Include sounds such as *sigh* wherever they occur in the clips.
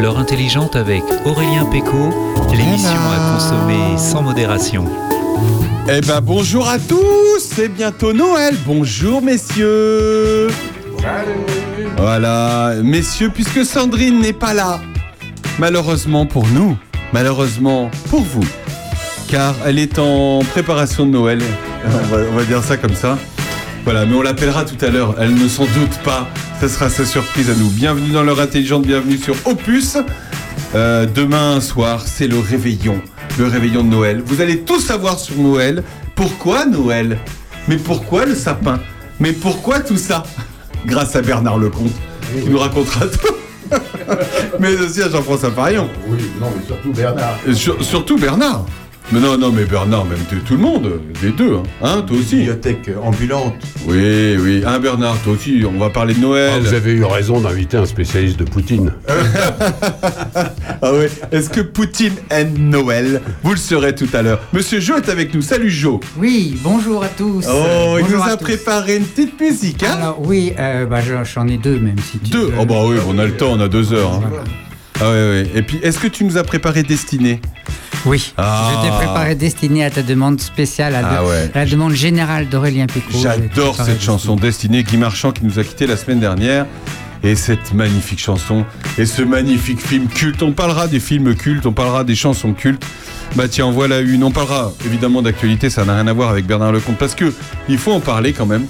l'heure intelligente avec Aurélien Péco, l'émission à consommer sans modération. Eh ben bonjour à tous, c'est bientôt Noël. Bonjour messieurs. Voilà, messieurs, puisque Sandrine n'est pas là, malheureusement pour nous, malheureusement pour vous, car elle est en préparation de Noël. On va, on va dire ça comme ça. Voilà, mais on l'appellera tout à l'heure. Elle ne s'en doute pas. Ce sera sa surprise à nous. Bienvenue dans l'heure intelligente, bienvenue sur Opus. Euh, demain soir, c'est le réveillon. Le réveillon de Noël. Vous allez tout savoir sur Noël. Pourquoi Noël? Mais pourquoi le sapin? Mais pourquoi tout ça? Grâce à Bernard Lecomte, qui nous racontera tout. *laughs* mais aussi à Jean-François Farion. Oui, non, mais surtout Bernard. Sur- surtout Bernard. Mais non, non, mais Bernard, même tout le monde, les deux, hein, Hein, toi aussi. Bibliothèque ambulante. Oui, oui, hein, Bernard, toi aussi, on va parler de Noël. Ah, vous avez eu raison d'inviter un spécialiste de Poutine. *laughs* Ah ouais. Est-ce que Poutine aime Noël? Vous le saurez tout à l'heure. Monsieur Jo est avec nous. Salut Jo. Oui, bonjour à tous. Oh, il nous a tous. préparé une petite musique, hein? Alors oui, euh, bah, j'en- ai deux même si tu Deux? veux. Oh bah oui, on a le temps, on a deux heures. hein. Voilà. Ah ouais, ouais. Et puis, est-ce que tu nous as préparé Destinée? Oui, Ah. je t'ai préparé destiné à ta demande spéciale, à, Ah de- ouais. à la demande générale d'Aurélien Pécaud. J'ai J'adore cette chanson Destinée, Guy Marchand qui nous a quitté la semaine dernière. Et cette magnifique chanson et ce magnifique film culte. On parlera des films cultes, on parlera des chansons cultes. Bah tiens, en voilà une. On parlera évidemment d'actualité, ça n'a rien à voir avec Bernard Lecomte parce que il faut en parler quand même.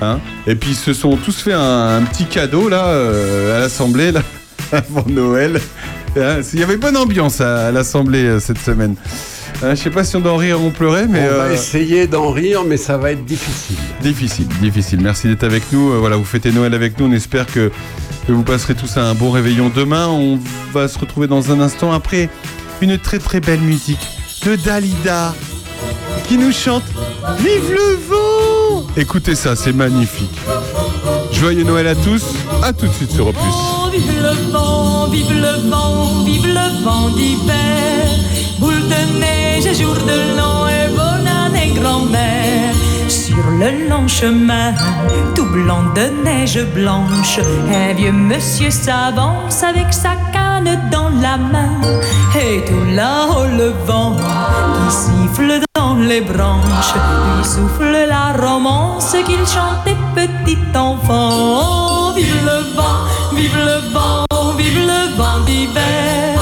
Hein et puis ils se sont tous fait un, un petit cadeau là euh, à l'Assemblée là *laughs* avant Noël. Hein, Il y avait bonne ambiance à, à l'Assemblée euh, cette semaine. Hein, je sais pas si on doit en rire ou en pleurer, mais on va euh, essayer d'en rire, mais ça va être difficile. Difficile, difficile. Merci d'être avec nous. Euh, Voilà, vous fêtez Noël avec nous. On espère que, que vous passerez tous un bon réveillon demain. On va se retrouver dans un instant après une très très belle musique de Dalida qui nous chante Vive le vent Écoutez ça, c'est magnifique. Joyeux Noël à tous. À tout de suite sur Opus. Vive le vent, vive le vent, vive le vent d'hiver. Boule de neige jour de l'an et bonne année grand-mère. Sur le long chemin, tout blanc de neige blanche, un vieux monsieur s'avance avec sa canne dans la main. Et tout là-haut le vent qui siffle dans les branches, lui souffle la romance qu'il chantait petit enfant. Vive le vent, vive le vent, vive le vent d'hiver.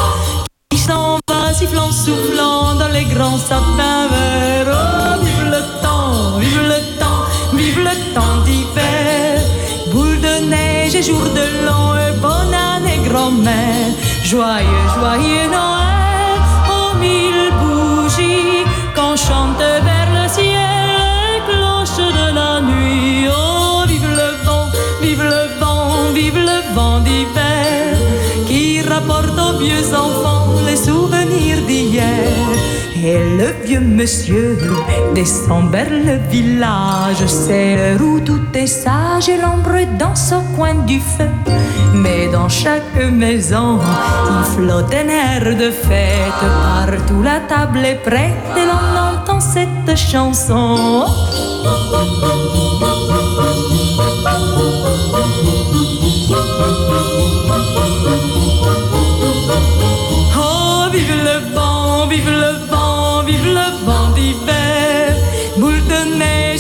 Qui s'en va sifflant, soufflant dans les grands sapins verts. Oh, vive le temps, vive le temps, vive le temps d'hiver. Boule de neige et jour de l'an et bonne année grand-mère. Joyeux, joyeux Noël, le vieux monsieur descend vers le village, c'est l'heure où tout est sage et l'ombre danse au coin du feu. Mais dans chaque maison, il flotte un air de fête. Partout la table est prête et l'on entend cette chanson.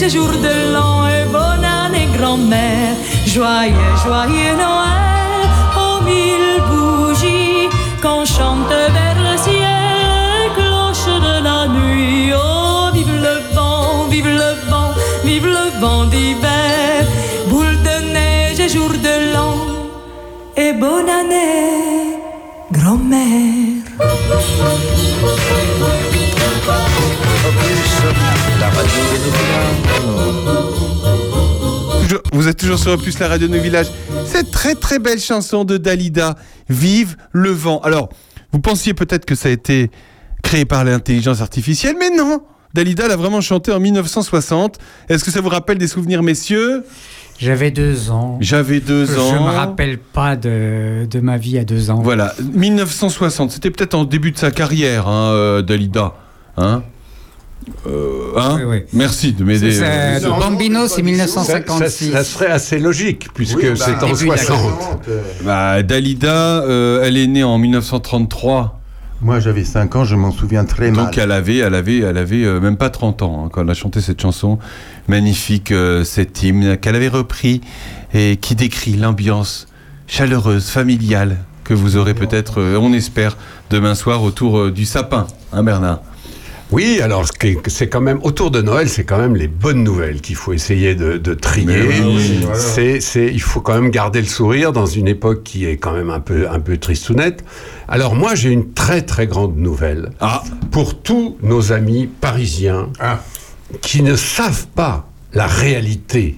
De neige et jour de l'an et bonne année grand-mère. Joyeux, joyeux Noël, aux mille bougies, qu'on chante vers le ciel, cloche de la nuit. Oh, vive le vent, vive le vent, vive le vent d'hiver. Boule de neige et jour de l'an et bonne année, grand-mère. Vous êtes toujours sur Opus, la radio de nos villages. Cette très très belle chanson de Dalida, Vive le vent. Alors, vous pensiez peut-être que ça a été créé par l'intelligence artificielle, mais non Dalida l'a vraiment chanté en 1960. Est-ce que ça vous rappelle des souvenirs, messieurs? J'avais deux ans. J'avais deux Je ans. me rappelle pas de, de ma vie à deux ans. Voilà, 1960, c'était peut-être en début de sa carrière, hein, euh, Dalida. Hein Euh, hein Oui, oui. Merci de m'aider. Euh, c'est- Bambino, c'est Ça, 1956. ça serait assez logique, puisque Oui, bah, c'est en début de la 60. euh, bah, Dalida, euh, elle est née en 1933. Moi, j'avais 5 ans, je m'en souviens très mal. Donc elle avait, elle avait, elle avait euh, même pas 30 ans hein, quand elle a chanté cette chanson magnifique, euh, cet hymne qu'elle avait repris et qui décrit l'ambiance chaleureuse, familiale que vous aurez peut-être, euh, on espère, demain soir autour euh, du sapin, hein Bernard? Oui, alors c'est quand même autour de Noël, c'est quand même les bonnes nouvelles qu'il faut essayer de, de trier. Oui, oui, voilà. C'est, c'est, il faut quand même garder le sourire dans une époque qui est quand même un peu, un peu tristounette. Alors moi, j'ai une très très grande nouvelle Ah, pour tous nos amis parisiens Ah. qui ne savent pas la réalité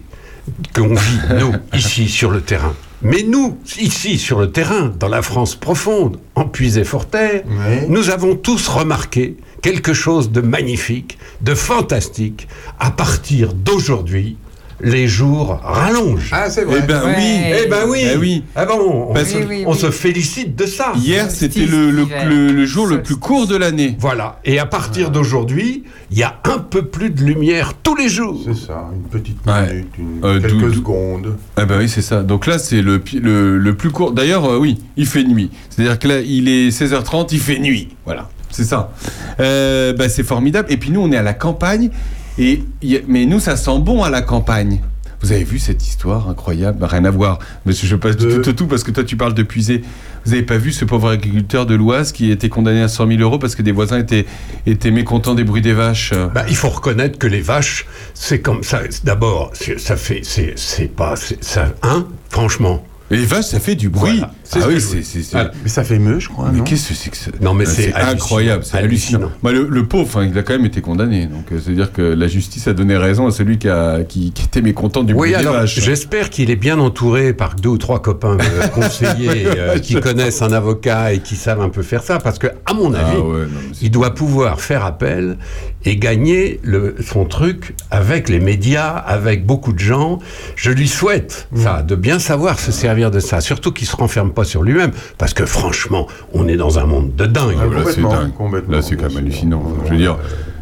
qu'on vit, nous, *laughs* ici, sur le terrain. Mais nous, ici, sur le terrain, dans la France profonde, en Puisé-Forterre, Ouais. nous avons tous remarqué quelque chose de magnifique, de fantastique. À partir d'aujourd'hui, les jours rallongent. Ah, c'est eh vrai. ben Ouais. oui. Eh ben oui. Eh oui. Ah bon, on, Parce se, Oui, oui, on oui. se félicite de ça. Hier, c'était le, le, d'hiver. le- le jour le plus court de l'année. Voilà. Et à partir d'aujourd'hui, il y a un peu plus de lumière tous les jours. C'est ça, une petite Ouais. minute, une- Euh, quelques secondes. Ah bah oui, c'est ça. Donc là, c'est le, pi- le, le plus court. D'ailleurs, euh, oui, il fait nuit. C'est-à-dire que là, il est 16h30, il fait nuit. Voilà, c'est ça. Euh, bah, c'est formidable. Et puis nous, on est à la campagne. Et, mais nous, ça sent bon à la campagne. Vous avez vu cette histoire incroyable? Bah, Rien à voir. Monsieur, je passe De- tout, tout, tout parce que toi, tu parles de puiser. Vous avez pas vu ce pauvre agriculteur de l'Oise qui été condamné à 100 000 euros parce que des voisins étaient, étaient mécontents des bruits des vaches? Bah, il faut reconnaître que les vaches, c'est comme ça. D'abord, ça fait, c'est, pas, ça, hein, franchement. Les vaches, ça fait du bruit. Voilà. C'est Ah oui, c'est... c'est- c'est- Ah, Mais ça fait mieux, je crois, Mais non qu'est-ce que c'est que ça? Non, mais Ah, c'est incroyable, c'est hallucinant. Hallucinant. Bah, le, le pauvre, hein, il a quand même été condamné. Donc, euh, c'est-à-dire que la justice a donné raison à celui qui, a, qui, qui était mécontent du bruit Oui, des alors vaches. j'espère qu'il est bien entouré par deux ou trois copains euh, *laughs* conseillers euh, qui connaissent un avocat et qui savent un peu faire ça, parce que à mon Ah avis, ouais, non, il doit pouvoir faire appel et gagner le, son truc avec les médias, avec beaucoup de gens. Je lui souhaite ça, de bien savoir se servir de ça, surtout qu'il se renferme pas sur lui-même, parce que franchement, on est dans un monde de dingue. Ah, Là, c'est dingue. complètement, Là, c'est quand même hallucinant. Enfin, je veux dire.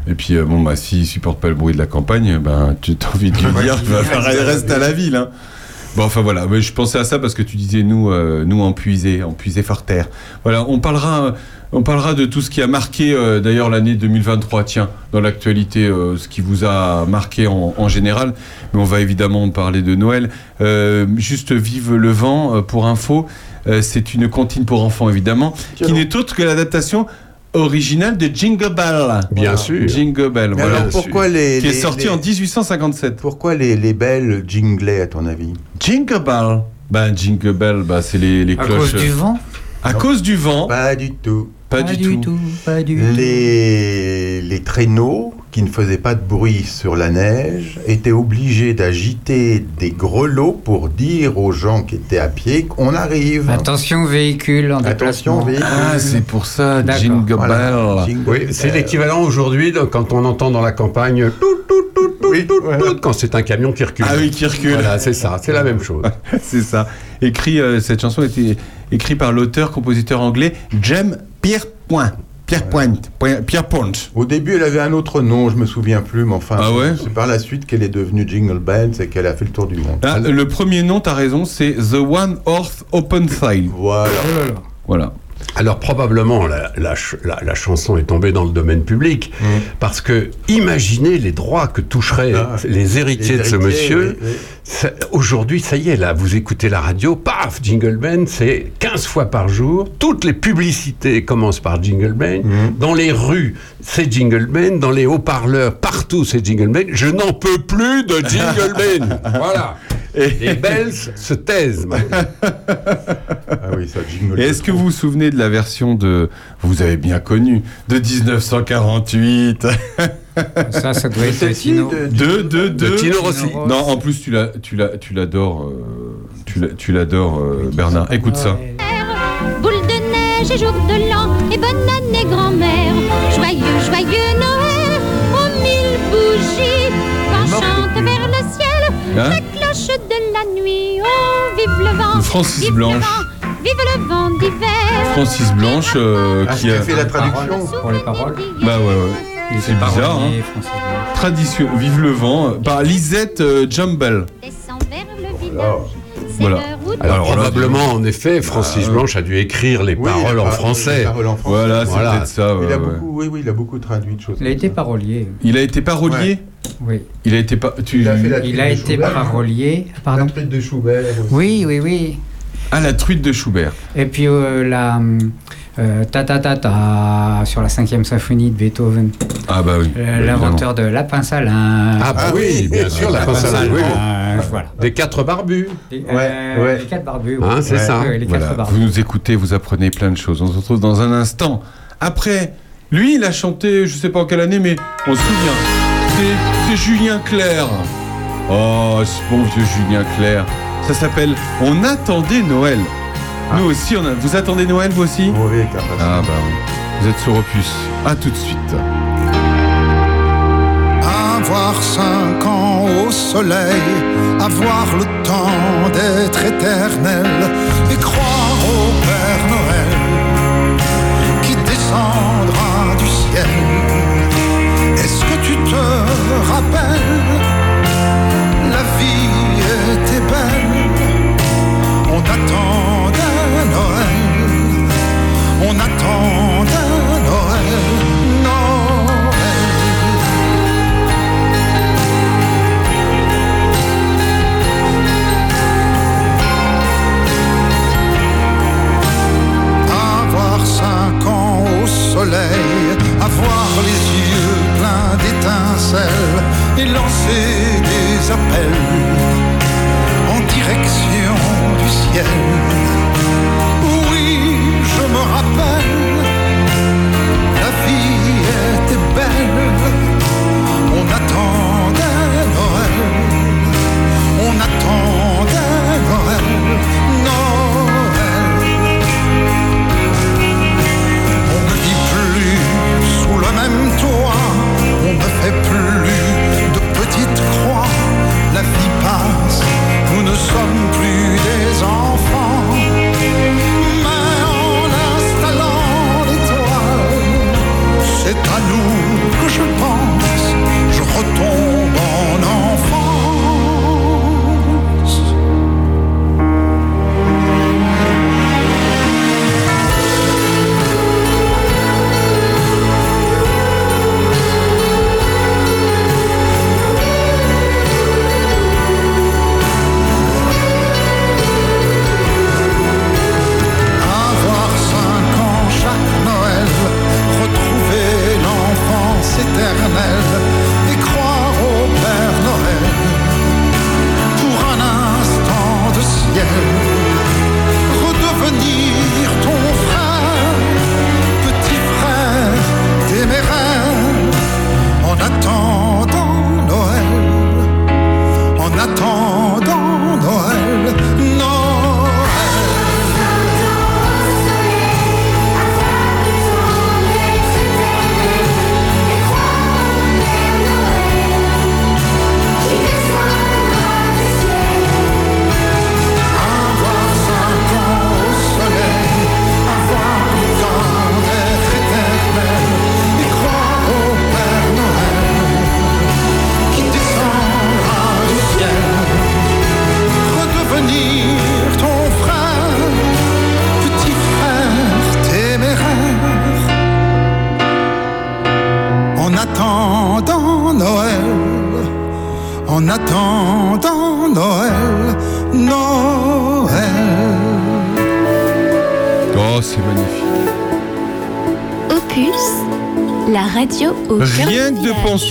Et puis, euh, bon, bah, s'il supporte pas le bruit de la campagne, ben, tu as envie de lui dire, il va faire reste à la ville. Hein. Bon, enfin voilà, Mais je pensais à ça parce que tu disais nous, euh, nous en puiser, en puiser fort terre. Voilà, on parlera, on parlera de tout ce qui a marqué euh, d'ailleurs l'année 2023, tiens, dans l'actualité, euh, ce qui vous a marqué en, en général. Mais on va évidemment parler de Noël. Euh, juste Vive le vent, pour info, euh, c'est une comptine pour enfants évidemment, qui n'est autre que l'adaptation originale de Jingle Bell. Bien sûr. Jingle Bell, Mais voilà. alors pourquoi les, Qui est sorti les- en 1857. Pourquoi les, les belles jinglaient, à ton avis? Jingle Bell. Ben, Jingle Bell, bah, c'est les, les À cloches. cause du vent? À cause du vent, Pas du tout. pas, du, tout. Pas du tout. Les, les traîneaux qui ne faisaient pas de bruit sur la neige étaient obligés d'agiter des grelots pour dire aux gens qui étaient à pied qu'on arrive. Attention véhicule en Attention, déplacement. véhicule. Ah, c'est pour ça. Jingle Voilà. Bell. Jingle Oui, c'est l'équivalent aujourd'hui de- quand on entend dans la campagne tout, tout, tout, tout, Oui, tout, voilà. tout, quand c'est un camion qui recule. Ah oui, qui recule. Voilà, c'est ça, c'est la même chose. *laughs* c'est ça. Écrit, euh, cette chanson a été écrite par l'auteur-compositeur anglais Jem Pierrepoint. Pierrepoint. Point- Pierrepoint. Au début, elle avait un autre nom, je me souviens plus, mais enfin, Ah ouais c'est par la suite qu'elle est devenue Jingle Bells et qu'elle a fait le tour du monde. Ah, le premier nom, t'as raison, c'est The One Horse Open Sale. Voilà. Voilà. Alors probablement la, la ch- la- la chanson est tombée dans le domaine public Mm. parce que imaginez les droits que toucheraient Ah, les héritiers les de ce monsieur. oui, oui. Aujourd'hui, ça y est, là, vous écoutez la radio, paf, Jingle Ben, c'est 15 fois par jour. Toutes les publicités commencent par Jingle Ben. Mhm. Dans les rues, c'est Jingle Ben. Dans les haut-parleurs, partout, c'est Jingle Ben. Je n'en peux plus de Jingle *laughs* Ben. voilà. Les Bells se taisent. *laughs* Ah oui, ça jingle. Et est-ce que vous vous souvenez de la version de. Vous avez bien connu, de 1948 *laughs* *laughs* Ça, ça doit être Tino. de- De, de, de. Tino Rossi. Non, en plus, tu l'as- tu l'as- tu l'adores, euh, tu l'adores, euh, Bernard. Écoute ça. Boule de neige et jour de l'an et bonne année grand-mère. Joyeux, joyeux Noël aux mille bougies. Quand chante vers le ciel Hein la cloche de la nuit. Oh, vive le vent. Francis Blanche. Vive le vent d'hiver. Francis Blanche, euh, Ah, qui a fait la traduction Pour les paroles. Bah ouais, ouais. Il C'est bizarre, Blanche. Tradition, vive le vent, euh, par Lisette euh, Jumble. C'est Voilà. Alors, probablement, en effet, Francis Ah, Blanche a dû écrire les oui, paroles en français. les paroles en français. Voilà, c'est Voilà. peut-être ça. ouais, Il a ouais. beaucoup, oui, oui, il a beaucoup traduit de choses. Il a été ça. parolier. Il a été parolier Ouais. Oui. Il a été pas. Tu... Il a fait la Il truite a de été Schubert. parolier. Pardon. La truite de Schubert. aussi. Oui, oui, oui. Ah, la truite de Schubert. Et puis euh, la euh, ta ta ta ta sur la cinquième symphonie de Beethoven, Ah, bah oui. Euh, l'inventeur de la pince à linge. Ah, bah Ah oui, oui. bien sûr, la La pince à linge, oui, oui. linge, voilà. Des quatre barbus. Les, Ouais, euh, ouais. les quatre barbus. Hein, c'est Ouais. ça. Les Voilà. quatre Vous nous écoutez, vous apprenez plein de choses. On se retrouve dans un instant. Après, lui, il a chanté, je sais pas en quelle année, mais on se souvient. C'est- C'est Julien Clerc. Oh, ce bon vieux Julien Clerc. Ça s'appelle On attendait Noël. Nous aussi, on a... vous attendez Noël, vous aussi Oui. Ah bah oui. Vous êtes sur Opus. À tout de suite. Avoir cinq ans au soleil, avoir le temps d'être éternel et croire au Père Noël qui descendra du ciel. Est-ce que tu te rappelles? La vie était belle, on Noël, on attendait Noël, Noël. Avoir cinq ans au soleil, avoir les yeux pleins d'étincelles et lancer des appels en direction du ciel. Rappelle, la vie était belle, on attendait Noël, on attendait Noël, Noël. On ne vit plus sous le même toit, on ne fait plus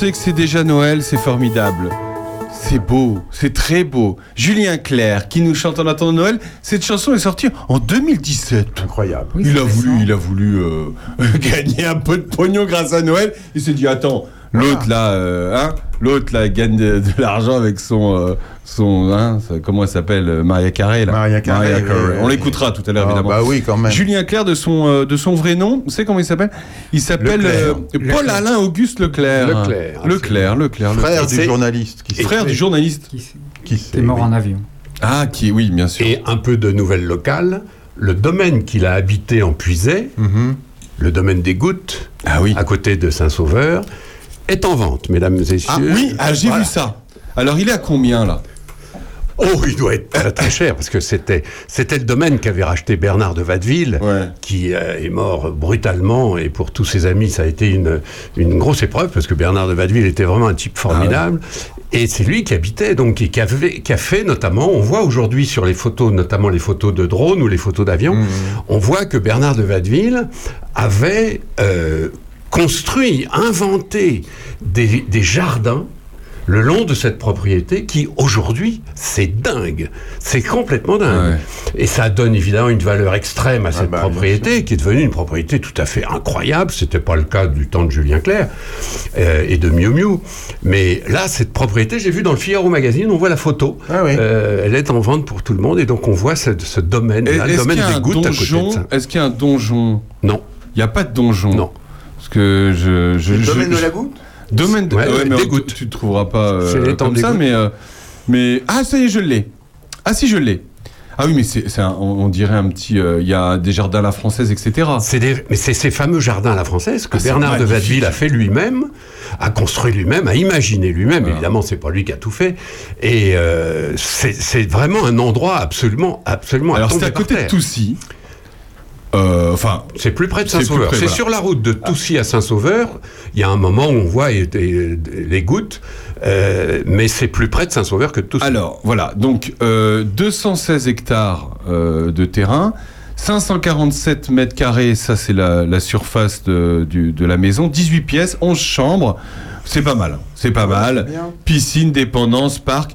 penser que c'est déjà Noël, c'est formidable. C'est beau, c'est très beau. Julien Clerc qui nous chante en attendant Noël. Cette chanson est sortie en 2017. Incroyable. Oui, il, a voulu, il a voulu euh, *laughs* gagner un peu de pognon grâce à Noël. Il s'est dit attends, l'autre là, euh, hein, l'autre là gagne de, de l'argent avec son, euh, son, hein, comment elle s'appelle, Maria Carré là. Maria Carré, oui, oui, On l'écoutera tout à l'heure Ah, évidemment. bah oui, quand même. Julien Clerc de son euh, de son vrai nom, vous savez comment il s'appelle? Il s'appelle euh, Paul Alain Auguste Leclerc. Leclerc. Leclerc, Leclerc, Frère du journaliste qui Frère du journaliste. Qui, qui est mort oui. en avion. Ah, qui, oui, bien sûr. Et un peu de nouvelles locales. Le domaine qu'il a habité en Puisay, Mhm. le domaine des Gouttes, Ah oui. à côté de Saint-Sauveur, est en vente, mesdames et messieurs. Ah oui, ah, j'ai Voilà. vu ça. Alors il est à combien là? Oh, il doit être très très cher parce que c'était c'était le domaine qu'avait racheté Bernard de Ouais. qui euh, est mort brutalement et pour tous ses amis ça a été une une grosse épreuve parce que Bernard de Watteville était vraiment un type formidable. Et c'est lui qui habitait, donc qui, qui avait- qui a fait notamment, on voit aujourd'hui sur les photos, notamment les photos de drone ou les photos d'avion, on voit que Bernard de Watteville avait euh, construit, inventé des, des jardins le long de cette propriété qui aujourd'hui c'est dingue, c'est complètement dingue. Et ça donne évidemment une valeur extrême à cette bah, propriété qui est devenue une propriété tout à fait incroyable. C'était pas le cas du temps de Julien Clerc euh, et de Miu Miu, mais là cette propriété, j'ai vu dans le Figaro magazine, on voit la photo. Ah oui. Euh, elle est en vente pour tout le monde et donc on voit ce, ce domaine, Et- là, le Est-ce domaine qu'il y a des un gouttes à côté de. Est-ce qu'il y a un donjon? Non. Il n'y a pas de donjon? Non. Parce que je. je, Le je- domaine de la goutte? Domaine de Ouais, ouais, ouais, mais on-. Tu ne trouveras pas euh, comme ça, mais, euh, mais. Ah, ça y est, je l'ai. Ah, si, je l'ai. Ah oui, mais c'est, on, dirait un petit. euh, Il y a des jardins à la française, etc. C'est des- mais c'est ces fameux jardins à la française que Ah, Bernard de. Watteville a fait lui-même, a construit lui-même, a imaginé lui-même. Évidemment, c'est pas lui qui a tout fait. Et euh, c'est vraiment un endroit absolument, absolument. Alors, c'est à côté de. Toussy. Euh, Enfin, C'est plus près de Saint-Sauveur. C'est voilà. sur la route de Toussy à Saint-Sauveur. Il y a un moment où on voit et- et- les gouttes, euh, mais c'est plus près de Saint-Sauveur que de Toussy. Alors, voilà. Donc, euh, 216 hectares euh, de terrain, 547 mètres carrés, ça c'est la, la surface de, du- de la maison, 18 pièces, 11 chambres. C'est pas mal. C'est pas mal. Piscine, dépendance, parc.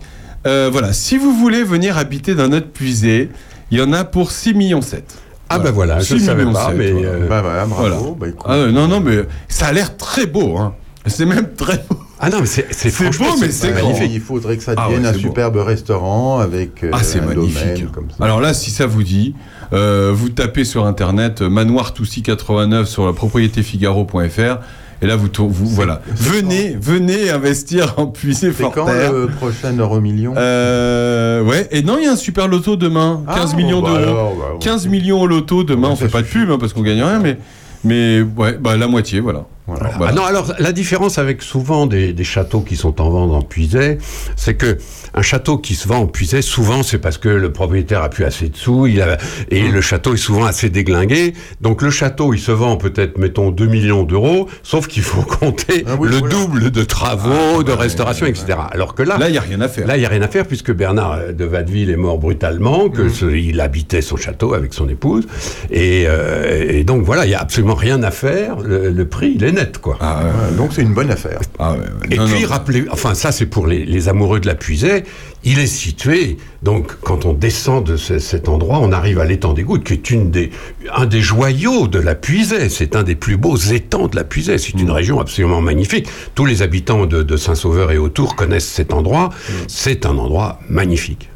Euh, voilà. Si vous voulez venir habiter dans notre puisée, il y en a pour 6 millions 7. Ah ben voilà, je ne 6 savais pas, mais voilà. euh, Bah voilà, bravo. Voilà. Bah, écoute. Ah, non, non, mais ça a l'air très beau. Hein. C'est même très beau. ah non, mais c'est c'est beau, mais c'est grand. il- faudrait que ça Ah devienne ouais, un c'est beau. superbe restaurant avec euh, Ah, c'est un magnifique. domaine comme ça. Alors là, si ça vous dit, euh, vous tapez sur internet euh, Manoir Toussy 89 sur la propriétéfigaro.fr et là vous, vous voilà. Venez, venez investir en puisée C'est quand Forterre. le prochain euro million? Euh, ouais, et non, il y a un super loto demain, 15 Ah, millions bah d'euros. bah, bon. 15 millions au loto demain, Ouais, on fait pas de pub hein, parce qu'on gagne rien, mais mais ouais, bah la moitié, voilà. Voilà. Voilà. Ah non, alors la différence avec souvent des, des châteaux qui sont en vente en puisée, c'est que un château qui se vend en puisée, souvent c'est parce que le propriétaire a plus assez de sous, il a, et Mmh. le château est souvent assez déglingué. Donc le château, il se vend peut-être, mettons, 2 millions d'euros, sauf qu'il faut *laughs* compter Ah oui, le voilà. double de travaux, Ah, de restauration, ouais, etc. Alors que là, Là, il y a rien à faire. Là, il n'y a rien à faire puisque Bernard euh, de Watteville est mort brutalement, que Mmh. ce- il habitait son château avec son épouse. Et, euh, et donc voilà, il n'y a absolument rien à faire. Le, le prix, il est quoi. Ah, ouais, donc c'est une bonne affaire. ah, ouais, ouais. Et Non, puis, non. rappelez, enfin, ça, c'est pour les, les amoureux de la puisée. Il est situé, donc, quand on descend de ce- cet endroit, on arrive à l'étang des Gouttes, qui est une des, un des joyaux de la puisée. C'est un des plus beaux étangs de la puisée. C'est Mm. une région absolument magnifique. Tous les habitants de, de Saint-Sauveur et autour connaissent cet endroit. Mm. C'est un endroit magnifique.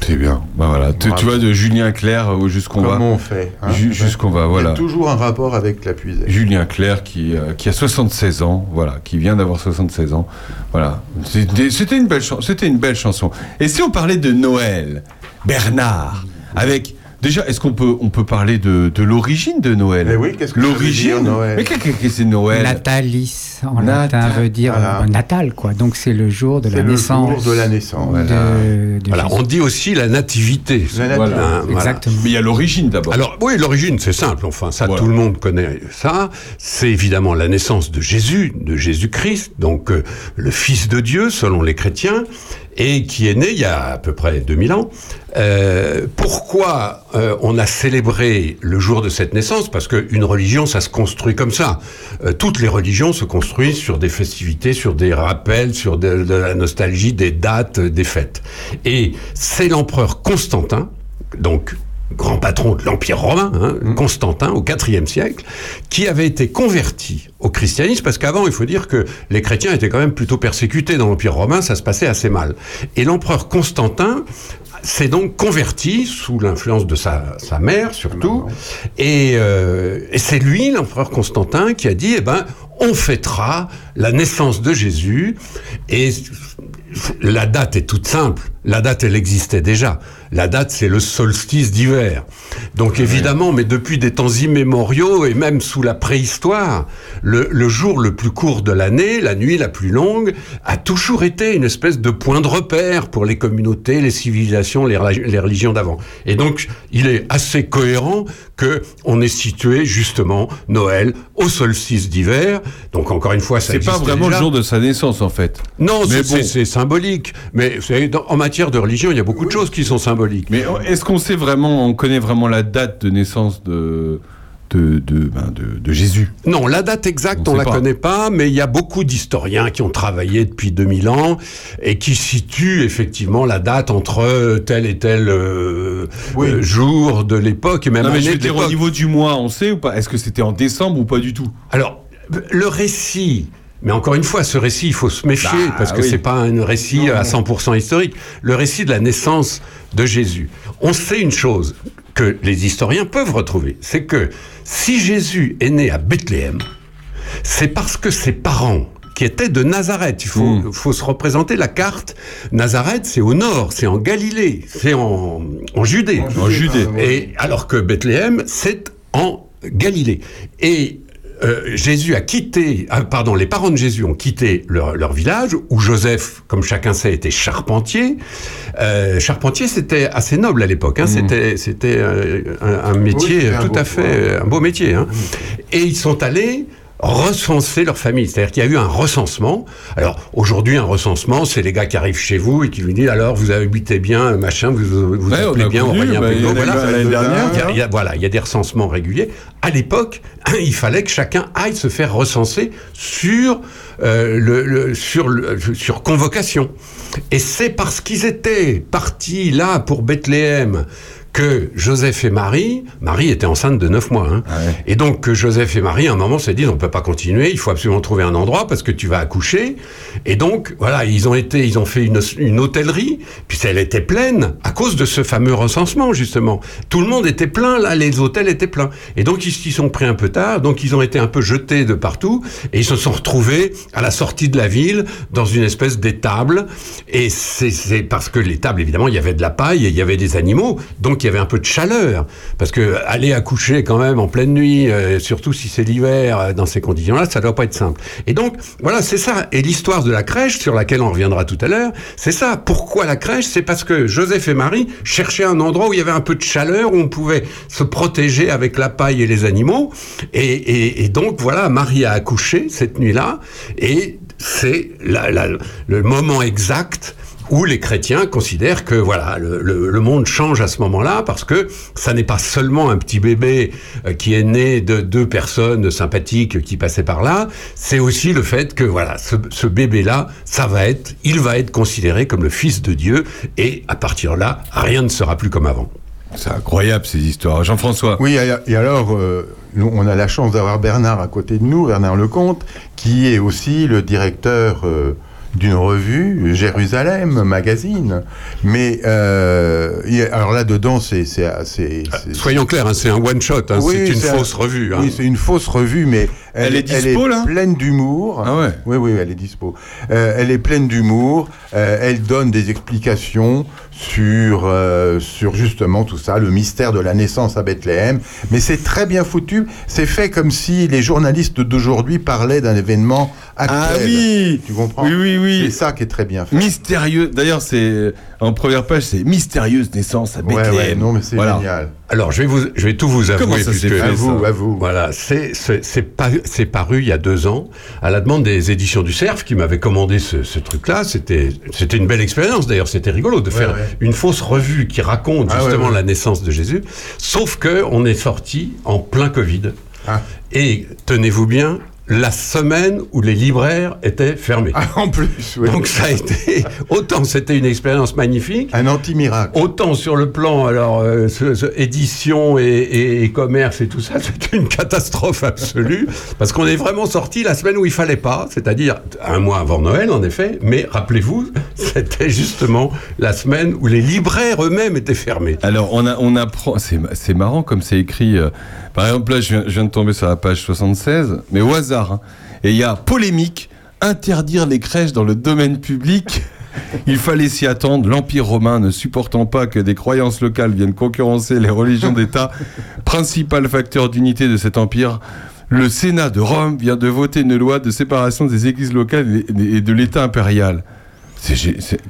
C'est bien. Bah voilà, tu, vois de Julien Clerc euh, jusqu'on va. Comment on fait hein Ju- Jusqu'on va, Il y a voilà. toujours un rapport avec la puisée. Julien Clerc qui, euh, qui a 76 ans, voilà, qui vient d'avoir 76 ans, voilà. C'était une belle c'était une belle chanson. Et si on parlait de Noël, Bernard, avec déjà, est-ce qu'on peut on peut parler de, de l'origine de Noël Mais oui, qu'est-ce que l'origine dire, Noël Mais qu'est-ce que c'est Noël Natalis en Natal, latin veut dire voilà. euh, natal quoi. Donc c'est le jour de C'est la le naissance. jour de la naissance. de- de Voilà, on dit aussi la nativité. La. Hein, voilà. Exactement. Mais il y a l'origine d'abord. Alors oui, l'origine c'est simple, enfin ça Voilà. tout le monde connaît ça. C'est évidemment la naissance de Jésus, de Jésus-Christ, donc euh, le Fils de Dieu selon les chrétiens, et qui est né il y a à peu près 2000 ans. Euh, pourquoi euh, on a célébré le jour de cette naissance? Parce qu'une religion, ça se construit comme ça. Euh, toutes les religions se construisent sur des festivités, sur des rappels, sur de, de la nostalgie, des dates, des fêtes. Et c'est l'empereur Constantin, donc grand patron de l'Empire romain, hein, Constantin, au IVe siècle, qui avait été converti au christianisme, parce qu'avant, il faut dire que les chrétiens étaient quand même plutôt persécutés dans l'Empire romain, ça se passait assez mal. Et l'empereur Constantin s'est donc converti sous l'influence de sa, sa mère surtout, et, euh, et c'est lui, l'empereur Constantin, qui a dit, eh ben, on fêtera la naissance de Jésus. Et la date est toute simple. La date, elle existait déjà. La date, c'est le solstice d'hiver. Donc évidemment, mais depuis des temps immémoriaux et même sous la préhistoire, le, le jour le plus court de l'année, la nuit la plus longue, a toujours été une espèce de point de repère pour les communautés, les civilisations, les, relig- les religions d'avant. Et donc, il est assez cohérent que on ait situé justement Noël au solstice d'hiver. Donc encore une fois, ça C'est pas vraiment le jour de sa naissance en fait. Non, c'est bon. symbolique. Mais vous savez, dans- en matière de religion, il y a beaucoup de choses qui sont symboliques. Mais est-ce qu'on sait vraiment, on connaît vraiment la date de naissance de de de, ben, de, de Jésus Non, la date exacte, On sait la pas. connaît pas, mais il y a beaucoup d'historiens qui ont travaillé depuis 2000 ans et qui situent effectivement la date entre tel et tel euh, Oui. euh, jour de l'époque et même Non mais je année veux de dire au niveau du mois, on sait ou pas? Est-ce que c'était en décembre ou pas du tout? Alors, le récit. Mais encore une fois, ce récit, il faut se méfier Bah, parce que oui. c'est pas un récit à 100% historique. Le récit de la naissance de Jésus. On sait une chose que les historiens peuvent retrouver, c'est que si Jésus est né à Bethléem, c'est parce que ses parents qui étaient de Nazareth. Il faut, Mm. faut se représenter la carte. Nazareth, c'est au nord, c'est en Galilée, c'est en, en Judée. En Judée. Et alors que Bethléem, c'est en Galilée. Et euh, Jésus a quitté, ah, pardon, les parents de Jésus ont quitté leur, leur village où Joseph, comme chacun sait, était charpentier. Euh, charpentier, c'était assez noble à l'époque. Hein, C'était, c'était euh, un, un métier un tout beau- à fait, un beau métier. Hein. Et ils sont allés recenser leur famille. C'est-à-dire qu'il y a eu un recensement. Alors, aujourd'hui, un recensement, c'est les gars qui arrivent chez vous et qui vous disent, alors, vous habitez bien, machin, vous vous Ouais, appelez bien connu, Aurélien bah, voilà. Il y a- il y a- voilà, il y a des recensements réguliers. À l'époque, *clears throat* il fallait que chacun aille se faire recenser sur euh, le, le- sur le- sur convocation. Et c'est parce qu'ils étaient partis là pour Bethléem que Joseph et Marie, Marie était enceinte de 9 mois, hein. ouais. et donc que Joseph et Marie, à un moment, se disent, on peut pas continuer, il faut absolument trouver un endroit parce que tu vas accoucher. Et donc, voilà, ils ont été, ils ont fait une, une hôtellerie, puis elle était pleine à cause de ce fameux recensement, justement. Tout le monde était plein, là, les hôtels étaient pleins. Et donc, ils s'y sont pris un peu tard, donc ils ont été un peu jetés de partout, et ils se sont retrouvés à la sortie de la ville, dans une espèce d'étable. Et c'est c'est parce que l'étable, évidemment, il y avait de la paille et il y avait des animaux, donc il y avait un peu de chaleur. Parce que aller accoucher quand même en pleine nuit, euh, surtout si c'est l'hiver, euh, dans ces conditions-là, ça doit pas être simple. Et donc, voilà, c'est ça. Et l'histoire de la crèche, sur laquelle on reviendra tout à l'heure, c'est ça. Pourquoi la crèche? C'est parce que Joseph et Marie cherchaient un endroit où il y avait un peu de chaleur, où on pouvait se protéger avec la paille et les animaux. Et, et- donc, voilà, Marie a accouché cette nuit-là. Et c'est le moment exact où les chrétiens considèrent que voilà le, le- le monde change à ce moment-là parce que ça n'est pas seulement un petit bébé euh, qui est né de deux personnes sympathiques qui passaient par là, c'est aussi le fait que voilà ce, ce bébé-là, ça va être, il va être considéré comme le fils de Dieu et à partir de là, rien ne sera plus comme avant. C'est incroyable ces histoires. Jean-François. Oui, et et alors, euh, nous, on a la chance d'avoir Bernard à côté de nous, Bernard Lecomte, qui est aussi le directeur euh, d'une revue, Jérusalem Magazine. Mais, euh, alors là-dedans, c'est... c'est- Soyons clairs, hein, c'est un one shot, hein, Oui, c'est une un- fausse revue. hein. Oui, c'est une fausse revue, mais Elle est dispo, là pleine d'humour. Ah ouais. Oui, oui, elle est dispo. Euh, elle est pleine d'humour. euh, elle donne des explications sur, euh, sur justement tout ça, le mystère de la naissance à Bethléem. Mais c'est très bien foutu. C'est fait comme si les journalistes d'aujourd'hui parlaient d'un événement actuel. Ah oui Tu comprends Oui, oui, oui. C'est ça qui est très bien fait. Mystérieux. D'ailleurs, c'est en première page, c'est mystérieuse naissance à Ouais, Bethléem. ouais, non, mais c'est Voilà. génial. Alors, je vais, vous, je vais tout vous avouer. Comment ça s'est puisque- fait, À vous, ça à vous. Voilà, c'est c'est c'est pas- c'est paru il y a deux ans à la demande des éditions du Cerf qui m'avaient commandé ce, ce truc-là. C'était c'était une belle expérience d'ailleurs. C'était rigolo de faire ouais. une fausse revue qui raconte Ah, justement ouais. la naissance de Jésus. Sauf que on est sorti en plein Covid Ah. et tenez-vous bien. La semaine où les libraires étaient fermés. Ah, en plus, oui. Donc ça a été *laughs* autant c'était une expérience magnifique, Un anti-miracle. Autant sur le plan, alors, euh, ce- ce- édition et, et- et commerce et tout ça, *laughs* c'était une catastrophe absolue, parce qu'on est vraiment sorti la semaine où il fallait pas, c'est-à-dire un mois avant Noël, en effet, mais rappelez-vous, *laughs* c'était justement la semaine où les libraires eux-mêmes étaient fermés. Alors, on, a, on apprend. C'est c'est marrant comme c'est écrit. euh, par exemple, là, je viens, je viens de tomber sur la page 76, mais au hasard. hein. et il y a polémique. Interdire les crèches dans le domaine public *laughs* il fallait s'y attendre, l'Empire romain ne supportant pas que des croyances locales viennent concurrencer les religions d'État, *laughs* principal facteur d'unité de cet empire, le Sénat de Rome vient de voter une loi de séparation des églises locales et de l'État impérial.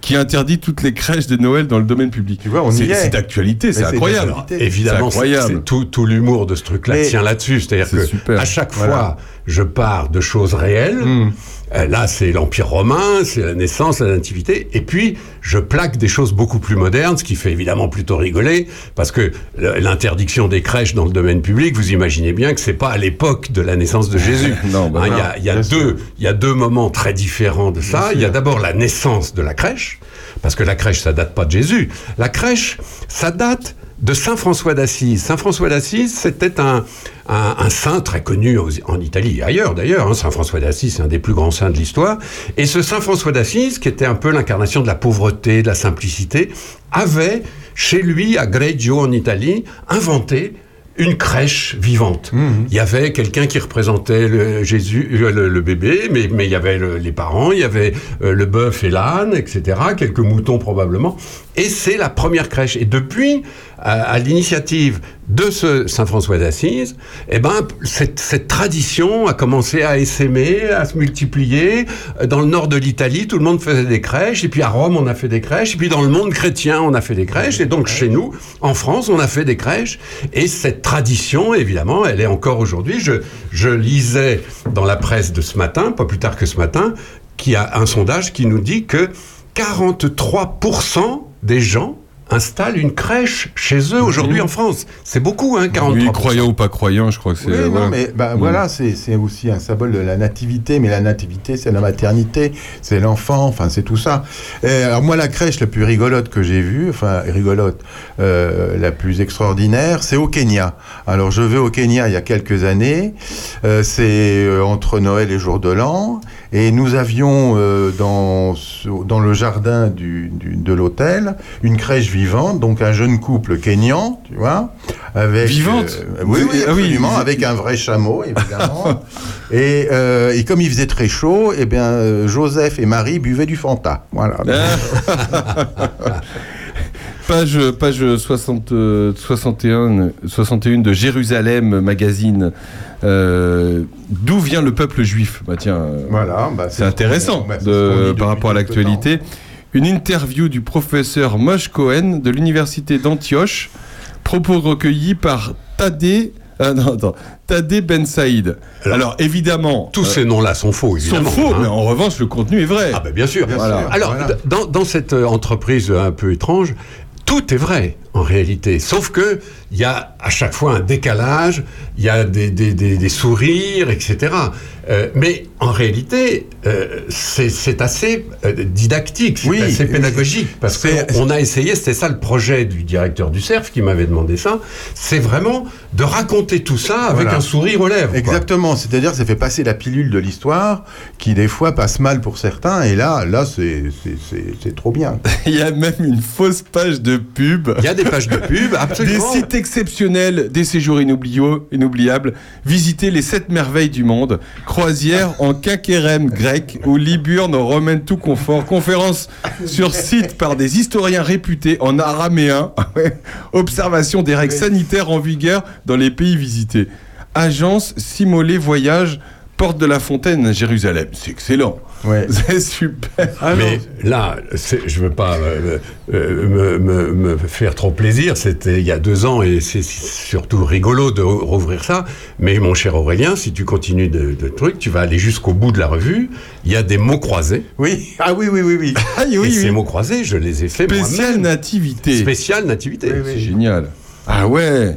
Qui interdit toutes les crèches de Noël dans le domaine public. Tu vois, on C'est est. c'est d'actualité, c'est incroyable. Évidemment, C'est tout, tout l'humour de ce truc-là tient là-dessus. C'est-à-dire C'est que super. à chaque Voilà. fois, je pars de choses réelles. Hmm. Euh, Là, c'est l'Empire romain, c'est la naissance, la nativité. Et puis, je plaque des choses beaucoup plus modernes, ce qui fait évidemment plutôt rigoler, parce que l'interdiction des crèches dans le domaine public, vous imaginez bien que c'est pas à l'époque de la naissance de Jésus. *laughs* Non, bah Hein, Il non, y a, il y a deux, il y a deux moments très différents de ça. Il y a d'abord la naissance de la crèche, parce que la crèche, ça date pas de Jésus. La crèche, ça date de Saint François d'Assise. Saint François d'Assise, c'était un, un, un saint très connu aux- en Italie et ailleurs d'ailleurs. hein. Saint François d'Assise, c'est un des plus grands saints de l'histoire. Et ce Saint François d'Assise, qui était un peu l'incarnation de la pauvreté, de la simplicité, avait chez lui, à Greggio en Italie, inventé une crèche vivante. Il y avait quelqu'un qui représentait le Jésus, le, le bébé, mais, mais il y avait le- les parents, il y avait euh, le bœuf et l'âne, etc., quelques moutons probablement. Et c'est la première crèche. Et depuis, à, à l'initiative de ce Saint François d'Assise, eh ben, cette, cette tradition a commencé à essaimer, à se multiplier. Euh, Dans le nord de l'Italie, tout le monde faisait des crèches, et puis à Rome, on a fait des crèches, et puis dans le monde chrétien, on a fait des crèches, et donc chez nous, en France, on a fait des crèches. Et cette tradition, évidemment, elle est encore aujourd'hui. Je, je lisais dans la presse de ce matin, pas plus tard que ce matin, qu'il y a un sondage qui nous dit que 43% des gens installent une crèche chez eux aujourd'hui en France. C'est beaucoup, hein, 43%. Oui, croyant ou pas croyant, je crois que c'est. Oui, non, voilà. mais bah, Mm. voilà, c'est aussi un symbole de la nativité, mais la nativité, c'est la maternité, c'est l'enfant, enfin, c'est tout ça. Et alors, moi, la crèche la plus rigolote que j'ai vue, enfin, rigolote, euh, la plus extraordinaire, c'est au Kenya. Alors, je vais au Kenya il y a quelques années, euh, c'est euh, entre Noël et Jour de l'An, et nous avions euh, dans, dans le jardin du, du- de l'hôtel une crèche vivante, donc un jeune couple kenyan, tu vois, avec... Vivante euh, Oui, oui, Ah oui, absolument, avec un vrai chameau, *laughs* évidemment. et, euh, et comme il faisait très chaud, eh bien, Joseph et Marie buvaient du Fanta. Voilà. *laughs* *laughs* Page, page 60, euh, 61, 61 de Jérusalem Magazine. Euh, D'où vient le peuple juif bah, tiens, euh, Voilà, bah, C'est intéressant bah, ce de- par rapport à l'actualité. Une interview du professeur Moshe Cohen de l'université d'Antioche, propos recueillis par Tadé, ah, non, attends, Tadé Ben Saïd. Alors, évidemment, Tous euh, ces noms-là sont faux, sont évidemment. faux, hein. mais en revanche, le contenu est vrai. Ah ben bien sûr. Bien Voilà. sûr. Alors, Voilà. dans, dans cette euh, entreprise un peu étrange, tout est vrai en réalité. Sauf que il y a à chaque fois un décalage, il y a des, des- des- des sourires, etc. Euh, mais en réalité, euh, c'est c'est assez euh, didactique, c'est Oui, assez oui. pédagogique. Parce qu'on a essayé, c'était ça le projet du directeur du CERF qui m'avait demandé ça, c'est vraiment de raconter tout ça avec Voilà. un sourire aux lèvres. Exactement, c'est-à-dire ça fait passer la pilule de l'histoire qui des fois passe mal pour certains et là, là c'est c'est- c'est- c'est trop bien. *laughs* Il y a même une fausse page de pub. Il y a des pages de pub, Des sites exceptionnels, des séjours inoubliables. Visitez les sept merveilles du monde. Croisière en quinquérème grec ou Liburne en romaine tout confort. Conférence sur site par des historiens réputés en araméen. *laughs* Observation des règles sanitaires en vigueur dans les pays visités. Agence Simolé Voyage, Porte de la Fontaine à Jérusalem. C'est excellent. Ouais. *laughs* C'est super. Mais là, je veux pas euh, euh, me, me- me faire trop plaisir. C'était il y a deux ans et c'est surtout rigolo de rouvrir ça. Mais mon cher Aurélien, si tu continues de, de truc, tu vas aller jusqu'au bout de la revue. Il y a des mots croisés. Oui, ah oui, oui, oui, oui. *laughs* Ah oui, et oui. ces mots croisés, je les ai faits Spécial nativité. Spécial nativité. Oui, oui. C'est génial. Ah ouais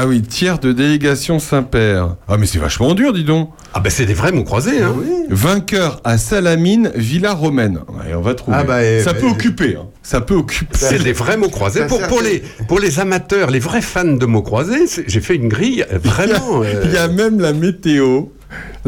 Ah oui, tiers de délégation Saint-Père. Ah mais c'est vachement dur, dis donc. Ah ben c'est des vrais mots croisés. Hein. Vainqueur à Salamine, Villa Romaine. Ouais, on va trouver. Ah bah, eh, ça bah, peut eh, occuper. hein. Ça peut occuper. C'est des vrais mots croisés. Pour, les, pour les amateurs, les vrais fans de mots croisés, j'ai fait une grille euh, vraiment. euh, *laughs* Il y a même la météo.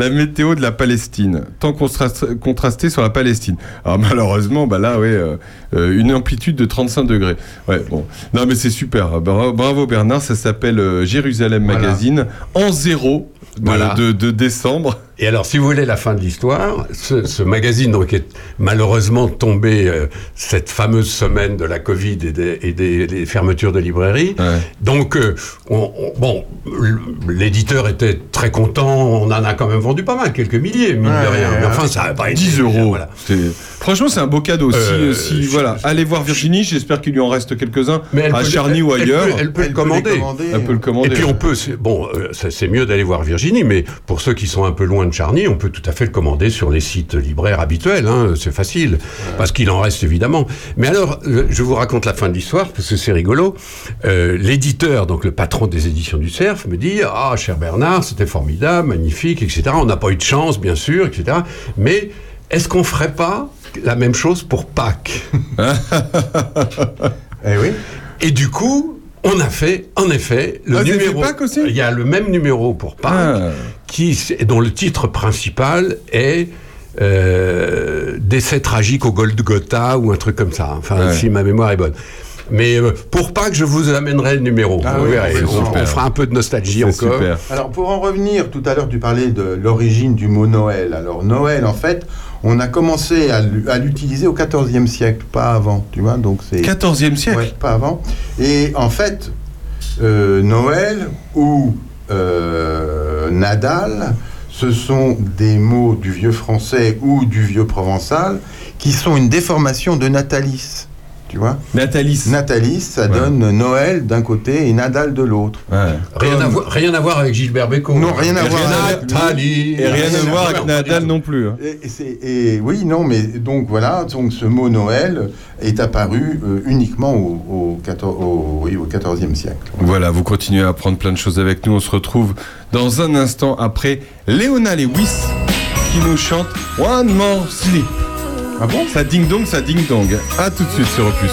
La météo de la Palestine, tant contrast- contrasté sur la Palestine. Alors malheureusement, bah là, ouais, euh, euh, une amplitude de 35 degrés. Ouais, bon. Non, mais c'est super. Bravo, Bernard. Ça s'appelle euh, Jérusalem Voilà. Magazine en zéro de, Voilà. de- de décembre. Et alors, si vous voulez la fin de l'histoire, ce, ce magazine donc est malheureusement tombé euh, cette fameuse semaine de la Covid et des, et des- des fermetures de librairies. Donc, euh, on- on- bon, l'éditeur était très content. On en a quand même vendu pas mal, quelques milliers, mine de rien. Mais enfin, ça a pas été 10 euros. voilà. Franchement, c'est un beau cadeau. Si, Euh, si- je- voilà, allez voir Virginie. J'espère qu'il lui en reste quelques-uns elle à peut- Charny elle- ou elle ailleurs. peut- elle peut le commander. Elle peut le commander. Et puis on peut, bon, euh, c'est mieux d'aller voir Virginie, mais pour ceux qui sont un peu loin de Charny, on peut tout à fait le commander sur les sites libraires habituels, hein, c'est facile, parce qu'il en reste évidemment. Mais alors, euh, je vous raconte la fin de l'histoire, parce que c'est rigolo. Euh, L'éditeur, donc le patron des éditions du Cerf, me dit, ah, cher Bernard, c'était formidable, magnifique, etc. On n'a pas eu de chance, bien sûr, etc. Mais est-ce qu'on ferait pas la même chose pour Pâques? *laughs* Eh oui. Et du coup, on a fait, en effet, le Ah, numéro. aussi? Il y a le même numéro pour Pâques, Ah. qui, dont le titre principal est. euh, Décès tragique au Golgotha ou un truc comme ça. Enfin, Ouais. si ma mémoire est bonne. Mais euh, pour Pâques, je vous amènerai le numéro. Ah oui, on, fera un peu de nostalgie encore. super. Alors pour en revenir, tout à l'heure tu parlais de l'origine du mot Noël. Alors Noël, en fait, on a commencé à l'utiliser au XIVe siècle, pas avant, tu vois. Donc c'est 14e siècle. Ouais, pas avant. Et en fait, euh, Noël ou euh, Nadal, ce sont des mots du vieux français ou du vieux provençal qui sont une déformation de Natalis. Tu vois Natalis. Natalis, ça Ouais. donne Noël d'un côté et Nadal de l'autre. Ouais. Rien, Comme- à voir, rien à voir avec Gilbert Bécaud. Non, rien à Et voir avec. Nathalie. Et rien à voir avec Nadal non plus. hein. Et, et c'est- et oui, non, mais donc voilà, donc ce mot Noël est apparu euh, uniquement au, au, 14 au- oui, au 14e siècle. Voilà, vous continuez à apprendre plein de choses avec nous. On se retrouve dans un instant après Léona Lewis qui nous chante One More Sleep. Ah bon Ça ding dong, ça ding dong. À tout de suite sur Opus.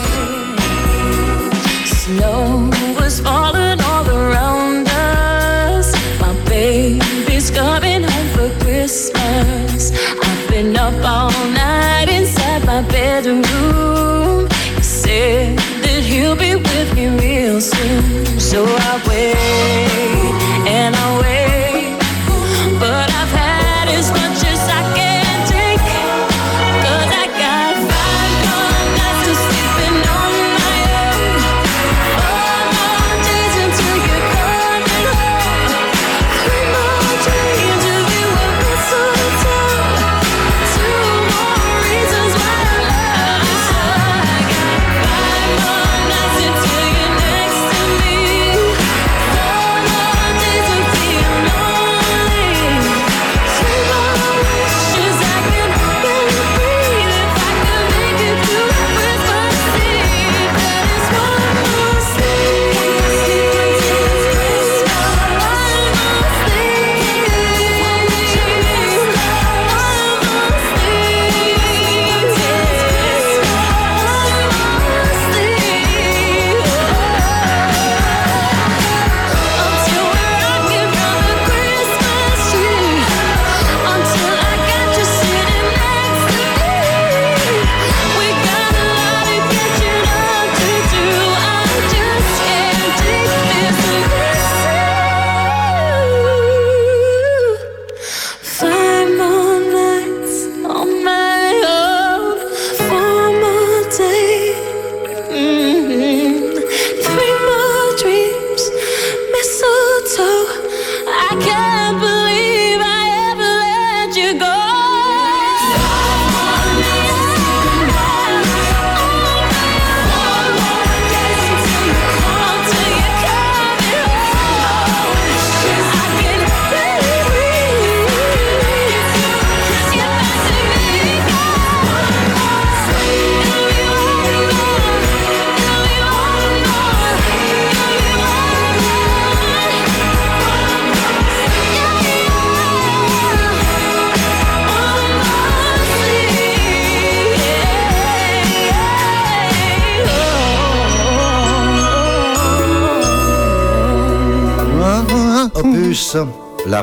Snow was falling all around us. My baby's coming home for Christmas. I've been up all night inside my bedroom. He said that he'll be with me real soon. So I wait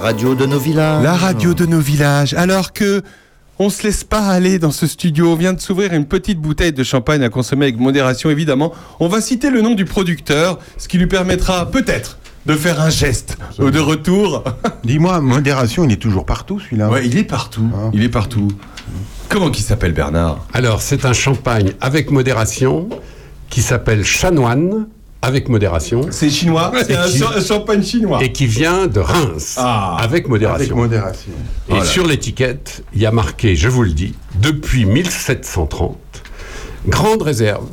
radio de nos villages. La radio de nos villages. Alors que on se laisse pas aller dans ce studio. On vient de s'ouvrir une petite bouteille de champagne à consommer avec modération, évidemment. On va citer le nom du producteur, ce qui lui permettra peut-être de faire un geste de retour. *laughs* Dis-moi, modération, il est toujours partout celui-là Ouais, il est partout. Ah. Il est partout. Comment qu'il s'appelle Bernard? Alors, c'est un champagne avec modération qui s'appelle Chanoine avec modération C'est chinois. C'est un, qui- cha- un champagne chinois. et qui vient de Reims Ah. avec modération. Avec modération. Et Voilà. sur l'étiquette, il y a marqué, je vous le dis, depuis 1730, grande réserve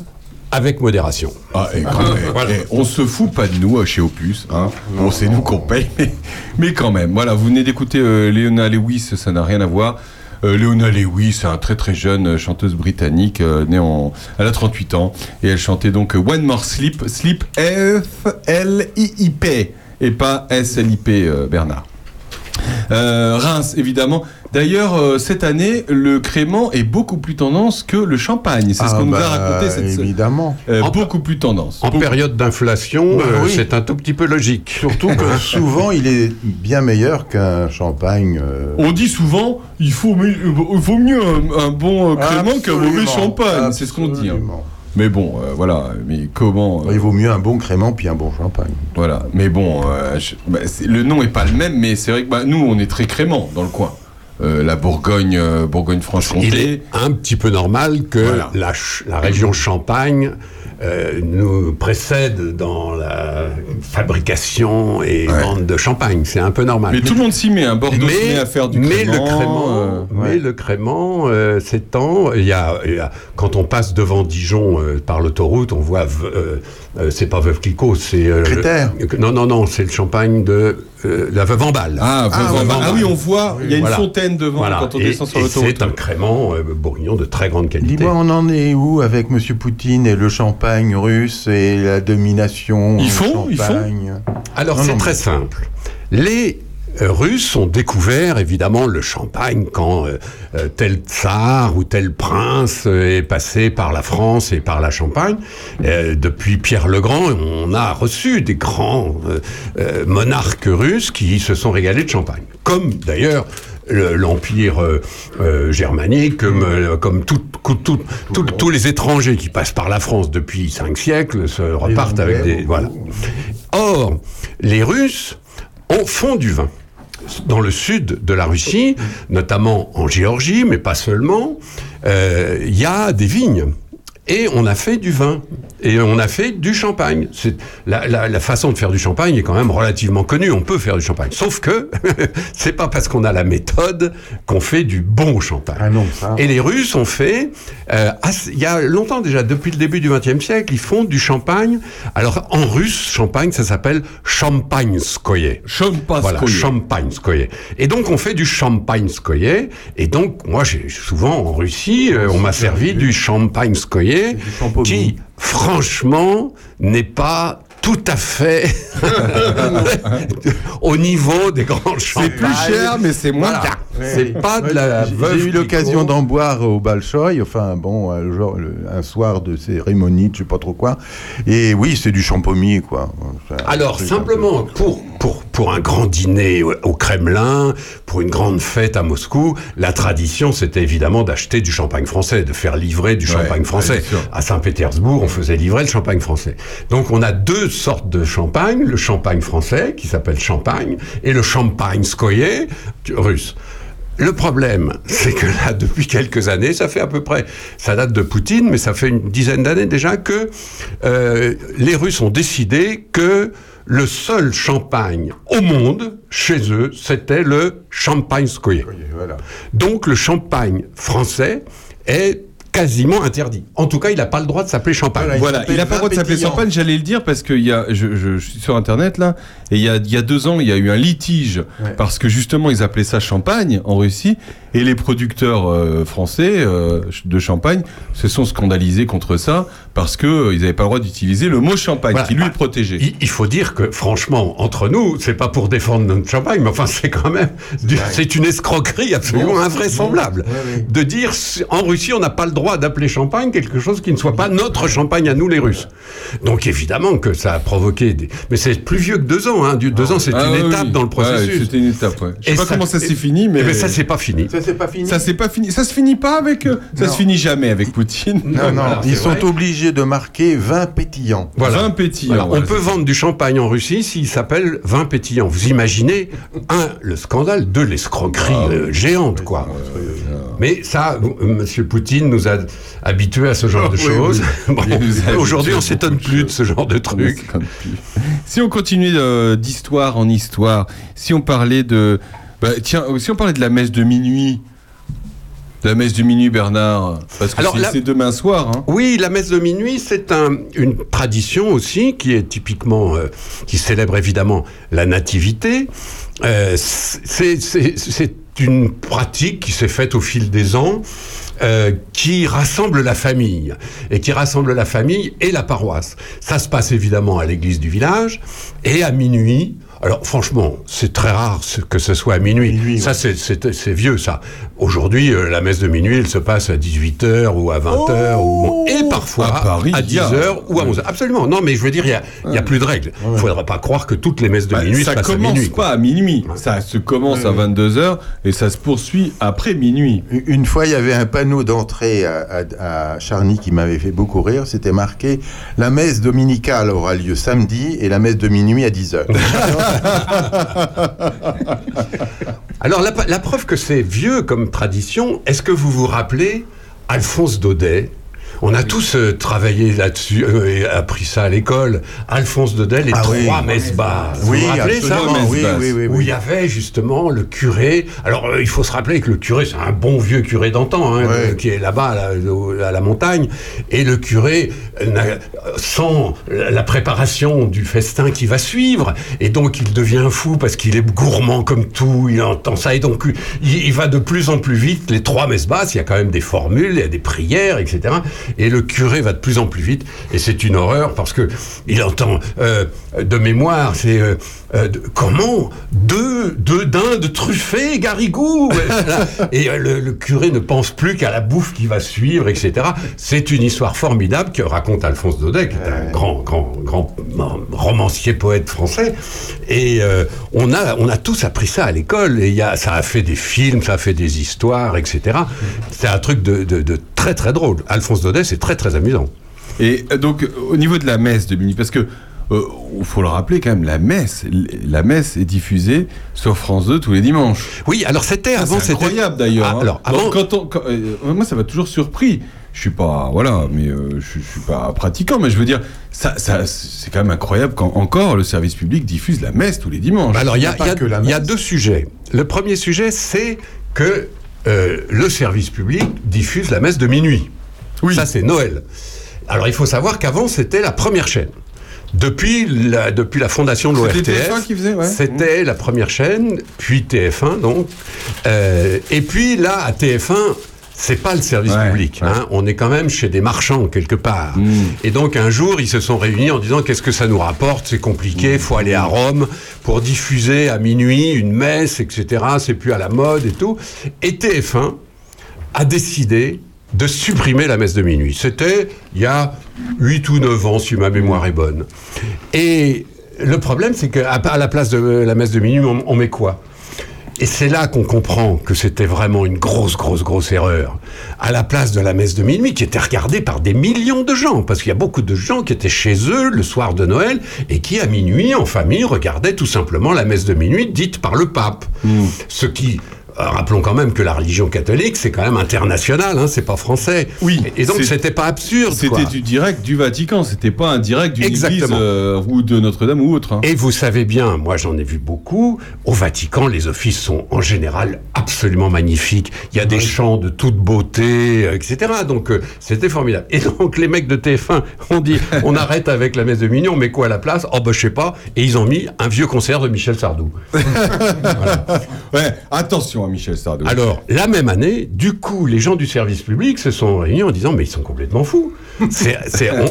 avec modération. Ah, et quand Voilà. et on se fout pas de nous euh, chez Opus. Hein. Nous qu'on paye, mais, *laughs* mais quand même. Voilà, vous venez d'écouter euh, Leona Lewis, ça n'a rien à voir. Euh, Leona Lewis, c'est un très très jeune euh, chanteuse britannique, euh, née en. Elle a 38 ans, et elle chantait donc One More Sleep, Sleep F-L-I-I-P, et pas S-L-I-P, Bernard. Reims, évidemment. D'ailleurs, euh, cette année, le crément est beaucoup plus tendance que le champagne. C'est ce Ah qu'on nous a bah, raconté cette semaine. Évidemment. Euh, En- beaucoup plus tendance. En période d'inflation, Bah euh, oui. c'est un tout petit peu logique. Surtout que *laughs* souvent, il est bien meilleur qu'un champagne. euh, On dit souvent, il faut, mieux- il vaut mieux un, un bon crément qu'un mauvais champagne. C'est ce qu'on dit. hein. Mais bon, euh, voilà. Mais comment euh, Il vaut mieux un bon crément puis un bon champagne. Voilà. Mais bon, euh, je- bah, le nom est pas le même, mais c'est vrai que bah, nous, on est très crément dans le coin. Euh, la Bourgogne, euh, Il Bourgogne-Franche-Comté. est un petit peu normal que Voilà. la, ch- la région Champagne euh, nous précède dans la fabrication et Ouais. vente de champagne. C'est un peu normal. Mais tout le monde s'y met. Un Bordeaux se met à faire du mais crément. le crément, euh, mais ouais. le crément euh, s'étend. Il y a, il y a- quand on passe devant Dijon euh, par l'autoroute, on voit. euh, euh, c'est pas Veuve Clicquot, c'est. euh, Critère. le- non, non, non, c'est le champagne de euh, la Veuve en balle. Ah, Ah, ouais. Ah oui, on voit, il y a une Voilà. fontaine devant Voilà. quand on Et- descend sur et l'autoroute. C'est un crément euh, bourguignon de très grande qualité. Dis-moi, on en est où avec Monsieur Poutine et le champagne russe et la domination Ils font, ils champagne Alors c'est très mais- simple. Les euh, Russes ont découvert évidemment le champagne quand euh, euh, tel tsar ou tel prince est passé par la France et par la Champagne. Euh, depuis Pierre le Grand, on a reçu des grands euh, euh, monarques russes qui se sont régalés de champagne. Comme d'ailleurs le- l'empire euh, euh, germanique, comme, euh, comme tout- tout- tout- tout- tous les étrangers qui passent par la France depuis cinq siècles se repartent avec des voilà. Or, les Russes ont, font du vin. Dans le sud de la Russie, notamment en Géorgie, mais pas seulement, euh, il y a des vignes. Et on a fait du vin. Et on a fait du champagne. C'est- La, la- la façon de faire du champagne est quand même relativement connue. On peut faire du champagne. Sauf que *laughs* c'est pas parce qu'on a la méthode qu'on fait du bon champagne. Ah non, ça. Et les Russes ont fait, euh, il y a longtemps déjà, depuis le début du XXe siècle, ils font du champagne. Alors en russe, champagne, ça s'appelle champagnskoye. Champagne. Voilà, champagnskoye. Et donc on fait du champagnskoye. Et donc moi, j'ai souvent en Russie, euh, on m'a servi du champagnskoye, qui franchement n'est pas tout à fait *laughs* au niveau des grands champagnes. C'est plus cher, mais c'est moins Voilà. C'est pas de la J'ai- veuve J'ai eu l'occasion d'en boire au Balchoy, enfin bon, un, le- un soir de cérémonie, je sais pas trop quoi. Et oui, c'est du champomis, quoi. Alors, simplement, pour, pour, pour un grand dîner au, Kremlin, pour une grande fête à Moscou, la tradition, c'était évidemment d'acheter du champagne français, de faire livrer du Ouais, champagne ouais, français. sûr. à Saint-Pétersbourg, on faisait livrer le champagne français. Donc, on a deux sortes de champagne, le champagne français, qui s'appelle champagne, et le champagne skoye, russe. Le problème, c'est que là, depuis quelques années, ça fait à peu près, ça date de Poutine, mais ça fait une dizaine d'années déjà que euh, les Russes ont décidé que le seul champagne au monde, chez eux, c'était le champagne Voilà. Donc le champagne français est quasiment interdit. En tout cas, il n'a pas le droit de s'appeler champagne. Voilà, il n'a pas le droit de s'appeler champagne, j'allais le dire parce que il y a, je, je- je suis sur internet là, et il y a, il y a deux ans, il y a eu un litige Ouais. parce que justement ils appelaient ça champagne en Russie et les producteurs euh, français euh, de champagne se sont scandalisés contre ça parce que euh, n'avaient pas le droit d'utiliser le mot champagne Voilà. qui lui Ah, est protégé. Il, il faut dire que, franchement, entre nous, c'est pas pour défendre notre champagne, mais enfin, c'est quand même, c'est une escroquerie absolument invraisemblable. De dire, en Russie, on n'a pas le droit d'appeler champagne quelque chose qui ne soit pas notre champagne à nous, les Russes. Donc, évidemment que ça a provoqué des, mais c'est plus vieux que deux ans, hein. Du- Deux ans, c'est Ah une oui, étape oui. dans le Ouais, processus. C'était une étape, ouais. Je sais Et pas ça- comment ça s'est fini, mais. Eh ben, ça, c'est pas fini. Ça c'est pas fini. Ça c'est pas fini. Ça se finit pas avec. euh, ça se finit jamais avec Poutine. Non, non, Voilà, ils sont vrai. obligés de marquer 20 pétillants. Voilà. Vin pétillant. Voilà, on peut vendre du champagne en Russie s'il s'appelle vin pétillant. Vous imaginez, un, le scandale, deux, l'escroquerie Ah euh, géante, quoi. Mais ça, euh, Monsieur Poutine nous a habitués à ce genre de Oui, choses. *laughs* Bon, Aujourd'hui, on s'étonne plus de ce genre de On truc. se compte plus. Si on continue euh, d'histoire en histoire, si on parlait de. bah, tiens, si on parlait de la messe de minuit. De la messe de minuit, Bernard. Parce que c'est la- demain soir. Hein. Oui, la messe de minuit, c'est un- une tradition aussi qui est typiquement, euh, qui célèbre évidemment la nativité. Euh, c'est une pratique qui s'est faite au fil des ans. Euh, qui rassemble la famille et qui rassemble la famille et la paroisse. Ça se passe évidemment à l'église du village et à minuit. Alors franchement, c'est très rare ce- que ce soit à minuit. Minuit, ça, ouais. c'est- vieux ça. Aujourd'hui, euh, la messe de minuit, elle se passe à 18h ou à 20h ou, et parfois À Paris, à il y a. 10h ou à 11h. Absolument. Non, mais je veux dire, il y a, plus de règles. Il ne faudra pas croire que toutes les messes de Bah, minuit ça se passent à commence minuit. quoi. pas à minuit. Ça se commence à 22h et ça se poursuit après minuit. Une fois, il y avait un panneau d'entrée à, à- à Charny qui m'avait fait beaucoup rire. C'était marqué La messe dominicale aura lieu samedi et la messe de minuit à 10h. *laughs* *laughs* Alors, la, preuve que c'est vieux comme tradition, est-ce que vous vous rappelez Alphonse Daudet? On a tous euh, travaillé là-dessus euh, et appris ça à l'école. Alphonse Daudet, les Ah oui. trois messes basses. Oui, vous rappelez ça oui, oui, oui, où il y avait justement le curé. Alors, euh, il faut se rappeler que le curé, c'est un bon vieux curé d'antan, hein, Ouais. qui est là-bas, à la, au- à la montagne. Et le curé, sans la préparation du festin qui va suivre, et donc il devient fou parce qu'il est gourmand comme tout, il entend ça, et donc il, il va de plus en plus vite. Les trois messes basses, il y a quand même des formules, il y a des prières, etc. Et le curé va de plus en plus vite, et c'est une horreur parce que il entend euh, de mémoire, c'est euh, euh, comment? Deux, deux dindes truffées, garigou? *laughs* Et le, le curé ne pense plus qu'à la bouffe qui va suivre, etc. C'est une histoire formidable que raconte Alphonse Daudet, qui est un grand, grand, grand romancier, poète français. Et on, a, on a tous appris ça à l'école. Et y a, ça a fait des films, ça a fait des histoires, etc. C'est un truc de, de- de très, très drôle. Alphonse Daudet, c'est très, très amusant. Et euh, donc, euh, au niveau de la messe de minuit, parce que il faut le rappeler quand même, la messe, la messe est diffusée sur France 2 tous les dimanches. Oui, alors c'était avant, c'est c'était incroyable d'ailleurs. Ah, hein. alors, Donc, quand on, quand- euh, moi, ça m'a toujours surpris. Je suis pas, voilà, mais euh, je, je suis pas pratiquant, mais je veux dire, ça, ça, c'est quand même incroyable quand encore le service public diffuse la messe tous les dimanches. Bah Alors, il y a, y y deux sujets. Le premier sujet, c'est que euh, le service public diffuse la messe de minuit. Oui. Ça, c'est Noël. Alors, il faut savoir qu'avant, c'était la première chaîne. Depuis la, depuis la fondation de C'était l'ORTF, TF1 qui faisait, ouais. c'était la première chaîne, puis TF1 donc, Euh, et puis là à TF1, c'est pas le service Ouais, public, ouais. hein. on est quand même chez des marchands quelque part. Mm. Et donc un jour ils se sont réunis en disant qu'est-ce que ça nous rapporte, c'est compliqué, faut aller à Rome pour diffuser à minuit une messe, etc. C'est plus à la mode et tout. Et TF1 a décidé de supprimer la messe de minuit. C'était il y a 8 ou 9 ans, si ma mémoire est bonne. Et le problème, c'est qu'à à la place de la messe de minuit, on, on met quoi? Et c'est là qu'on comprend que c'était vraiment une grosse, grosse, grosse erreur. À la place de la messe de minuit, qui était regardée par des millions de gens, parce qu'il y a beaucoup de gens qui étaient chez eux le soir de Noël et qui, à minuit, en famille, regardaient tout simplement la messe de minuit dite par le pape. Ce qui, euh, rappelons quand même que la religion catholique, c'est quand même international, hein, c'est pas français. Oui, Et, et donc, c'était pas absurde. C'était du direct du Vatican, c'était pas un direct d'une église euh, ou de Notre-Dame ou autre. hein. Et vous savez bien, moi j'en ai vu beaucoup, au Vatican, les offices sont en général absolument magnifiques. Il y a des chants de toute beauté, euh, etc. Donc euh, c'était formidable. Et donc les mecs de TF1 ont dit, *laughs* on arrête avec la messe de minuit, on met quoi à la place? Oh ben je sais pas. Et ils ont mis un vieux concert de Michel Sardou. *laughs* Ouais, attention Michel Sardou. Alors, la même année, du coup, les gens du service public se sont réunis en disant Mais ils sont complètement fous.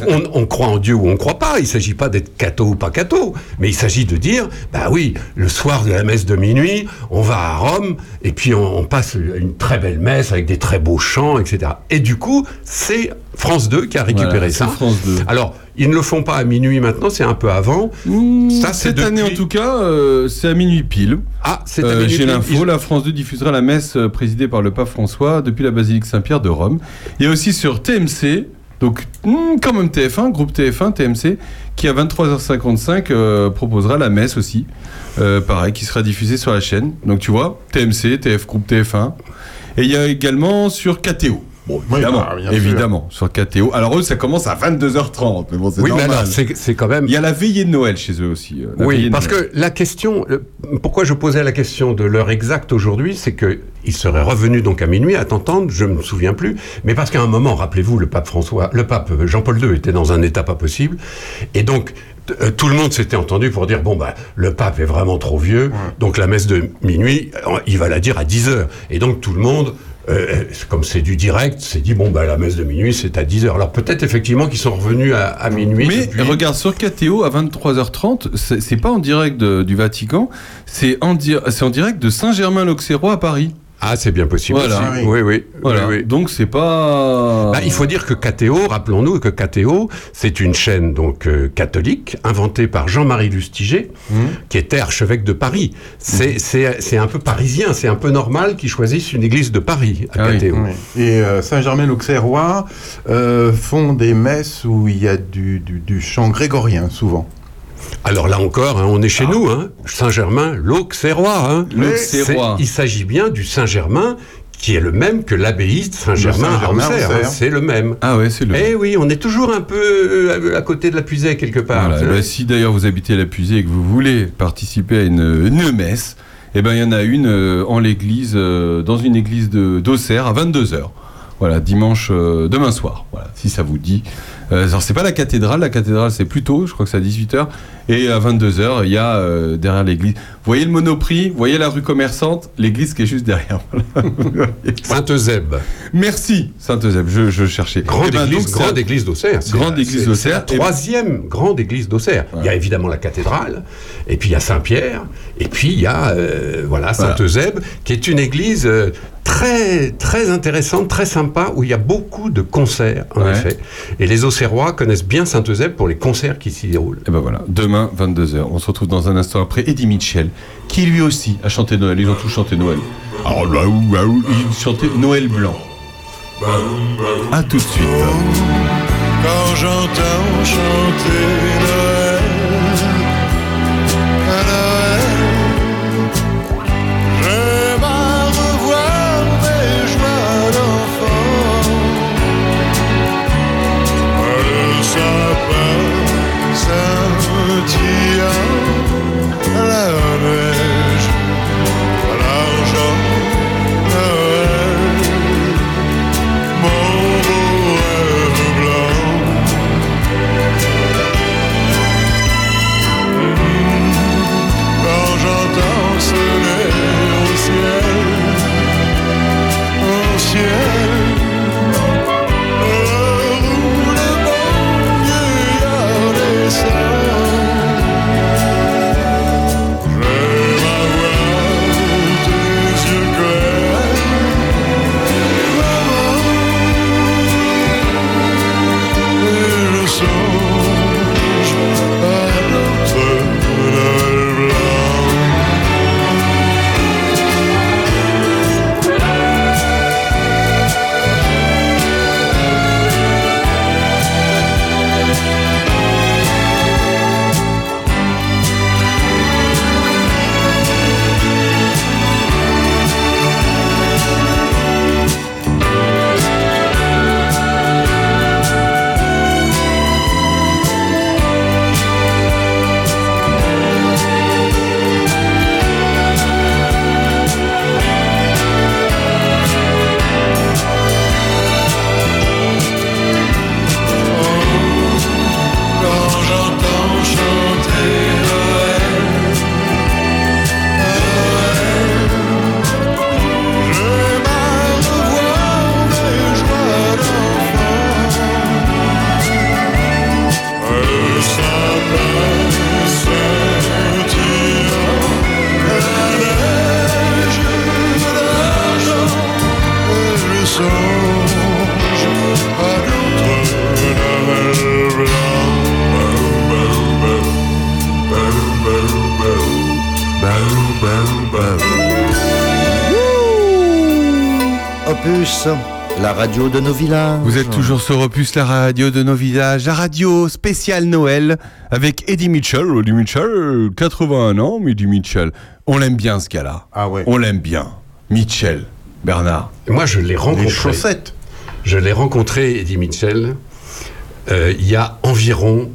On, on- on croit en Dieu ou on ne croit pas. Il ne s'agit pas d'être catho ou pas catho. Mais il s'agit de dire Bah oui, le soir de la messe de minuit, on va à Rome et puis on, on passe une très belle messe avec des très beaux chants, etc. Et du coup, c'est France 2 qui a récupéré Voilà, ça. France 2. Alors, Ils ne le font pas à minuit maintenant, c'est un peu avant. Ça, c'est Cette année, en tout cas, euh, c'est à minuit pile. Ah, c'est à Euh, minuit J'ai l'info, Ils- la France 2 diffusera la messe euh, présidée par le pape François depuis la basilique Saint-Pierre de Rome. Il y a aussi sur TMC, donc hmm, quand même TF1, groupe TF1, TMC, qui à 23h55 euh, proposera la messe aussi. Euh, pareil, qui sera diffusée sur la chaîne. Donc tu vois, TMC, TF, groupe TF1. Et il y a également sur KTO. Bon, Oui, évidemment, bah, évidemment, sur KTO. Alors eux, ça commence à 22h30, mais bon, c'est Oui, mais normal. alors, c'est c'est quand même. Il y a la veillée de Noël chez eux aussi. euh, Oui, parce que la question, le- pourquoi je posais la question de l'heure exacte aujourd'hui, c'est que il serait revenu donc à minuit à t'entendre, je me souviens plus, mais parce qu'à un moment, rappelez-vous, le pape François, le pape Jean-Paul II était dans un état pas possible, et donc euh, tout le monde s'était entendu pour dire bon bah le pape est vraiment trop vieux, donc la messe de minuit, euh, il va la dire à 10 heures, et donc tout le monde euh, comme c'est du direct, s'est dit bon bah la messe de minuit c'est à 10 heures. Alors peut-être effectivement qu'ils sont revenus à, à minuit. Mais depuis. regarde, sur KTO, à 23h30, c'est c'est pas en direct de- du Vatican, c'est en, di- c'est en direct de Saint-Germain-l'Auxerrois à Paris. Ah, c'est bien possible. Voilà. aussi. Oui, oui. Voilà. oui, oui. Donc c'est pas. Bah, il faut dire que KTO, rappelons-nous que KTO, c'est une chaîne donc euh, catholique inventée par Jean-Marie Lustiger, qui était archevêque de Paris. C'est c'est- c'est un peu parisien, c'est un peu normal qu'ils choisissent une église de Paris à Ah. KTO. Oui. Et euh, Saint-Germain-l'Auxerrois euh, font des messes où il y a du, du- du chant grégorien, souvent. Alors là encore, hein, on est chez nous, hein, Saint-Germain, l'Auxerrois. Hein. C'est- Il s'agit bien du Saint-Germain qui est le même que l'abbaye de Saint-Germain à Saint-Germain à Auxerre. hein. C'est le même. Ah ouais, c'est le. Eh oui, on est toujours un peu euh, à côté de la puisée quelque part. Voilà. Bah, si d'ailleurs vous habitez à la Pusée et que vous voulez participer à une, une messe, eh ben il y en a une euh, en l'église, euh, dans une église de d'Auxerre à 22h. Voilà, dimanche, euh, demain soir. Voilà, si ça vous dit. Euh, alors c'est pas la cathédrale, la cathédrale c'est plus tôt, je crois que c'est à 18h. Et à 22h, il y a euh, derrière l'église. Vous voyez le Monoprix, vous voyez la rue commerçante, l'église qui est juste derrière. *laughs* Voilà. Sainte-Eusèbe. Merci, Sainte-Eusèbe, je, je cherchais. Grande Eh ben, église, donc, grande église d'Auxerre. Grande la- église d'Auxerre. Troisième grande église d'Auxerre. Il y a évidemment la cathédrale, et puis il y a Saint-Pierre, et puis il y a euh, voilà, Sainte-Eusèbe, qui est une église euh, très, très intéressante, très sympa, où il y a beaucoup de concerts, en Ouais. effet. Et les Auxerrois connaissent bien Sainte-Eusèbe pour les concerts qui s'y déroulent. Et ben voilà, demain 22h. On se retrouve dans un instant après Eddie Mitchell, qui lui aussi a chanté Noël. Ils ont tous chanté Noël. Alors là où, là où, ils chantaient Noël blanc. A tout de suite. Quand j'entends chanter Noël, radio de nos villages. Vous êtes toujours sur Opus, la radio de nos villages, la radio spéciale Noël avec Eddie Mitchell. Eddie Mitchell, 81 ans, mais Eddie Mitchell. On l'aime bien ce gars-là. Ah ouais. On l'aime bien. Mitchell, Bernard. Moi, je l'ai rencontré. Les chaussettes. Je l'ai rencontré, Eddie Mitchell, euh, il y a environ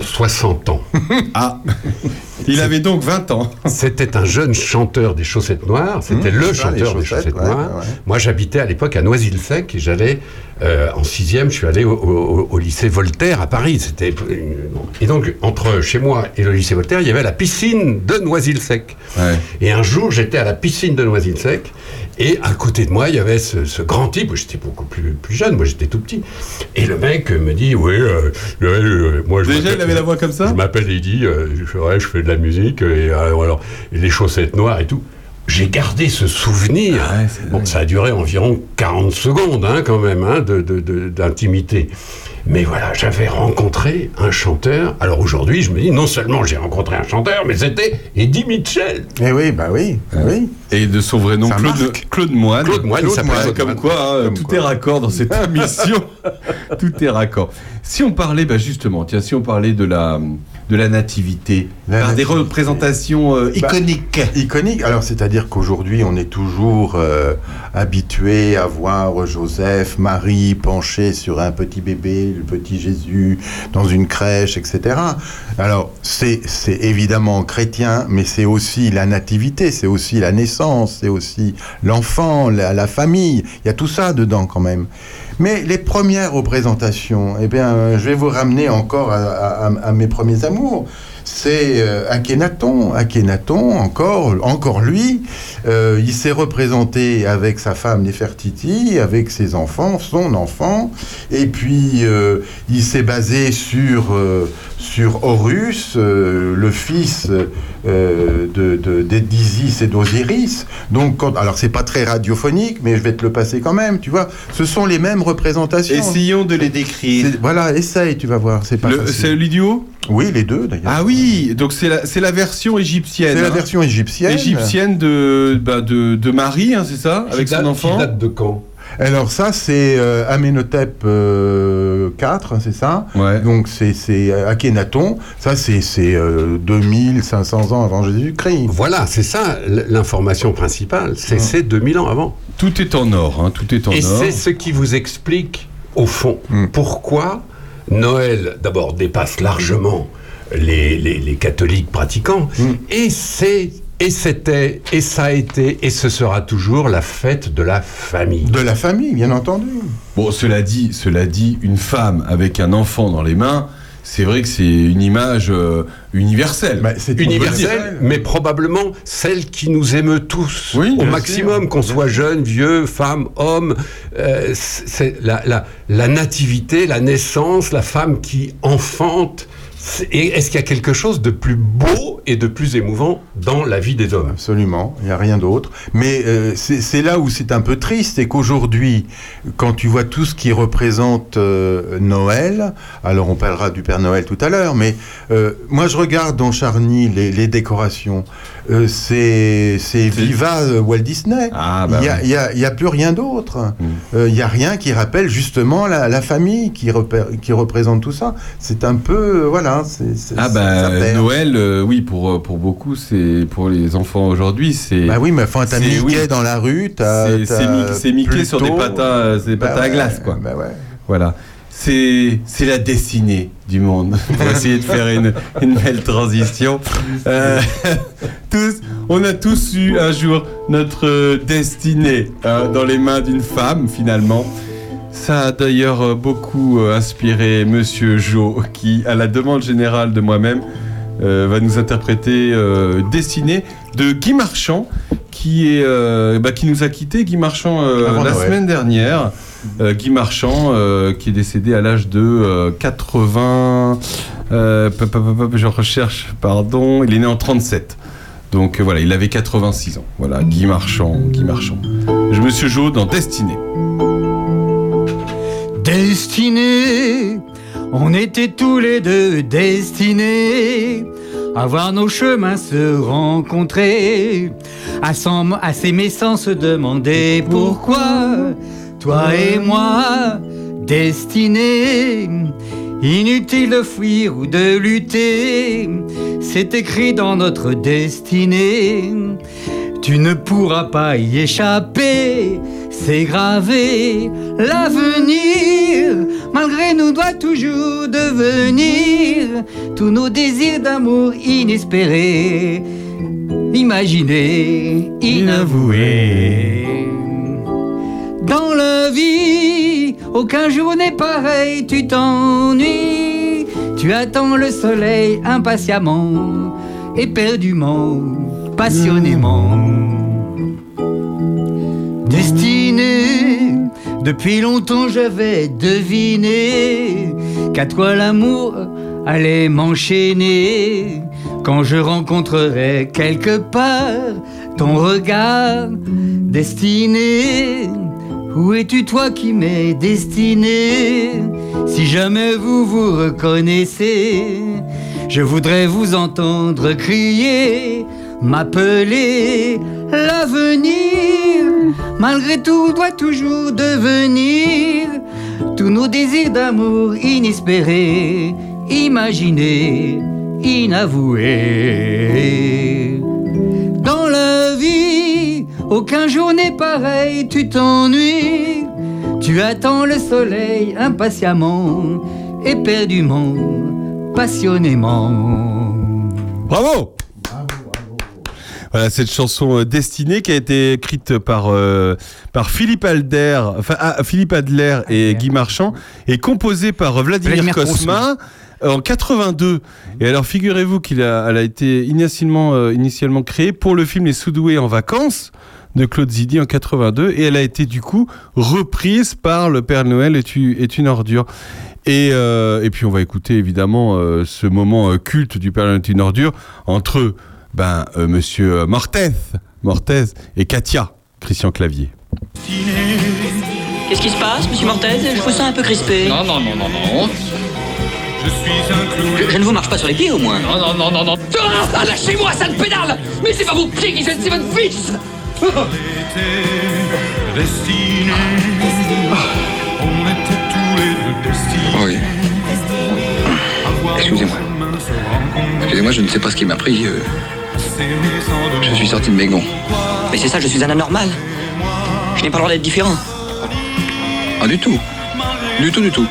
60 ans. Ah, il avait donc 20 ans. C'était un jeune chanteur des chaussettes noires. C'était Mmh, le les chanteur des chaussettes, chaussettes ouais, noires. ouais. Moi, j'habitais à l'époque à Noisy-le-Sec et j'allais euh, en sixième. Je suis allé au, au- au lycée Voltaire à Paris. C'était et donc entre chez moi et le lycée Voltaire, il y avait la piscine de Noisy-le-Sec. Ouais. Et un jour, j'étais à la piscine de Noisy-le-Sec, et à côté de moi, il y avait ce, ce grand type, j'étais beaucoup plus, plus jeune, moi j'étais tout petit. Et le mec me dit, oui, euh, euh, moi je Déjà, il avait la voix comme ça Je m'appelle Eddie, euh, je, fais, ouais, je fais de la musique, et, euh, alors, et les chaussettes noires et tout. J'ai gardé ce souvenir. Ah ouais, bon, ça a duré environ 40 secondes, hein, quand même, hein, de- de- de- d'intimité. Mais voilà, j'avais rencontré un chanteur. Alors aujourd'hui, je me dis, non seulement j'ai rencontré un chanteur, mais c'était Eddie Mitchell. Eh oui, bah oui, bah oui. Et de son vrai nom, Claude. Claude Moine. Claude Moine, Claude Moine, Claude Comme Moine. quoi, hein, Comme tout quoi. est raccord dans cette *laughs* émission. tout est raccord. Si on parlait, bah justement, tiens, si on parlait de la, de la nativité, La par des représentations euh, Bah, iconiques. Iconique. Alors, c'est-à-dire qu'aujourd'hui, on est toujours euh, habitué à voir Joseph, Marie penchés sur un petit bébé, le petit Jésus, dans une crèche, etc. Alors, c'est évidemment chrétien, mais c'est aussi la nativité, c'est aussi la naissance, c'est aussi l'enfant, la, la famille. Il y a tout ça dedans quand même. Mais les premières représentations, eh bien, euh, je vais vous ramener encore à, à- à- à mes premiers amours. C'est euh, Akhenaton. Akhenaton, encore, lui, euh, il s'est représenté avec sa femme Nefertiti, avec ses enfants, son enfant, et puis euh, il s'est basé sur, sur Horus, euh, le fils euh, de, et d'Osiris. Donc, quand, alors c'est pas très radiophonique, mais je vais te le passer quand même, tu vois. Ce sont les mêmes représentations. Essayons de les décrire. Voilà, essaye, tu vas voir. C'est pas. C'est l'idiot Oui, les deux d'ailleurs. Ah oui, donc c'est la, version égyptienne. C'est la hein. version égyptienne. égyptienne de, bah, de, de Marie, hein, c'est ça Avec son date- enfant? Qui date de quand? Alors ça, c'est euh, Amenhotep euh, IV, c'est ça Ouais. Donc c'est c'est Akhenaton. Ça, c'est c'est, euh, 2500 ans avant Jésus-Christ. Voilà, c'est ça l'information principale. C'est c'est 2000 ans avant. Tout est en or, hein, tout est en Et or. c'est ce qui vous explique, au fond, Mm. pourquoi Noël, d'abord, dépasse largement les, les- les catholiques pratiquants. Mm. Et c'est. Et c'était, et ça a été, et ce sera toujours la fête de la famille. De la famille, bien entendu. Bon, cela dit, cela dit, une femme avec un enfant dans les mains, c'est vrai que c'est une image euh, universelle. Bah, c'est universelle, mais probablement celle qui nous émeut tous Oui, au maximum, qu'on soit jeune, vieux, femme, homme. euh, c'est la, la- la nativité, la naissance, la femme qui enfante. Et est-ce qu'il y a quelque chose de plus beau et de plus émouvant dans la vie des hommes? Absolument, il n'y a rien d'autre. Mais euh, c'est là où c'est un peu triste, c'est qu'aujourd'hui, quand tu vois tout ce qui représente euh, Noël, alors on parlera du Père Noël tout à l'heure, mais euh, moi je regarde dans Charny les, les décorations, euh, c'est c'est Viva Walt Disney. Ah, bah il n'y a, oui. a- a plus rien d'autre. Euh, Il n'y a rien qui rappelle justement la, la famille qui, repère- qui représente tout ça. C'est un peu, euh, c'est- c'est- Ah bah perd. Noël, euh, oui pour euh, pour beaucoup c'est pour les enfants aujourd'hui c'est Bah oui, mais enfin, t'as c'est- Mickey oui. dans la rue, t'as. c'est c'est t'as c'est Mickey sur des patins euh, c'est des Bah patins à glace quoi. Bah ouais. Voilà. C'est c'est la destinée du monde. *laughs* On va essayer de faire une, une belle transition. Euh, *laughs* tous, on a tous eu un jour notre destinée hein, dans les mains d'une femme finalement. Ça a d'ailleurs euh, beaucoup euh, inspiré Monsieur Jo, qui, à la demande générale de moi-même, euh, va nous interpréter euh, Destinée de Guy Marchand, qui, est, euh, bah, qui nous a quitté. Guy Marchand la Noël. semaine dernière. Guy Marchand, qui est décédé à l'âge de euh, 80. euh, pop, pop, pop, pop, je recherche, pardon. Il est né en 37. Donc voilà, il avait 86 ans. Voilà, Guy Marchand, Guy Marchand. Je me suis joué dans Destinée. Destinés, on était tous les deux destinés. À voir nos chemins se rencontrer, à, à s'aimer sans se demander pourquoi, toi et moi, destinés, inutile de fuir ou de lutter, c'est écrit dans notre destinée. Tu ne pourras pas y échapper, c'est gravé. L'avenir, malgré nous, doit toujours devenir tous nos désirs d'amour inespérés, imaginés, inavoués. Dans la vie, aucun jour n'est pareil, tu t'ennuies. Tu attends le soleil impatiemment, éperdument, passionnément. Destiné, depuis longtemps j'avais deviné qu'à toi l'amour allait m'enchaîner quand je rencontrerai quelque part ton regard destiné. Où es-tu toi qui m'es destiné? Si jamais vous vous reconnaissez, je voudrais vous entendre crier, m'appeler l'avenir. Malgré tout, doit toujours devenir tous nos désirs d'amour inespérés, imaginés, inavoués. Dans la vie, aucun jour n'est pareil, tu t'ennuies. Tu attends le soleil impatiemment, éperdument, passionnément. Bravo voilà, cette chanson euh, destinée qui a été écrite par, euh, par Philippe Alder, enfin, ah, Philippe Adler et Guy Marchand, et composée par Vladimir, Vladimir Cosma euh, en 82. Et alors, figurez-vous qu'elle a, elle a été initialement, euh, initialement créée pour le film Les Soudoués en vacances de Claude Zidi en 82 et elle a été du coup reprise par Le Père Noël est, est une ordure. Et, euh, et puis on va écouter évidemment euh, ce moment euh, culte du Père Noël est une ordure entre ben, euh, Monsieur Mortez, Mortez et Katia, Christian Clavier. Qu'est-ce qui se passe, monsieur Mortez? Je vous sens un peu crispé. Non, non, non, non, non. Je suis un clou. Je, je ne vous marche pas sur les pieds, au moins. Non, non, non, non, non. Ah, lâchez-moi, ça ne pédale Mais c'est pas vos pieds qui gênent, c'est votre fils Destiné. On était tous les deux destinés. Oui. Excusez-moi. Excusez-moi, je ne sais pas ce qui m'a pris. euh, je suis sorti de mes gonds. Mais c'est ça, je suis un anormal. Je n'ai pas le droit d'être différent. Ah, du tout. Du tout, du tout.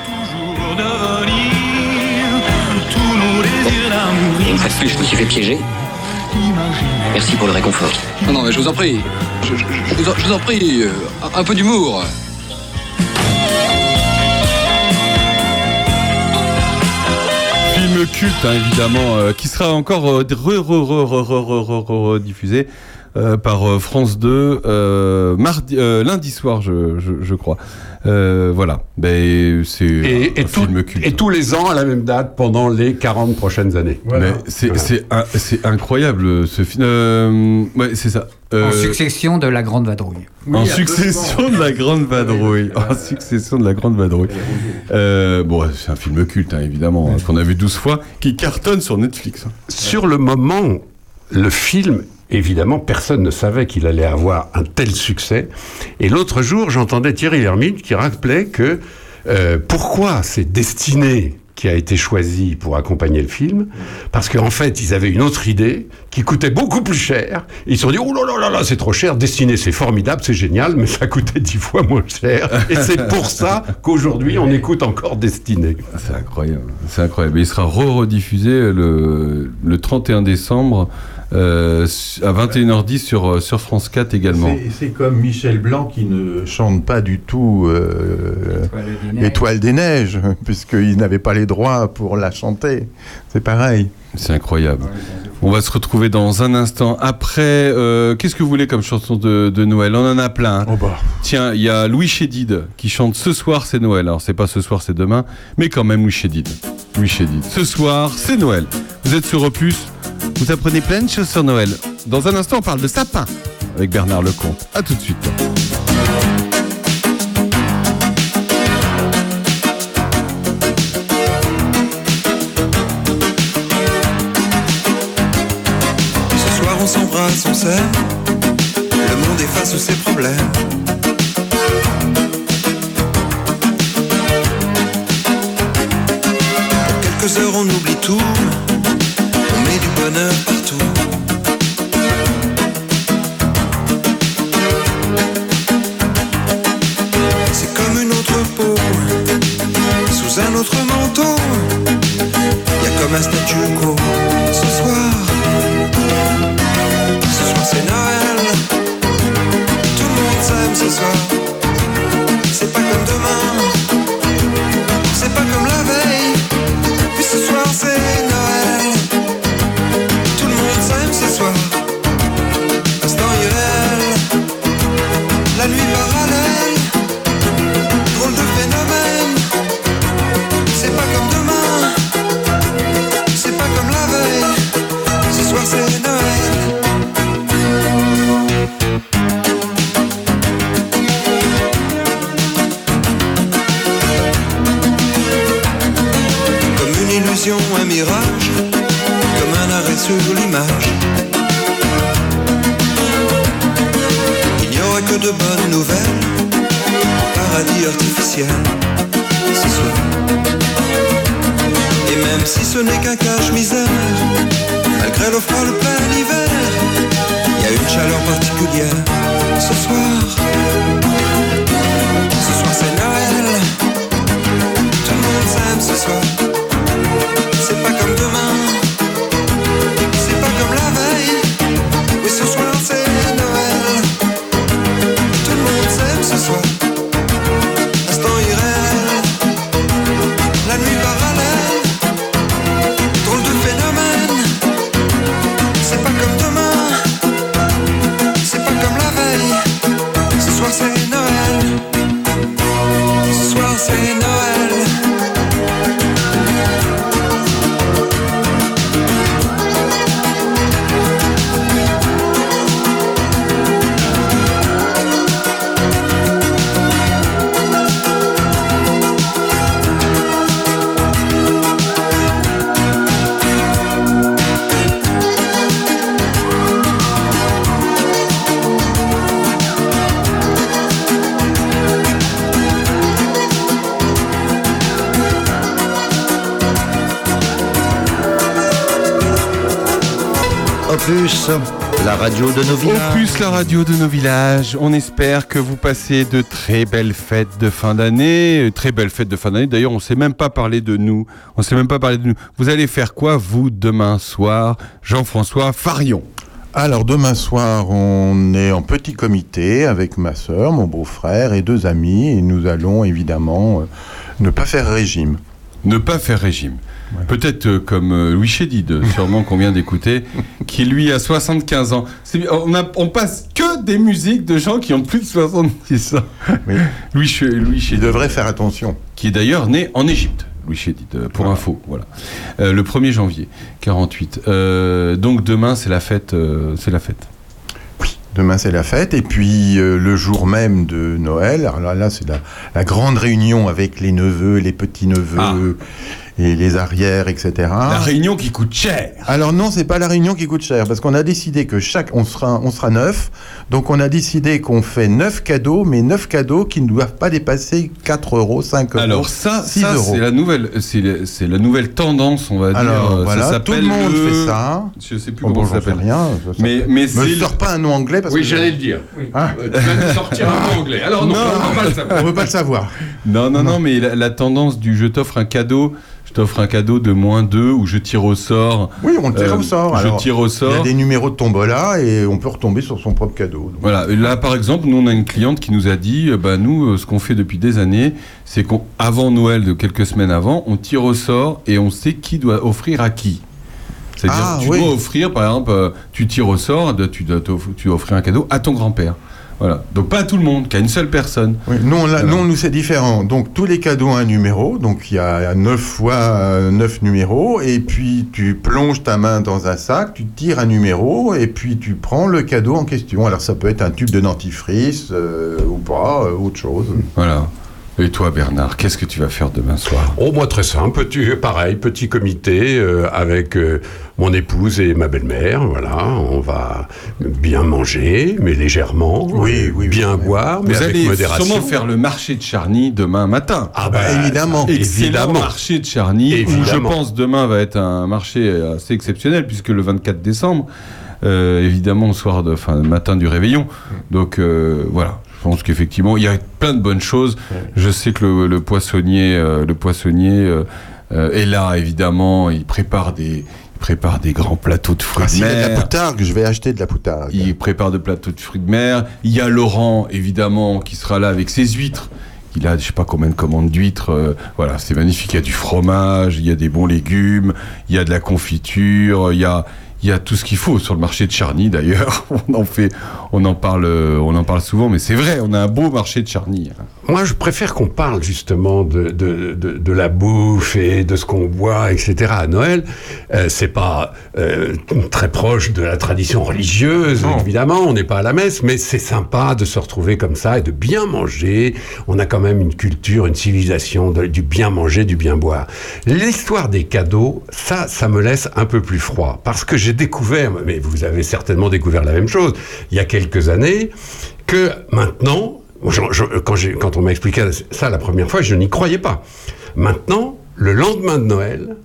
Et une fois de plus, je me suis fait piéger. Merci pour le réconfort. Non, non, mais je vous en prie. Je, je- je vous, en, je vous en prie, euh, un, un peu d'humour. culte, hein, évidemment, euh, qui sera encore diffusé par France 2 euh, euh, lundi soir, je crois. Euh, voilà, ben, c'est Et, un et tout- film culte. et tous les ans à la même date pendant les 40 prochaines années. Mais c'est c'est un- c'est incroyable ce film. Euh, ouais, c'est ça. Euh, En succession de la Grande Vadrouille. en succession de la grande vadrouille. En succession de la grande vadrouille. Euh, bon, c'est un film culte, hein, évidemment, hein, qu'on a vu 12 fois, qui cartonne sur Netflix. hein. Sur le moment, le film, évidemment, personne ne savait qu'il allait avoir un tel succès. Et l'autre jour, j'entendais Thierry Lhermitte qui rappelait que euh, pourquoi c'est Destiné qui a été choisi pour accompagner le film, parce qu'en fait, ils avaient une autre idée qui coûtait beaucoup plus cher. Ils se sont dit, oh là là là là, c'est trop cher, Destiné, c'est formidable, c'est génial, mais ça coûtait dix fois moins cher. Et c'est pour ça qu'aujourd'hui, on écoute encore Destiné. C'est incroyable. C'est incroyable. Il sera re-rediffusé le 31 décembre euh, à 21h10 sur, euh, sur France 4 également. C'est- comme Michel Blanc qui ne chante pas du tout euh, Étoile des Neiges, *laughs* puisqu'il n'avait pas les droits pour la chanter. C'est pareil. C'est incroyable. On va se retrouver dans un instant. Après, euh, qu'est-ce que vous voulez comme chanson de, de Noël? On en a plein. hein. Tiens, il y a Louis Chédid qui chante Ce soir c'est Noël. Alors c'est pas ce soir, c'est demain, mais quand même Louis Chédid. Louis Chédid. Ce soir c'est Noël. Vous êtes sur Opus. Vous apprenez plein de choses sur Noël. Dans un instant, on parle de sapin avec Bernard Lecomte. À tout de suite. S'embrasse, on s'aime. Le monde efface ses problèmes. Radio de nos villages. Opus, la radio de nos villages. On espère que vous passez de très belles fêtes de fin d'année. Euh, Très belles fêtes de fin d'année. D'ailleurs, on ne sait même pas parler de nous. On ne sait même pas parler de nous. Vous allez faire quoi, vous, demain soir Jean-François Farion? Alors demain soir, on est en petit comité avec ma sœur, mon beau-frère et deux amis, et nous allons évidemment euh, ne pas faire régime. Ne pas faire régime. Peut-être euh, comme euh, Louis Chédid, sûrement qu'on vient d'écouter, *laughs* qui lui a 75 ans. On, a- on passe que des musiques de gens qui ont plus de 70 ans. *laughs* Louis, Louis Chédid. Il devrait faire attention. Qui est d'ailleurs né en Égypte. Louis Chédid, euh, pour info, voilà. Euh, le 1er janvier 48. Euh, donc demain, c'est la fête. euh, c'est la fête. Demain, c'est la fête. Et puis, euh, le jour même de Noël, alors là, là c'est la, la grande réunion avec les neveux, les petits-neveux et les arrières, etc. La réunion qui coûte cher. Alors non, c'est pas la réunion qui coûte cher, parce qu'on a décidé que chaque... On sera, on sera neuf, donc on a décidé qu'on fait neuf cadeaux, mais neuf cadeaux qui ne doivent pas dépasser 4 euros, 5 euros, Alors ça, 6 ça euros. c'est la nouvelle, c'est la- c'est la nouvelle tendance, on va dire. Alors, Ça voilà, s'appelle tout le monde le- fait ça. Je sais plus Oh, comment bon, ça s'appelle. rien, ça mais mais c'est sors pas un nom anglais parce Oui, que j'allais le dire. Ah. Euh, tu vas sortir un mot anglais. Alors non, on. On veut pas le savoir. Non, non, non, mais la, la tendance du je t'offre un cadeau, je t'offre un cadeau de moins 2 ou je tire au sort. Oui, on le tire Euh, au sort. Je tire au Il y a sort. des numéros de tombola et on peut retomber sur son propre cadeau. Donc, Voilà, et là par exemple, nous on a une cliente qui nous a dit, euh, bah nous, euh, ce qu'on fait depuis des années, c'est qu'avant Noël, de quelques semaines avant, on tire au sort et on sait qui doit offrir à qui. C'est-à-dire, Ah, tu oui. dois offrir, par exemple, euh, tu tires au sort, tu dois, tu dois offrir un cadeau à ton grand-père. Voilà. Donc pas à tout le monde, qu'à une seule personne. Oui, nous, on l'a- Voilà. nous, nous, c'est différent. Donc, tous les cadeaux ont un numéro. Donc, il y a 9 fois 9 numéros. Et puis, tu plonges ta main dans un sac, tu tires un numéro, et puis tu prends le cadeau en question. Alors, ça peut être un tube de dentifrice euh, ou pas, euh, autre chose. Voilà. Et toi, Bernard, qu'est-ce que tu vas faire demain soir? Oh, moi, très simple. Petit, pareil, petit comité euh, avec euh, mon épouse et ma belle-mère. Voilà, on va bien manger, mais légèrement. Oui, oui, Bien boire, mais Vous avec allez modération. sûrement faire le marché de Charny demain matin. Ah, bah, évidemment. Excellent évidemment. marché de Charny. où je pense demain va être un marché assez exceptionnel puisque le 24 décembre, euh, évidemment, soir de, enfin, le matin du réveillon. Donc euh, voilà. Je pense qu'effectivement, il y a plein de bonnes choses. Je sais que le, le poissonnier, euh, le poissonnier euh, euh, est là, évidemment. Il prépare des, il prépare des grands plateaux de fruits Ah, de s'il y a de la mer. poutargue, je vais acheter de la poutargue. Il prépare de plateaux de fruits de mer. Il y a Laurent, évidemment, qui sera là avec ses huîtres. Il a, je sais pas combien de commandes d'huîtres. euh, voilà, c'est magnifique. Il y a du fromage, il y a des bons légumes, il y a de la confiture, il y a, il y a tout ce qu'il faut sur le marché de Charny. D'ailleurs, *laughs* on en fait, on en parle, euh, on en parle souvent, mais c'est vrai, on a un beau marché de Charny. hein. Moi, je préfère qu'on parle justement de, de, de, de la bouffe et de ce qu'on boit, etc. à Noël. Euh, c'est pas euh, très proche de la tradition religieuse, évidemment, on n'est pas à la messe, mais c'est sympa de se retrouver comme ça et de bien manger. On a quand même une culture, une civilisation du bien manger, du bien boire. L'histoire des cadeaux, ça, ça me laisse un peu plus froid, parce que j'ai découvert, mais vous avez certainement découvert la même chose, il y a quelques années, que maintenant, je- je- quand, on m'a expliqué ça la première fois, je n'y croyais pas. Maintenant, le lendemain de Noël,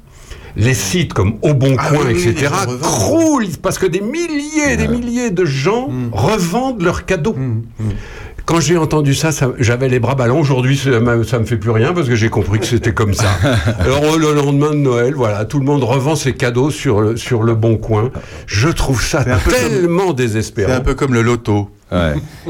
les sites comme Au Bon Ah Coin, oui, oui, etc., croulent parce que des milliers et des milliers de gens revendent leurs cadeaux. Quand j'ai entendu ça, ça- j'avais les bras ballants. Aujourd'hui, ça ça me fait plus rien parce que j'ai compris que c'était comme ça. *laughs* Alors le lendemain de Noël, voilà, tout le monde revend ses cadeaux sur le, sur le bon coin. Je trouve ça tellement désespérant. C'est un peu comme le loto.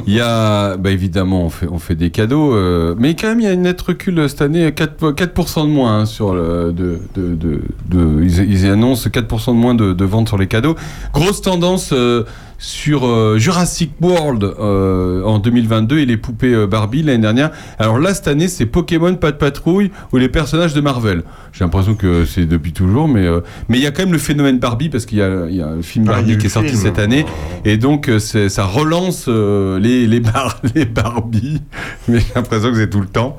Il y a, bah évidemment, on fait, on fait des cadeaux, euh, mais quand même, il y a une net recul cette année, 4%, 4 de moins hein, sur le, de, de, de, ils, ils annoncent 4% de moins de, ventes sur les cadeaux. Grosse tendance euh, sur euh, Jurassic World euh, en 2022 et les poupées euh, Barbie l'année dernière. Alors là, cette année, c'est Pokémon, Pas de Patrouille ou les personnages de Marvel. J'ai l'impression que c'est depuis toujours, mais mais il y a quand même le phénomène Barbie parce qu'il y a, il y a un film Ah, Barbie qui est le sorti film. cette année et donc ça relance les les, bar *laughs* les Barbie, mais j'ai l'impression que c'est tout le temps.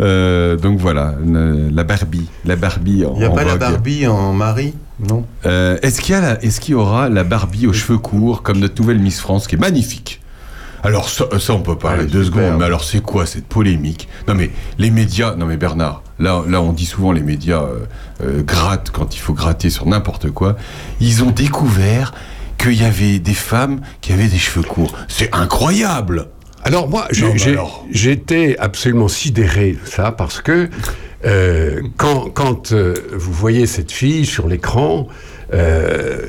Euh, donc voilà, la Barbie, la Barbie. En, Il n'y a en pas la. Barbie en Marie Non. Euh, est-ce qu'il y a la- est-ce qu'il y aura la Barbie aux cheveux courts comme notre nouvelle Miss France qui est magnifique? Alors ça, ça, on peut parler Ouais, deux secondes, mais alors c'est quoi cette polémique? Non mais les médias, non mais Bernard, là, là on dit souvent les médias euh, euh, grattent quand il faut gratter sur n'importe quoi. Ils ont découvert qu'il y avait des femmes qui avaient des cheveux courts. C'est incroyable Alors moi, j'ai- alors. j'étais absolument sidéré de ça parce que euh, quand, quand euh, vous voyez cette fille sur l'écran, euh,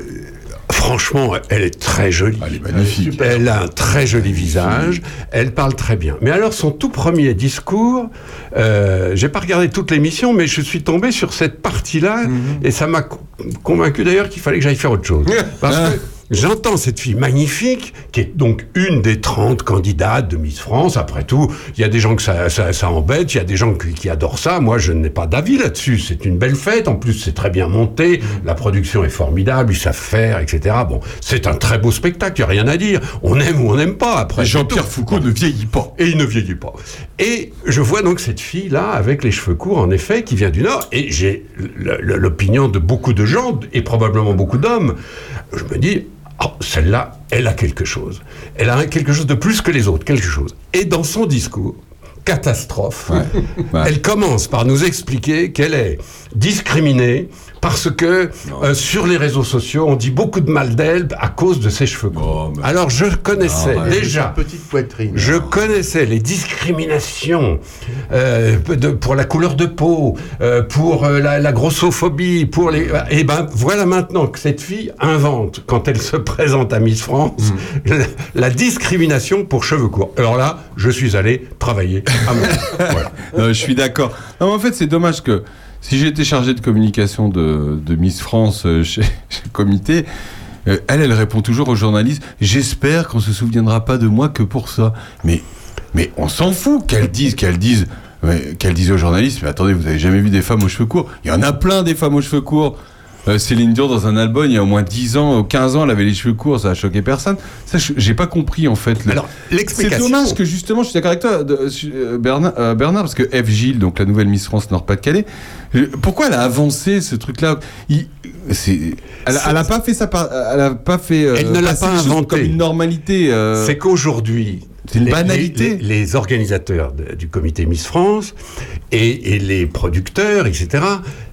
franchement, elle est très jolie. Elle est magnifique. Elle a un très joli visage, elle parle très bien. Mais alors son tout premier discours, euh, j'ai pas regardé toute l'émission, mais je suis tombé sur cette partie-là et ça m'a co- convaincu d'ailleurs qu'il fallait que j'aille faire autre chose. *laughs* Parce que J'entends cette fille magnifique, qui est donc une des 30 candidates de Miss France. Après tout, il y a des gens que ça, ça, ça embête, il y a des gens qui, qui adorent ça. Moi, je n'ai pas d'avis là-dessus. C'est une belle fête. En plus, c'est très bien monté. La production est formidable. Ils savent faire, etc. Bon, c'est un très beau spectacle. Il n'y a rien à dire. On aime ou on n'aime pas. Après, Jean-Pierre. Foucault ne vieillit pas. Et il ne vieillit pas. Et je vois donc cette fille-là, avec les cheveux courts, en effet, qui vient du Nord. Et j'ai l'opinion de beaucoup de gens, et probablement beaucoup d'hommes. Je me dis, oh, celle-là, elle a quelque chose. Elle a quelque chose de plus que les autres, quelque chose. Et dans son discours, catastrophe, ouais. elle commence par nous expliquer qu'elle est discriminée parce que euh, sur les réseaux sociaux, on dit beaucoup de mal d'elle à cause de ses cheveux courts. mais- Alors je connaissais Non, ouais. déjà Petite poitrine. je connaissais les discriminations euh, de- pour la couleur de peau, euh, pour euh, la, la grossophobie, pour les. Et ben voilà maintenant que cette fille invente, quand elle se présente à Miss France, *laughs* la, la discrimination pour cheveux courts. Alors là, je suis allé travailler à mon. *laughs* voilà. Non, je suis d'accord. En fait, c'est dommage que si j'étais chargé de communication de, Miss France euh, chez, *laughs* le comité, euh, elle, elle répond toujours aux journalistes J'espère qu'on se souviendra pas de moi que pour ça. Mais, on s'en fout qu'elle dise, qu'elle dise. Qu'elle dise aux journalistes, mais attendez, vous avez jamais vu des femmes aux cheveux courts? Il y en a plein des femmes aux cheveux courts. Euh, Céline Dion dans un album il y a au moins 10 ans, 15 ans, elle avait les cheveux courts, ça a choqué personne. Ça, j'ai pas compris en fait. Le- Alors, c'est l'explication- dommage que justement, je suis d'accord avec toi, de- euh, Bernard, euh, Bernard, parce que F. Gilles, donc la nouvelle Miss France Nord-Pas-de-Calais, pourquoi elle a avancé ce truc-là? Il- c'est- elle, elle a pas fait ça, par- elle a pas fait. Elle ne l'a pas inventé. comme une normalité. C'est qu'aujourd'hui, C'est une les- banalité. Les, les organisateurs de- du comité Miss France et, et les producteurs, etc.,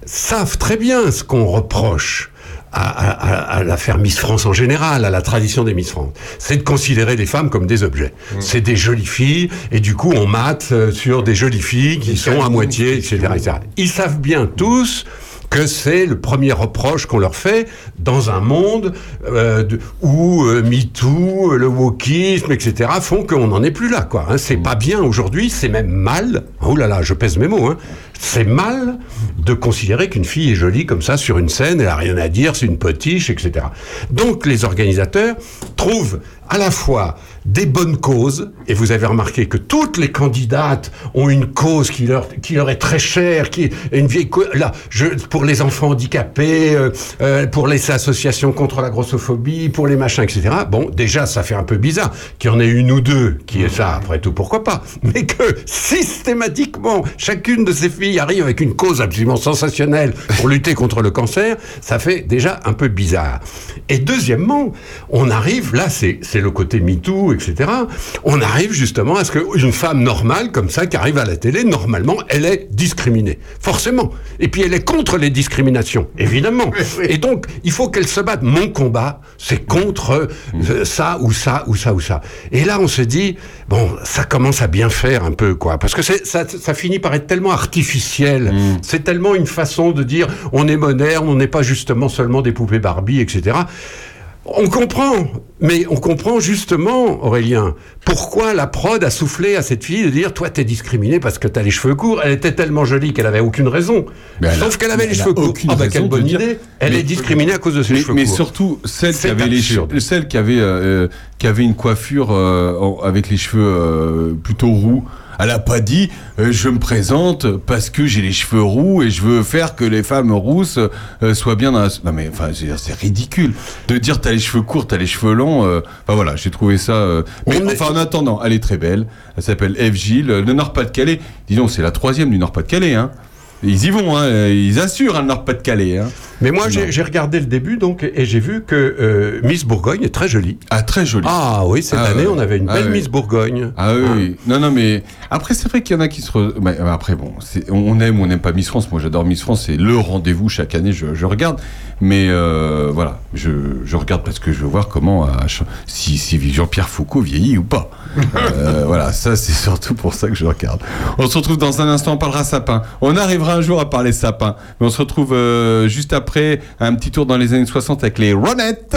savent très bien ce qu'on reproche. À, à- à- à l'affaire Miss France en général, à la tradition des Miss France, c'est de considérer les femmes comme des objets. C'est des jolies filles, et du coup on mate euh, sur des jolies filles qui sont à moitié, etc., etc. Ils savent bien tous que c'est le premier reproche qu'on leur fait dans un monde euh, où euh, MeToo, le wokisme, etc. font qu'on n'en est plus là. Hein. C'est pas bien aujourd'hui, c'est même mal. Oh là là, je pèse mes mots. Hein. C'est mal de considérer qu'une fille est jolie comme ça sur une scène, elle a rien à dire, c'est une potiche, etc. Donc les organisateurs trouvent à la fois des bonnes causes, et vous avez remarqué que toutes les candidates ont une cause qui leur, est très chère, qui est une vieille là, pour les enfants handicapés, euh, euh, pour les associations contre la grossophobie, pour les machins, etc. Bon, déjà, ça fait un peu bizarre qu'il y en ait une ou deux qui est ça, après tout, pourquoi pas, mais que systématiquement, chacune de ces filles arrive avec une cause absolument sensationnelle pour lutter contre le cancer, ça fait déjà un peu bizarre. Et deuxièmement, on arrive, là, c'est le côté MeToo, etc. On arrive justement à ce qu'une femme normale, comme ça, qui arrive à la télé, normalement, elle est discriminée. Forcément. Et puis elle est contre les discriminations, évidemment. Et donc, il faut qu'elle se batte. Mon combat, c'est contre euh, ça ou ça ou ça ou ça. Et là, on se dit, bon, ça commence à bien faire un peu, quoi. Parce que ça, ça finit par être tellement artificiel. C'est tellement une façon de dire, on est moderne, on n'est pas justement seulement des poupées Barbie, etc. On comprend, mais on comprend justement, Aurélien, pourquoi la prod a soufflé à cette fille de dire Toi, t'es discriminée parce que t'as les cheveux courts. Elle était tellement jolie qu'elle avait aucune raison. Mais Sauf qu'elle avait mais les cheveux courts. aucune Ah, bah, quelle bonne dire- idée Elle Mais- est discriminée à cause de ses mais, cheveux mais courts. surtout celle qui avait les cheveux, celle qui avait euh, qui avait une coiffure euh, avec les cheveux euh, plutôt roux. Elle a pas dit euh, je me présente parce que j'ai les cheveux roux et je veux faire que les femmes rousses euh, soient bien dans la... Non mais enfin c'est ridicule de dire t'as les cheveux courts, t'as les cheveux longs. euh, Enfin voilà, j'ai trouvé ça. euh, Mais enfin en attendant, elle est très belle. Elle s'appelle Eve Gilles, le Nord-Pas-de-Calais. Dis donc c'est la troisième du Nord-Pas-de-Calais. Hein. Ils y vont, hein, ils assurent hein, le Nord-Pas-de-Calais. Hein. Mais moi, j'ai regardé le début donc et j'ai vu que euh, Miss Bourgogne est très jolie. Ah, très jolie. Ah oui, cette Ah, année, on avait une Ah, belle. Miss Bourgogne. Ah oui, oui. non, non, mais après, c'est vrai qu'il y en a qui se. re- euh, après, bon, on aime ou on n'aime pas Miss France. Moi, j'adore Miss France. C'est le rendez-vous chaque année. Je, je regarde. Mais euh, voilà, je, je regarde parce que je veux voir comment. si, si Jean-Pierre Foucault vieillit ou pas. Euh, voilà, ça, c'est surtout pour ça que je regarde. On se retrouve dans un instant. On parlera sapin. On arrivera un jour à parler sapin. Mais on se retrouve euh, juste après un petit tour dans les années 60 avec les Ronettes.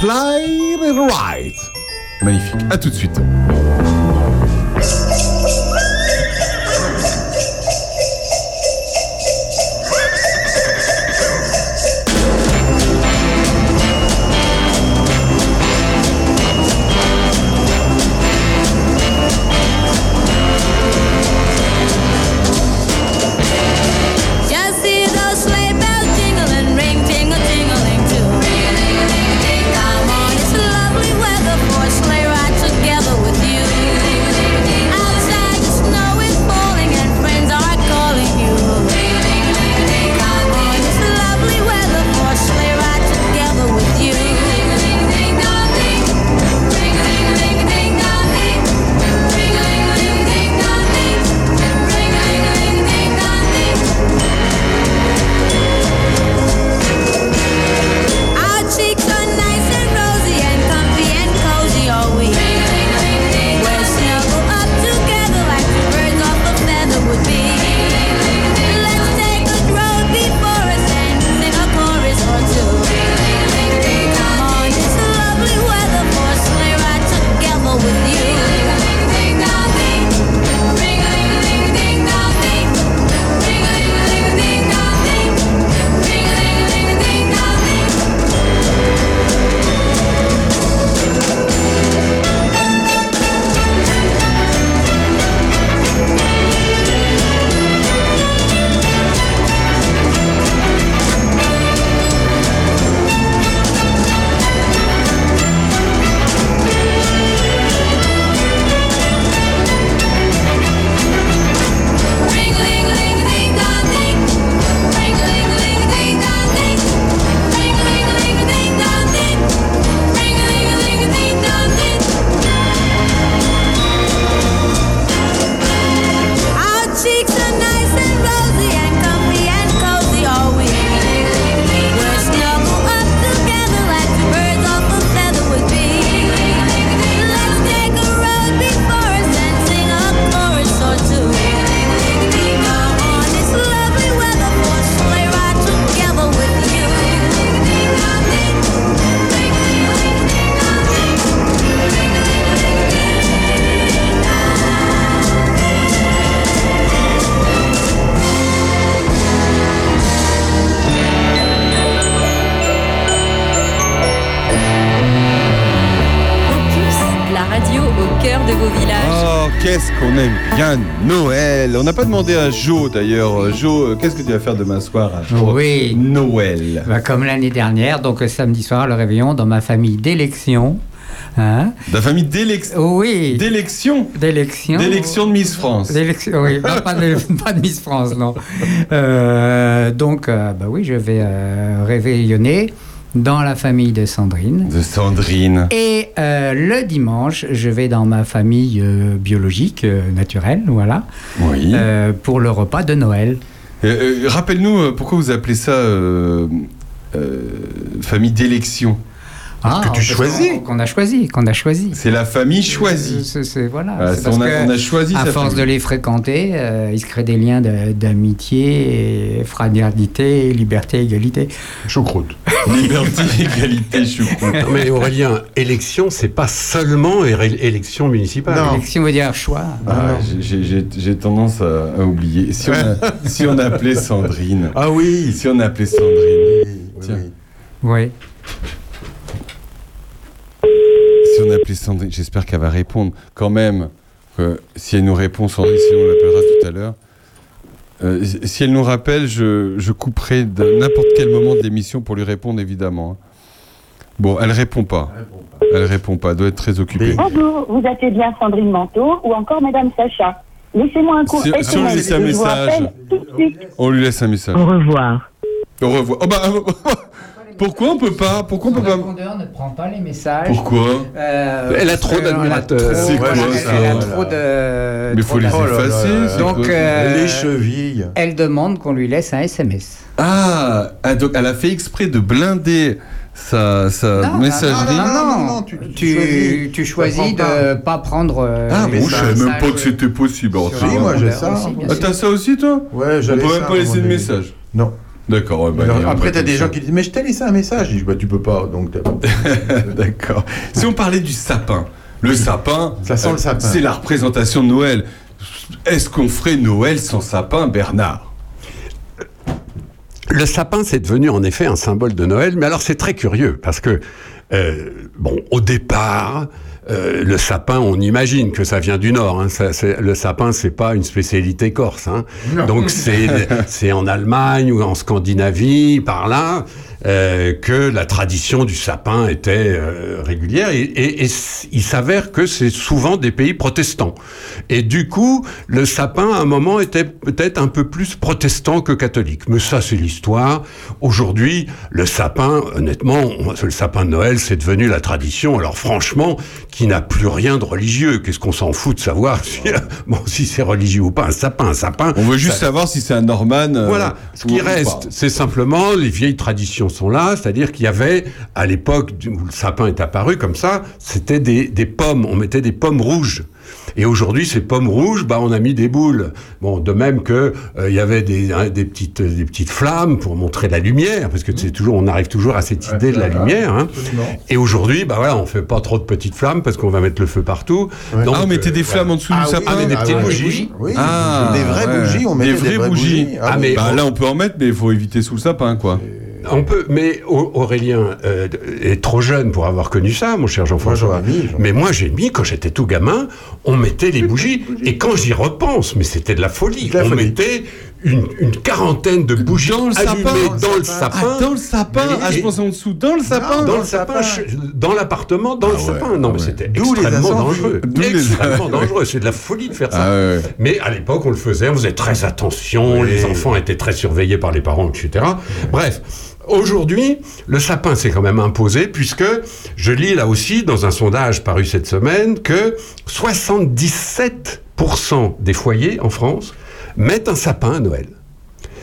Slide it right. Magnifique. À tout de suite. On n'a pas demandé à Jo d'ailleurs. Euh, Jo, euh, qu'est-ce que tu vas faire demain soir pour Oui. Noël Bah, comme l'année dernière, donc le samedi soir, le réveillon dans ma famille d'élection. Hein La famille d'élection Oui. D'élection D'élection. D'élection de Miss France. D'élection, oui. Non, pas, de, *laughs* pas de Miss France, non. Euh, donc, euh, bah oui, je vais euh, réveillonner dans la famille de Sandrine. De Sandrine. Et euh, le dimanche, je vais dans ma famille euh, biologique, euh, naturelle, voilà, Oui. pour le repas de Noël. Rappelle-nous pourquoi vous appelez ça famille d'élection? Ah, que tu choisis. qu'on- a choisi, qu'on a choisi. C'est la famille choisie. C'est- voilà. Ah, parce on, a, que, on a choisi À force de les fréquenter, euh, il se crée des liens de- d'amitié, et fraternité, liberté, égalité. Choucroute. *laughs* Liberté, égalité, choucroute. Non, mais Aurélien, élection, c'est pas seulement élection municipale. Élection veut dire choix. Ah, j'ai- tendance à, à oublier. Si on, a- *laughs* si on appelait Sandrine. Ah oui Si on appelait Sandrine. Tiens. Oui. Si on appelait Sandrine, j'espère qu'elle va répondre. Quand même, que si elle nous répond, Sandrine, sinon on l'appellera tout à l'heure. Euh, si elle nous rappelle, je, je couperai de n'importe quel moment de l'émission pour lui répondre, évidemment. hein. Bon, elle répond pas. Elle répond pas. Elle doit être très occupée. Bonjour, vous appelez bien Sandrine Manteau ou encore Madame Sacha. Laissez-moi un court Si- si on lui laisse un message. rappelle tout de suite. On lui laisse un message. Au revoir. Au revoir. Oh bah, *laughs* *laughs* pourquoi on peut pas Pourquoi on peut pas répondeur ne prend pas les messages. Pourquoi Euh, Elle a trop d'admirateurs. elle a trop- C'est quoi ça Elle a Voilà. trop de. Mais faut les effacer. Donc, euh, Les chevilles. Elle demande qu'on lui laisse un SMS. Ah, ah, donc elle a fait exprès de blinder sa, sa messagerie. Non, non, non, tu, tu- tu, tu choisis. de ne pas prendre. euh, Ah les bon, je savais même pas que c'était possible. Si, moi, j'ai ça. aussi, bien Ah, t'as ça aussi, toi Ouais, On j'avais peut ça même à pas un laisser de message. Non. D'accord, ouais, bah, après, t'as comme des ça. gens qui disent Mais je t'ai laissé un message. Je dis Bah, tu peux pas. Donc, *laughs* D'accord. Si on parlait du sapin, le sapin, Ça sent le euh, sapin. c'est la représentation de Noël. Est-ce qu'on ferait Noël sans sapin, Bernard? Le sapin, c'est devenu en effet un symbole de Noël, mais alors c'est très curieux parce que, euh, bon, au départ, euh, le sapin, on imagine que ça vient du Nord. Hein. Ça, c'est- le sapin, c'est pas une spécialité corse. Hein. Donc c'est *laughs* c'est en Allemagne ou en Scandinavie, par là, euh, que la tradition du sapin était euh, régulière. Et, et- et s- il s'avère que c'est souvent des pays protestants. Et du coup, le sapin, à un moment, était peut-être un peu plus protestant que catholique. Mais ça, c'est l'histoire. Aujourd'hui, le sapin, honnêtement, on- le sapin de Noël, c'est devenu la tradition. Alors franchement, qui n'a plus rien de religieux? Qu'est-ce qu'on s'en fout de savoir si, *laughs* bon, si c'est religieux ou pas? Un sapin, un sapin. On veut juste ça- savoir si c'est un Norman. euh, voilà. Ce qui reste, c'est simplement les vieilles traditions sont là, c'est-à-dire qu'il y avait à l'époque où le sapin est apparu comme ça, c'était des, des pommes, on mettait des pommes rouges. Et aujourd'hui, ces pommes rouges, bah, on a mis des boules. Bon, de même que euh, il y avait des, hein, des petites des petites flammes pour montrer la lumière, parce que c'est toujours, on arrive toujours à cette idée de la lumière. hein. Et aujourd'hui, bah voilà, on fait pas trop de petites flammes parce qu'on va mettre le feu partout. Donc, ah, on mettait euh, des flammes en dessous Ah du oui, sapin ah, mais des ah petites ouais. bougies. Oui, Ah, des vraies ouais. bougies. On Des mettait vraies bougies. Ah, Ah, oui. mais Bah, on- là, on peut en mettre, mais il faut éviter sous le sapin, quoi. On peut, mais Au- Aurélien euh, est trop jeune pour avoir connu ça, mon cher Jean-François. Moi, j'en ai mis, j'en ai Mais moi, j'ai mis, quand j'étais tout gamin, on mettait les *laughs* bougies. Et quand j'y repense, mais c'était de la folie. De la on folie. mettait une, une quarantaine de bougies Dans le allumées sapin dans le sapin. Ah, dans le sapin Mais- Ah, je pense en dessous. Dans le sapin dans le sapin, je- dans l'appartement, dans le Ah ouais, sapin. Non, ah mais c'était extrêmement dangereux. Les- Extrêmement *laughs* dangereux. C'est de la folie de faire ça. Ah ouais. Mais à l'époque, on le faisait, on faisait très attention, les enfants étaient très surveillés par les parents, etc. Bref, aujourd'hui, le sapin s'est quand même imposé, puisque je lis là aussi, dans un sondage paru cette semaine, que 77% des foyers en France mettent un sapin à Noël.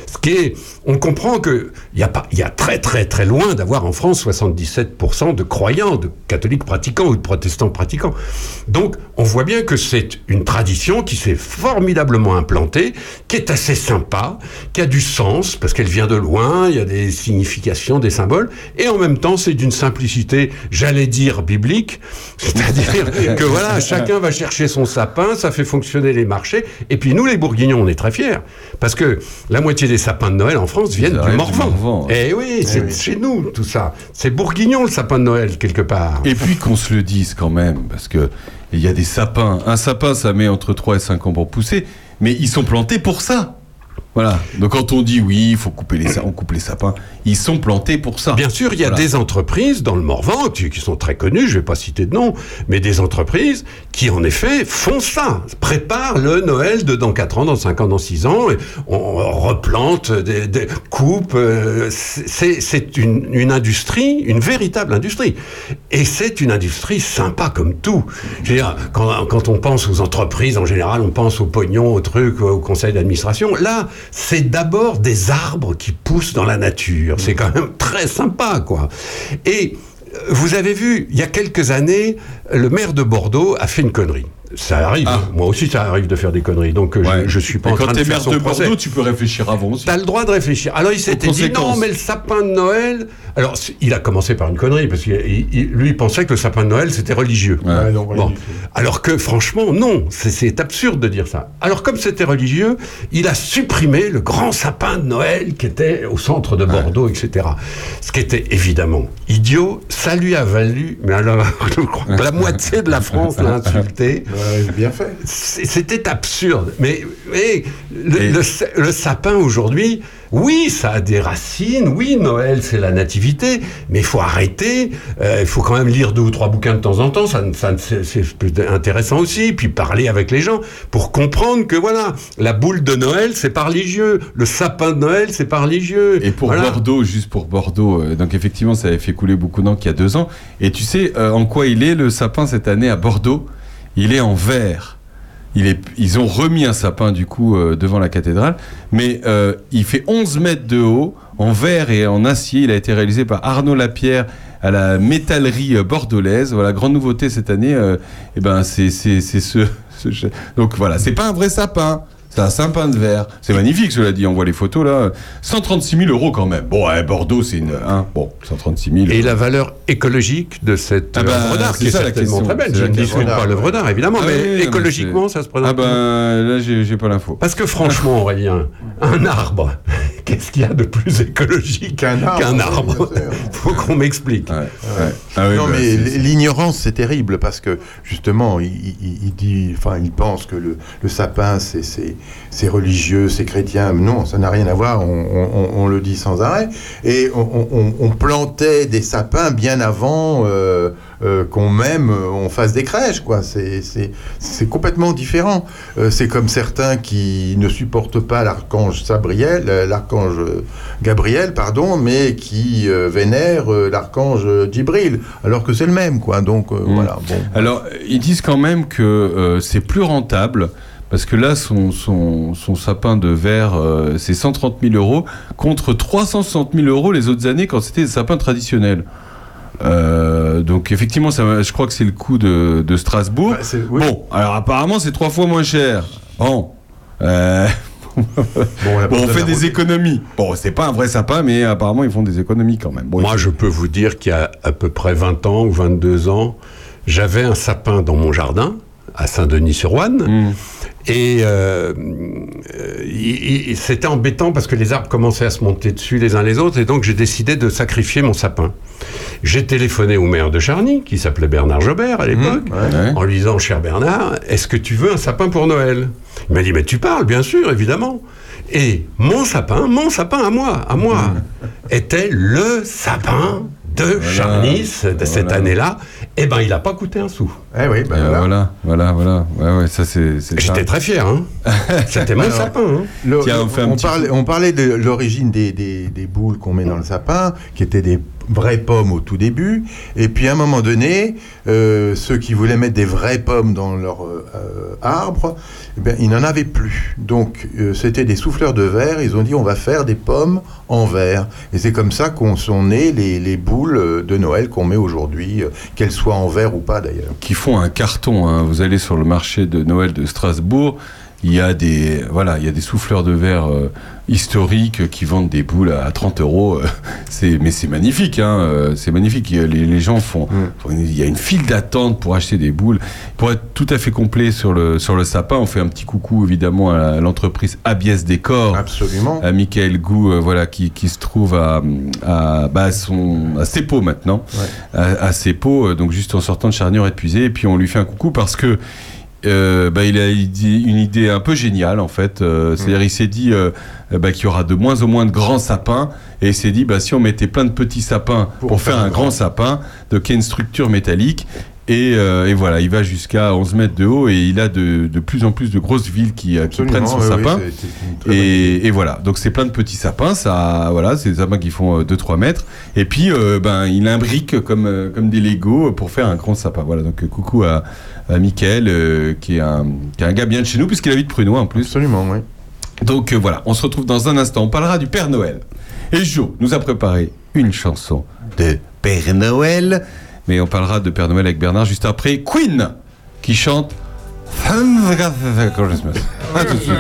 Ce qui est, on comprend que il y a y a très très très loin d'avoir en France 77% de croyants, de catholiques pratiquants ou de protestants pratiquants. Donc, on voit bien que c'est une tradition qui s'est formidablement implantée, qui est assez sympa, qui a du sens parce qu'elle vient de loin, il y a des significations, des symboles, et en même temps, c'est d'une simplicité, j'allais dire biblique, *laughs* c'est-à-dire que voilà, chacun va chercher son sapin, ça fait fonctionner les marchés, et puis nous les Bourguignons, on est très fiers parce que la moitié des sapins de Noël en France viennent du Morvan. Ouais. Eh oui, c'est oui. chez nous tout ça. C'est bourguignon le sapin de Noël quelque part. Et puis qu'on se le dise quand même, parce que il y a des sapins. Un sapin, ça met entre 3 et 5 ans pour pousser, mais ils sont plantés pour ça. Voilà. Donc quand on dit oui, il faut couper les, sa- on coupe les sapins, ils sont plantés pour ça. Bien sûr, il y a Voilà. des entreprises dans le Morvan qui, qui sont très connues, je vais pas citer de nom, mais des entreprises qui en effet font ça, préparent le Noël de dans 4 ans, dans 5 ans, dans 6 ans, et on replante, des, des coupes. euh, c'est c'est une, une industrie, une véritable industrie. Et c'est une industrie sympa comme tout. Je veux dire, quand, quand on pense aux entreprises, en général, on pense au pognon, au truc, au conseil d'administration. Là, c'est d'abord des arbres qui poussent dans la nature. C'est quand même très sympa, quoi. Et euh, vous avez vu, il y a quelques années, le maire de Bordeaux a fait une connerie. Ça arrive. Moi aussi, ça arrive de faire des conneries. Donc, euh, Ah. Ouais. je, je suis pas Et en quand train de t'es faire maire son de procès. Bordeaux, tu peux réfléchir avant aussi. T'as le droit de réfléchir. Alors il s'était dit non, mais le sapin de Noël. Alors il a commencé par une connerie parce que lui il pensait que le sapin de Noël c'était religieux. Ouais, non, rien Bon. Alors que franchement non, c'est- c'est absurde de dire ça. Alors comme c'était religieux, il a supprimé le grand sapin de Noël qui était au centre de Bordeaux, etc. Ce qui était évidemment idiot. Ça lui a valu, mais alors *laughs* je crois que la moitié de la France l'a insulté. Bien fait. C'était absurde. Mais, mais le, Et- le sa- le sapin aujourd'hui, oui, ça a des racines. Oui, Noël, c'est la nativité. Mais il faut arrêter. Euh, Il faut quand même lire deux ou trois bouquins de temps en temps. Ça, ça c'est intéressant aussi. Puis parler avec les gens pour comprendre que voilà, la boule de Noël, c'est pas religieux. Le sapin de Noël, c'est pas religieux. Et pour Voilà. Bordeaux, juste pour Bordeaux, euh, donc effectivement, ça avait fait couler beaucoup d'encre il y a deux ans. Et tu sais euh, en quoi il est le sapin cette année à Bordeaux? Il est en verre. Ils ont remis un sapin du coup euh, devant la cathédrale, mais euh, il fait 11 mètres de haut, en verre et en acier. Il a été réalisé par Arnaud Lapierre à la métallerie euh, bordelaise. Voilà, grande nouveauté cette année. et ben c'est c'est c'est ce, ce- donc voilà, c'est pas un vrai sapin. C'est un sapin de verre. C'est magnifique, cela dit. On voit les photos là. 136 000 euros quand même. Bon, ouais, Bordeaux, c'est une. Hein, bon, 136 000. Et la valeur écologique de cette Ah bah, œuvre d'art, c'est qui est ça certainement très belle. Je ne discute pas l'œuvre d'art, évidemment, Ah mais oui, écologiquement, ça se présente. Ah ben là, j'ai j'ai pas l'info. Parce que franchement, Aurélien, un arbre, qu'est-ce qu'il y a de plus écologique Qu'un arbre, qu'un oui, arbre. *laughs* Faut qu'on m'explique. Ouais, ouais. Ah oui, non, bah, mais l'ignorance, c'est terrible parce que justement, il, il- il dit, enfin, il pense que le, le sapin, c'est- c'est c'est religieux, c'est chrétien. Non, ça n'a rien à voir. On, on- on le dit sans arrêt. Et on, on- on plantait des sapins bien avant euh, euh, qu'on même euh, on fasse des crèches, quoi. C'est complètement différent. Euh, c'est comme certains qui ne supportent pas l'archange Sabriel, l'archange Gabriel, pardon, mais qui euh, vénèrent l'archange Djibril, alors que c'est le même, quoi. Donc euh, voilà. Bon. Alors, ils disent quand même que c'est plus rentable. Parce que là, son, son, son sapin de verre, c'est 130 000 euros contre 360 000 euros les autres années quand c'était des sapins traditionnels. Euh, donc effectivement, ça, je crois que c'est le coût de, de Strasbourg. Bah, oui. Bon, alors apparemment c'est trois fois moins cher. Bon, euh, Bon, la *laughs* bon, on fait des route. économies. Bon, c'est pas un vrai sapin, mais apparemment ils font des économies quand même. Bon, Moi, je peux vous dire qu'il y a à peu près 20 ans ou 22 ans, j'avais un sapin dans mon jardin, à Saint-Denis-sur-Ouane. Hmm. Et euh, euh, c'était embêtant parce que les arbres commençaient à se monter dessus les uns les autres, et donc j'ai décidé de sacrifier mon sapin. J'ai téléphoné au maire de Charny, qui s'appelait Bernard Jobert à l'époque, ouais. en lui disant Cher Bernard, est-ce que tu veux un sapin pour Noël? Il m'a dit Mais tu parles, bien sûr, évidemment. Et mon sapin, mon sapin à moi, à moi, était le sapin de Charny de cette Voilà. année-là. Eh ben, il n'a pas coûté un sou. Eh oui, ben Euh, voilà. voilà, voilà, voilà. Ouais, ouais, ça c'est. c'est ça. J'étais très fier. Hein. *laughs* C'était mon sapin. Hein. Le- Tiens, on parlait, on parlait de l'origine des, des- des boules qu'on met dans le sapin, qui étaient des vraies pommes au tout début. Et puis à un moment donné, euh, ceux qui voulaient mettre des vraies pommes dans leur euh, arbre, eh ben, ils n'en avaient plus. Donc euh, c'était des souffleurs de verre. Ils ont dit on va faire des pommes en verre. Et c'est comme ça qu'on sont les, les boules de Noël qu'on met aujourd'hui, qu'elles soient en verre ou pas d'ailleurs. Qui font un carton. hein. Vous allez sur le marché de Noël de Strasbourg. il y a des voilà, il y a des souffleurs de verre historiques qui vendent des boules à 30 euros. euh, C'est mais c'est magnifique, hein, euh, c'est magnifique. A- Les, les gens font, il y a une file d'attente pour acheter des boules. Pour être tout à fait complet sur le sur le sapin, on fait un petit coucou évidemment à l'entreprise Abies Décor. Absolument. À Michael Gou, euh, voilà, qui, qui se trouve à à, bah, à son à Cepo maintenant, à, à Cepo, euh, donc juste en sortant de Charnière épuisé. Et puis on lui fait un coucou parce que euh, bah, il a une idée un peu géniale en fait. Euh, C'est-à-dire il s'est dit euh, bah, qu'il y aura de moins en moins de grands sapins et il s'est dit bah, si on mettait plein de petits sapins pour, faire un grand sapin, donc il y a une structure métallique. Et, euh, et voilà, il va jusqu'à 11 mètres de haut et il a de, de plus en plus de grosses villes qui, euh, qui prennent son oui, sapin. et, et voilà, donc c'est plein de petits sapins, ça, voilà, c'est des sapins qui font 2-3 mètres. Et puis, euh, ben, il imbrique comme, euh, comme des Lego pour faire un grand sapin. Voilà, donc euh, coucou à, à Mickaël, euh, qui, est un, qui est un gars bien de chez nous, puisqu'il habite Prunois en plus. Absolument, oui. Donc euh, voilà, on se retrouve dans un instant. On parlera du Père Noël. Et Joe nous a préparé une chanson de Père Noël. Mais on parlera de Père Noël avec Bernard juste après. Queen qui chante Christmas. À tout de suite.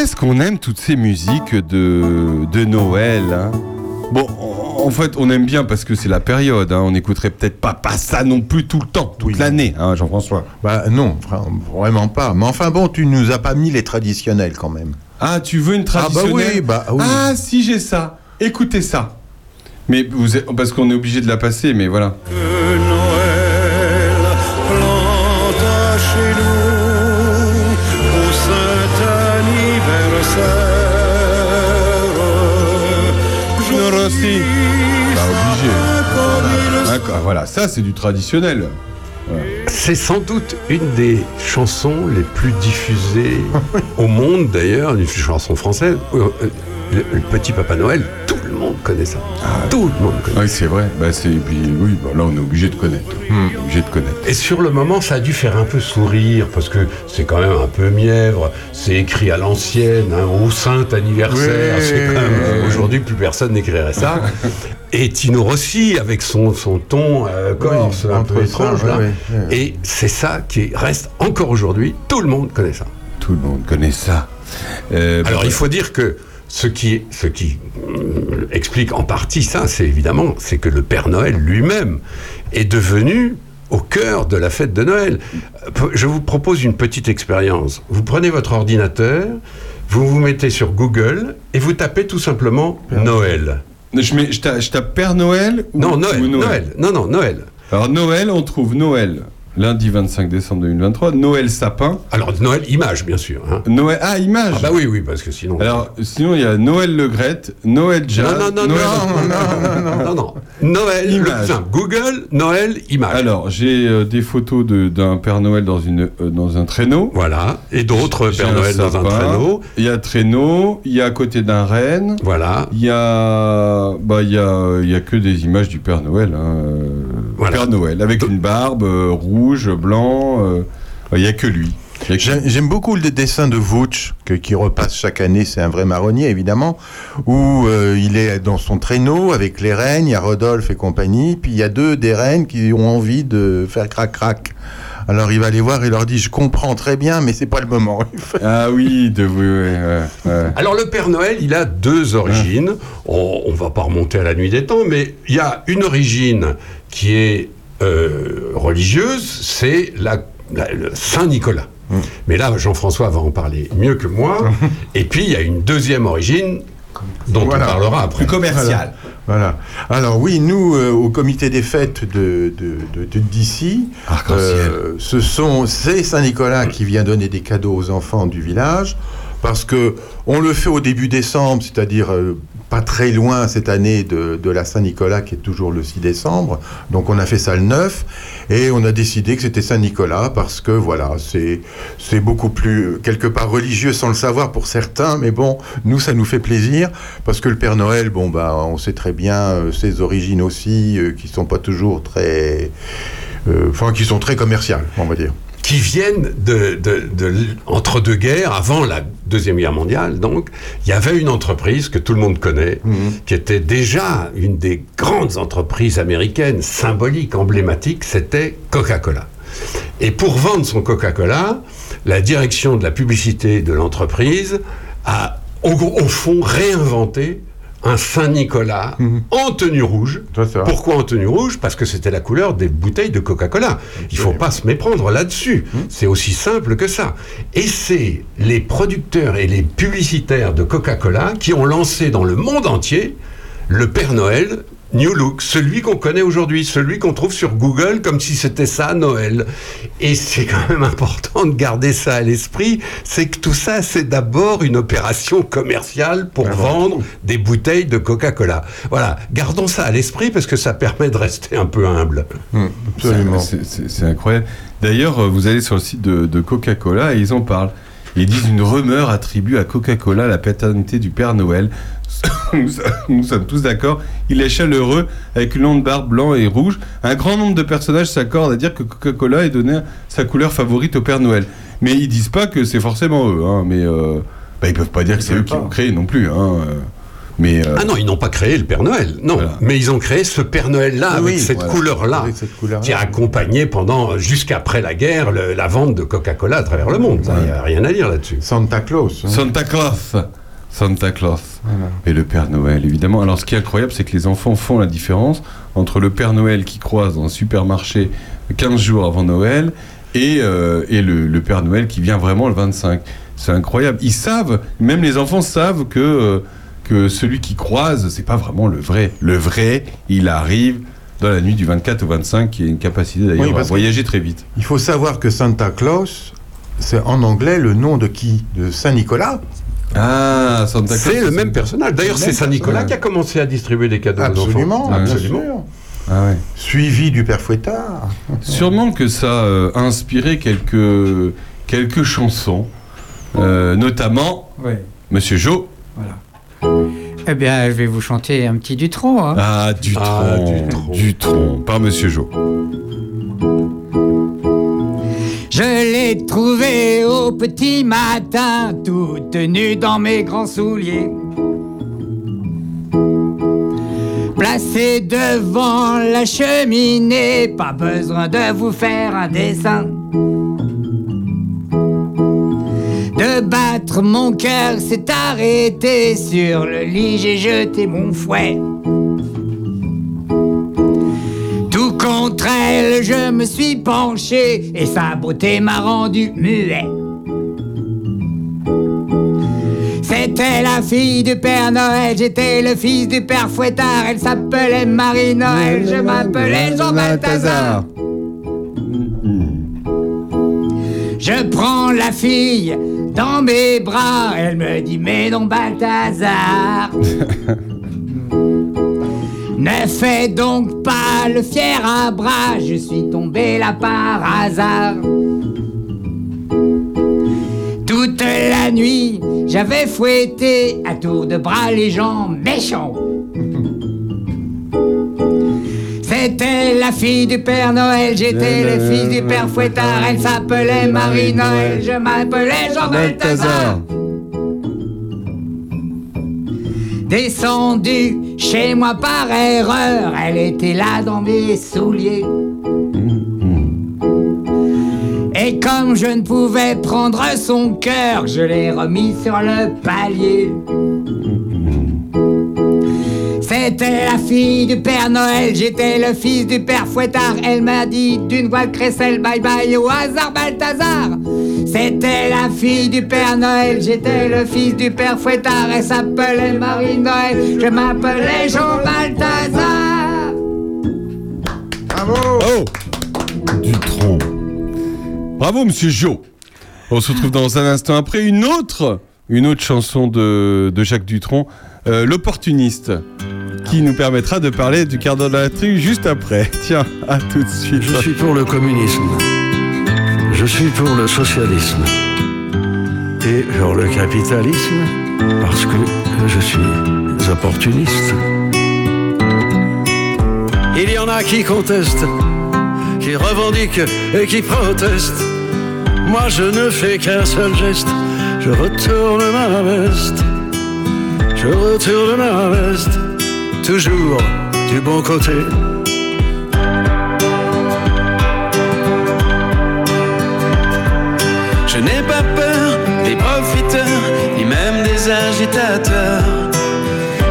Qu'est-ce qu'on aime toutes ces musiques de, de Noël hein? Bon, en fait, on aime bien parce que c'est la période. hein. On n'écouterait peut-être pas, pas ça non plus tout le temps, toute l'année, hein, Jean-François? Bah non, vra- vraiment pas. Mais enfin bon, tu nous as pas mis les traditionnels quand même. Ah, tu veux une Ah bah traditionnelle? oui, bah oui. Ah, si j'ai ça. Écoutez ça. Mais vous parce qu'on est obligé de la passer, mais voilà. Voilà. Ça c'est du traditionnel. C'est sans doute une des chansons les plus diffusées au monde d'ailleurs, une chanson française. Euh, euh, Le, le petit Papa Noël, tout le monde connaît ça. tout le monde connaît. Oui, c'est vrai. Bah, c'est, puis, oui, bah, là on est obligé de connaître. On est obligé de connaître. Et sur le moment, ça a dû faire un peu sourire, parce que c'est quand même un peu mièvre, c'est écrit à l'ancienne, hein, au saint anniversaire, Oui, c'est quand même, oui, oui. aujourd'hui plus personne n'écrirait ça. *laughs* Et Tino Rossi, avec son, son ton euh, corse Oui, un peu étrange, oui, là. oui, oui. Et c'est ça qui reste encore aujourd'hui, tout le monde connaît ça. Tout le monde connaît ça. Euh, Alors bah, il faut dire que ce qui, ce qui hum, explique en partie ça, c'est évidemment, c'est que le Père Noël lui-même est devenu au cœur de la fête de Noël. Euh, Je vous propose une petite expérience. Vous prenez votre ordinateur, vous vous mettez sur Google et vous tapez tout simplement Noël. Je, mets, je, tape, je tape Père Noël ou, Non, Noël, ou Noël. Non, non, Noël. Alors Noël, on trouve Noël lundi 25 décembre 2023, Noël sapin. Alors Noël image bien sûr. hein. Noël ah image. Ah bah oui oui parce que sinon. Alors sinon il y a Noël Le Grette, Noël Jazz. non, non, non, Noël... non, non, non, non, non. Noël, le Image. Google, Noël, image. Alors j'ai euh, des photos de- d'un Père Noël dans une euh, dans un traîneau. Voilà. Et d'autres Père Noël dans un traîneau. Il y a traîneau, il y a à côté d'un renne. Voilà. Il y a bah il y a il y a que des images du Père Noël. hein, euh, Voilà. Père Noël avec une barbe euh, rouge, blanc. euh, il y a que lui. J'aime beaucoup le dessin de Vouch, que- qui repasse chaque année, c'est un vrai marronnier évidemment, où euh, il est dans son traîneau avec les rennes, il y a Rodolphe et compagnie, puis il y a deux des rennes qui ont envie de faire crac-crac. Alors il va les voir et leur dit Je comprends très bien, mais c'est pas le moment. *laughs* Ah oui, de oui, ouais, ouais, ouais. Alors le Père Noël, il a deux origines. On, on va pas remonter à la nuit des temps, mais il y a une origine qui est euh, religieuse, c'est la, la- le Saint Nicolas. Mais là, Jean-François va en parler mieux que moi. *laughs* Et puis il y a une deuxième origine dont Voilà. on parlera après. commercial. Voilà. Alors oui, nous, euh, au comité des fêtes de, de, de- de- d'ici, euh, ce sont c'est Saint-Nicolas qui vient donner des cadeaux aux enfants du village, parce que on le fait au début décembre, c'est-à-dire euh, pas très loin cette année de, de la Saint-Nicolas qui est toujours le 6 décembre. Donc on a fait ça le 9 et on a décidé que c'était Saint-Nicolas parce que voilà, c'est beaucoup plus quelque part religieux sans le savoir pour certains, mais bon, nous ça nous fait plaisir parce que le Père Noël, bon bah on sait très bien euh, ses origines aussi euh, qui sont pas toujours très euh, enfin qui sont très commerciales, on va dire. Qui viennent de, de- de l- entre deux guerres, avant la Deuxième Guerre mondiale, donc, il y avait une entreprise que tout le monde connaît, qui était déjà une des grandes entreprises américaines, symboliques, emblématiques, c'était Coca-Cola. Et pour vendre son Coca-Cola, la direction de la publicité de l'entreprise a, au, au fond, réinventé un Saint-Nicolas en tenue rouge. Pourquoi en tenue rouge? Parce que c'était la couleur des bouteilles de Coca-Cola. Il faut pas se méprendre là-dessus. C'est aussi simple que ça. Et c'est les producteurs et les publicitaires de Coca-Cola qui ont lancé dans le monde entier le Père Noël New Look, celui qu'on connaît aujourd'hui, celui qu'on trouve sur Google comme si c'était ça Noël. Et c'est quand même important de garder ça à l'esprit, c'est que tout ça, c'est d'abord une opération commerciale pour vendre des bouteilles de Coca-Cola. Voilà, gardons ça à l'esprit parce que ça permet de rester un peu humble. C'est- C'est c'est incroyable. D'ailleurs, euh, vous allez sur le site de, de Coca-Cola et ils en parlent. Ils disent une rumeur attribue à Coca-Cola la paternité du Père Noël. *coughs* nous, nous sommes tous d'accord. Il est chaleureux, avec une longue barbe blanc et rouge. Un grand nombre de personnages s'accordent à dire que Coca-Cola ait donné sa couleur favorite au Père Noël. Mais ils disent pas que c'est forcément eux. hein, mais euh, bah, ils peuvent pas dire que c'est eux qui l'ont créé non plus. hein, euh. Mais euh, Ah non, ils n'ont pas créé le Père Noël, non. Mais ils ont créé ce Père Noël-là, Oui, avec cette voilà. couleur-là, Avec cette couleur-là. qui a accompagné pendant, jusqu'après la guerre, le- la vente de Coca-Cola à travers le monde. Il n'y a rien à dire là-dessus. Santa Claus. hein. Santa Claus. Santa Claus. Et le Père Noël, évidemment. Alors, ce qui est incroyable, c'est que les enfants font la différence entre le Père Noël qui croise dans un supermarché 15 jours avant Noël et, euh, et le, le Père Noël qui vient vraiment le 25. C'est incroyable. Ils savent, même les enfants savent que, euh, que celui qui croise, c'est pas vraiment le vrai. Le vrai, il arrive dans la nuit du 24 au 25, qui a une capacité d'ailleurs Oui, à voyager très vite. Il faut savoir que Santa Claus, c'est en anglais le nom de qui? De Saint Nicolas? Ah, Santa Claus. C'est le même personnage. D'ailleurs, Le c'est Saint-Nicolas personnage. qui a commencé à distribuer des cadeaux aux Absolument, enfants. bien Absolument. Ah ouais. Suivi du Père Fouettard. Sûrement que ça euh, a inspiré quelques, quelques chansons, euh, notamment Oui. Monsieur Jo. Eh bien, je vais vous chanter un petit Dutron. Hein. Ah, Dutron, Ah, Dutronc. Dutronc, par Monsieur Jo. Je l'ai trouvé au petit matin, toute nue dans mes grands souliers. Placé devant la cheminée, pas besoin de vous faire un dessin. De battre mon cœur s'est arrêté sur le lit, j'ai jeté mon fouet. Contre elle, je me suis penché et sa beauté m'a rendu muet. C'était la fille du Père Noël, j'étais le fils du Père Fouettard, elle s'appelait Marie-Noël, je m'appelais Jean Balthazar. Je prends la fille dans mes bras, elle me dit mais non Balthazar. *laughs* Ne fais donc pas le fier à bras, je suis tombé là par hasard. Toute la nuit, j'avais fouetté à tour de bras les gens méchants. C'était la fille du Père Noël, j'étais le fils du Père Fouettard, elle s'appelait Marie-Noël, je m'appelais Jean Balthazar. Descendu chez moi par erreur, elle était là dans mes souliers. Et comme je ne pouvais prendre son cœur, je l'ai remis sur le palier. C'était la fille du Père Noël, j'étais le fils du Père Fouettard. Elle m'a dit d'une voix de crécelle bye bye au hasard Balthazar. C'était la fille du Père Noël, j'étais le fils du Père Fouettard. Elle s'appelait Marie-Noël, je m'appelais Jean Balthazar. Bravo Oh Dutronc. Bravo, Monsieur Jo. On se retrouve dans un instant après une autre, une autre chanson de, de Jacques Dutronc, euh, L'opportuniste, qui nous permettra de parler du quart d'heure de la tribu juste après. *laughs* Tiens, à tout de suite. Je suis pour le communisme. Je suis pour le socialisme. Et pour le capitalisme, parce que je suis opportuniste. Il y en a qui contestent, qui revendiquent et qui protestent. Moi je ne fais qu'un seul geste, je retourne ma veste. Je retourne ma veste, toujours du bon côté.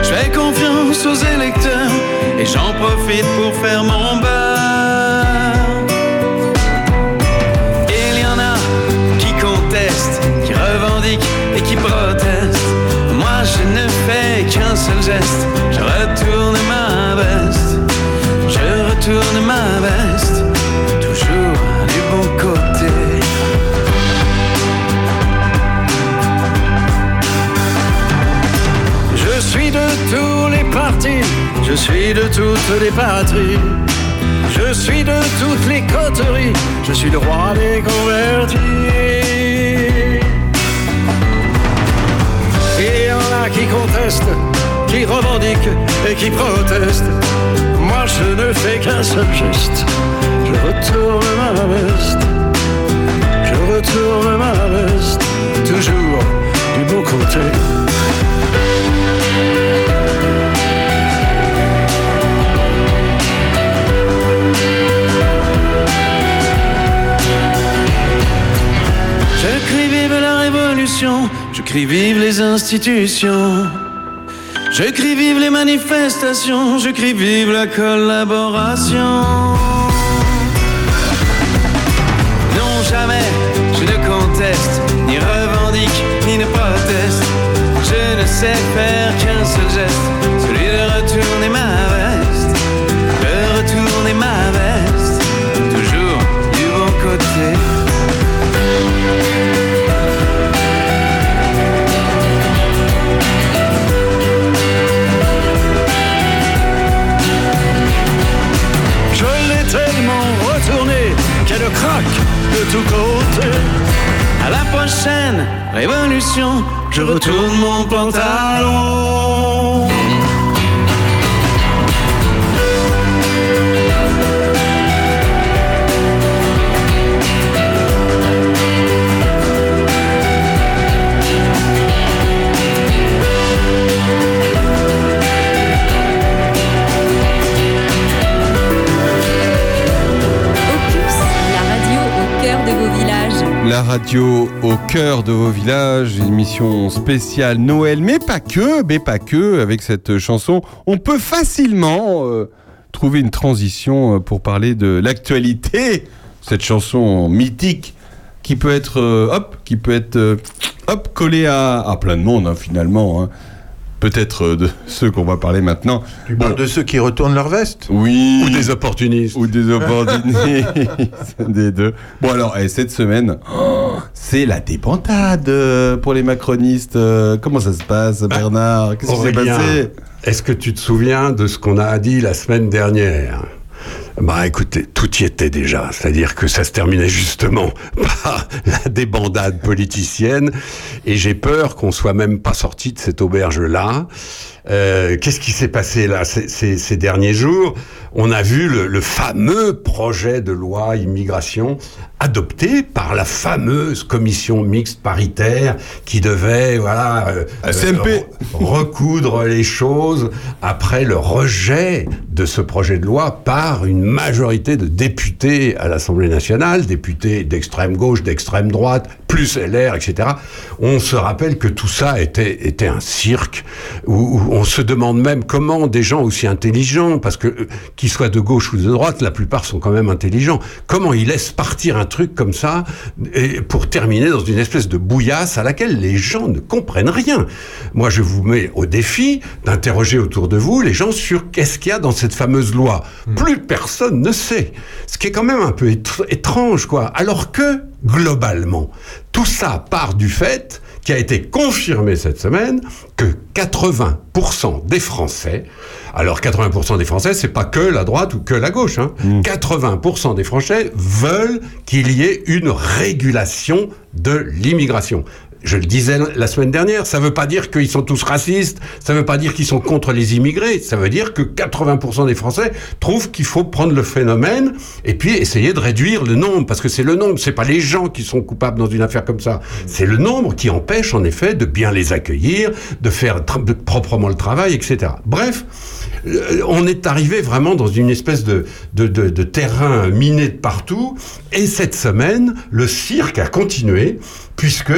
Je fais confiance aux électeurs et j'en profite pour faire mon beurre. Suis de toutes les patries. Je suis de toutes les coteries, je suis le roi des convertis. Il y en a qui contestent, qui revendiquent et qui protestent. Moi je ne fais qu'un seul geste, je retourne ma veste. Je retourne ma veste, toujours du bon côté. Crie vive les institutions. Je crie vive les manifestations. Je crie vive la collaboration. Non, jamais je ne conteste, ni revendique, ni ne proteste. Je ne sais faire qu'un seul geste, craque de tous côtés. À la prochaine révolution, je retourne mon pantalon. La radio au cœur de vos villages, émission spéciale Noël, mais pas que, mais pas que, avec cette chanson, on peut facilement euh, trouver une transition euh, pour parler de l'actualité, cette chanson mythique qui peut être, euh, hop, qui peut être, hop, collée à, à plein de monde hein, finalement. hein. Peut-être euh, de ceux qu'on va parler maintenant. Tu parles de ceux qui retournent leur veste Oui. Ou des opportunistes. Ou des opportunistes. *laughs* des deux. Bon alors, et cette semaine, oh, c'est la débandade euh, pour les macronistes. Euh, Comment ça se passe, Bernard? Qu'est-ce qui s'est passé? Est-ce que tu te souviens de ce qu'on a dit la semaine dernière? Bah écoutez, tout y était déjà, c'est-à-dire que ça se terminait justement *laughs* par la débandade politicienne, et j'ai peur qu'on soit même pas sorti de cette auberge-là. Euh, Qu'est-ce qui s'est passé là ces, ces- ces derniers jours? On a vu le, le fameux projet de loi immigration adopté par la fameuse commission mixte paritaire qui devait, voilà, euh, euh, recoudre les choses après le rejet de ce projet de loi par une majorité de députés à l'Assemblée nationale, députés d'extrême gauche, d'extrême droite, plus LR, etc. On se rappelle que tout ça était, était un cirque où, où on se demande même comment des gens aussi intelligents, parce que euh, qu'ils soient de gauche ou de droite, la plupart sont quand même intelligents, comment ils laissent partir un truc comme ça et pour terminer dans une espèce de bouillasse à laquelle les gens ne comprennent rien. Moi, je vous mets au défi d'interroger autour de vous les gens sur qu'est-ce qu'il y a dans cette fameuse loi. Plus personne ne sait. Ce qui est quand même un peu étr- étrange, quoi. Alors que, globalement, tout ça part du fait qui a été confirmé cette semaine que 80% des Français, alors 80% des Français, c'est pas que la droite ou que la gauche, hein, 80% des Français veulent qu'il y ait une régulation de l'immigration. Je le disais la semaine dernière, ça veut pas dire qu'ils sont tous racistes, ça veut pas dire qu'ils sont contre les immigrés, ça veut dire que 80% des Français trouvent qu'il faut prendre le phénomène et puis essayer de réduire le nombre, parce que c'est le nombre, c'est pas les gens qui sont coupables dans une affaire comme ça, c'est le nombre qui empêche en effet de bien les accueillir, de faire proprement le travail, etc. Bref, on est arrivé vraiment dans une espèce de, terrain miné de partout. Et cette semaine, le cirque a continué, puisque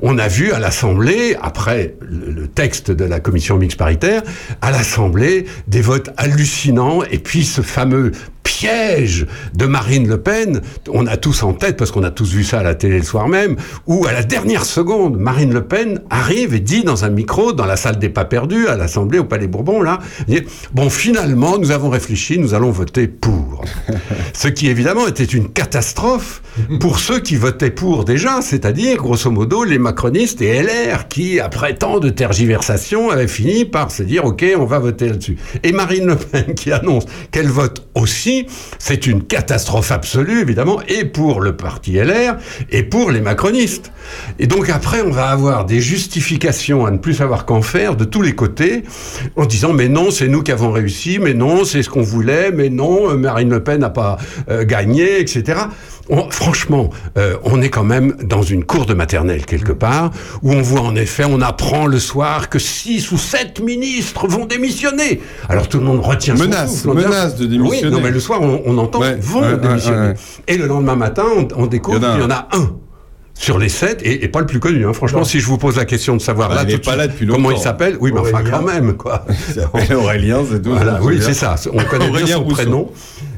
on a vu à l'Assemblée, après le texte de la commission mixte paritaire, à l'Assemblée des votes hallucinants, et puis ce fameux piège de Marine Le Pen, on a tous en tête, parce qu'on a tous vu ça à la télé le soir même, où à la dernière seconde, Marine Le Pen arrive et dit dans un micro, dans la salle des pas perdus, à l'Assemblée, au Palais Bourbon, là, dit, bon, finalement, nous avons réfléchi, nous allons voter pour. *laughs* Ce qui, évidemment, était une catastrophe pour ceux qui votaient pour déjà, c'est-à-dire, grosso modo, les macronistes et LR, qui, après tant de tergiversations, avaient fini par se dire, OK, on va voter là-dessus. Et Marine Le Pen, qui annonce qu'elle vote aussi, c'est une catastrophe absolue, évidemment, et pour le parti LR, et pour les macronistes. Et donc après, on va avoir des justifications à ne plus savoir qu'en faire de tous les côtés, en disant, mais non, c'est nous qui avons réussi, mais non, c'est ce qu'on voulait, mais non, Marine Le Pen n'a pas euh, gagné, etc. On- franchement, euh, on est quand même dans une cour de maternelle quelque part, où on voit en effet, on apprend le soir que six ou sept ministres vont démissionner. Alors tout le monde retient son Menace, souffle en disant- menace de démissionner. Oui, non, mais le soir, on, on entend Ouais, vont ouais, démissionner. ouais. Et le lendemain matin, on, on découvre Il y en a qu'il y en a un. sur les sept, et, et pas le plus connu. hein. Franchement, si je vous pose la question de savoir Bah, là, il tout pas là depuis comment il s'appelle, oui, mais enfin Aurélien. quand même, quoi. *laughs* Il *laughs* s'appelle Aurélien, c'est tout. Voilà, oui, c'est ça. On *laughs* connaît bien son Rousseau. prénom.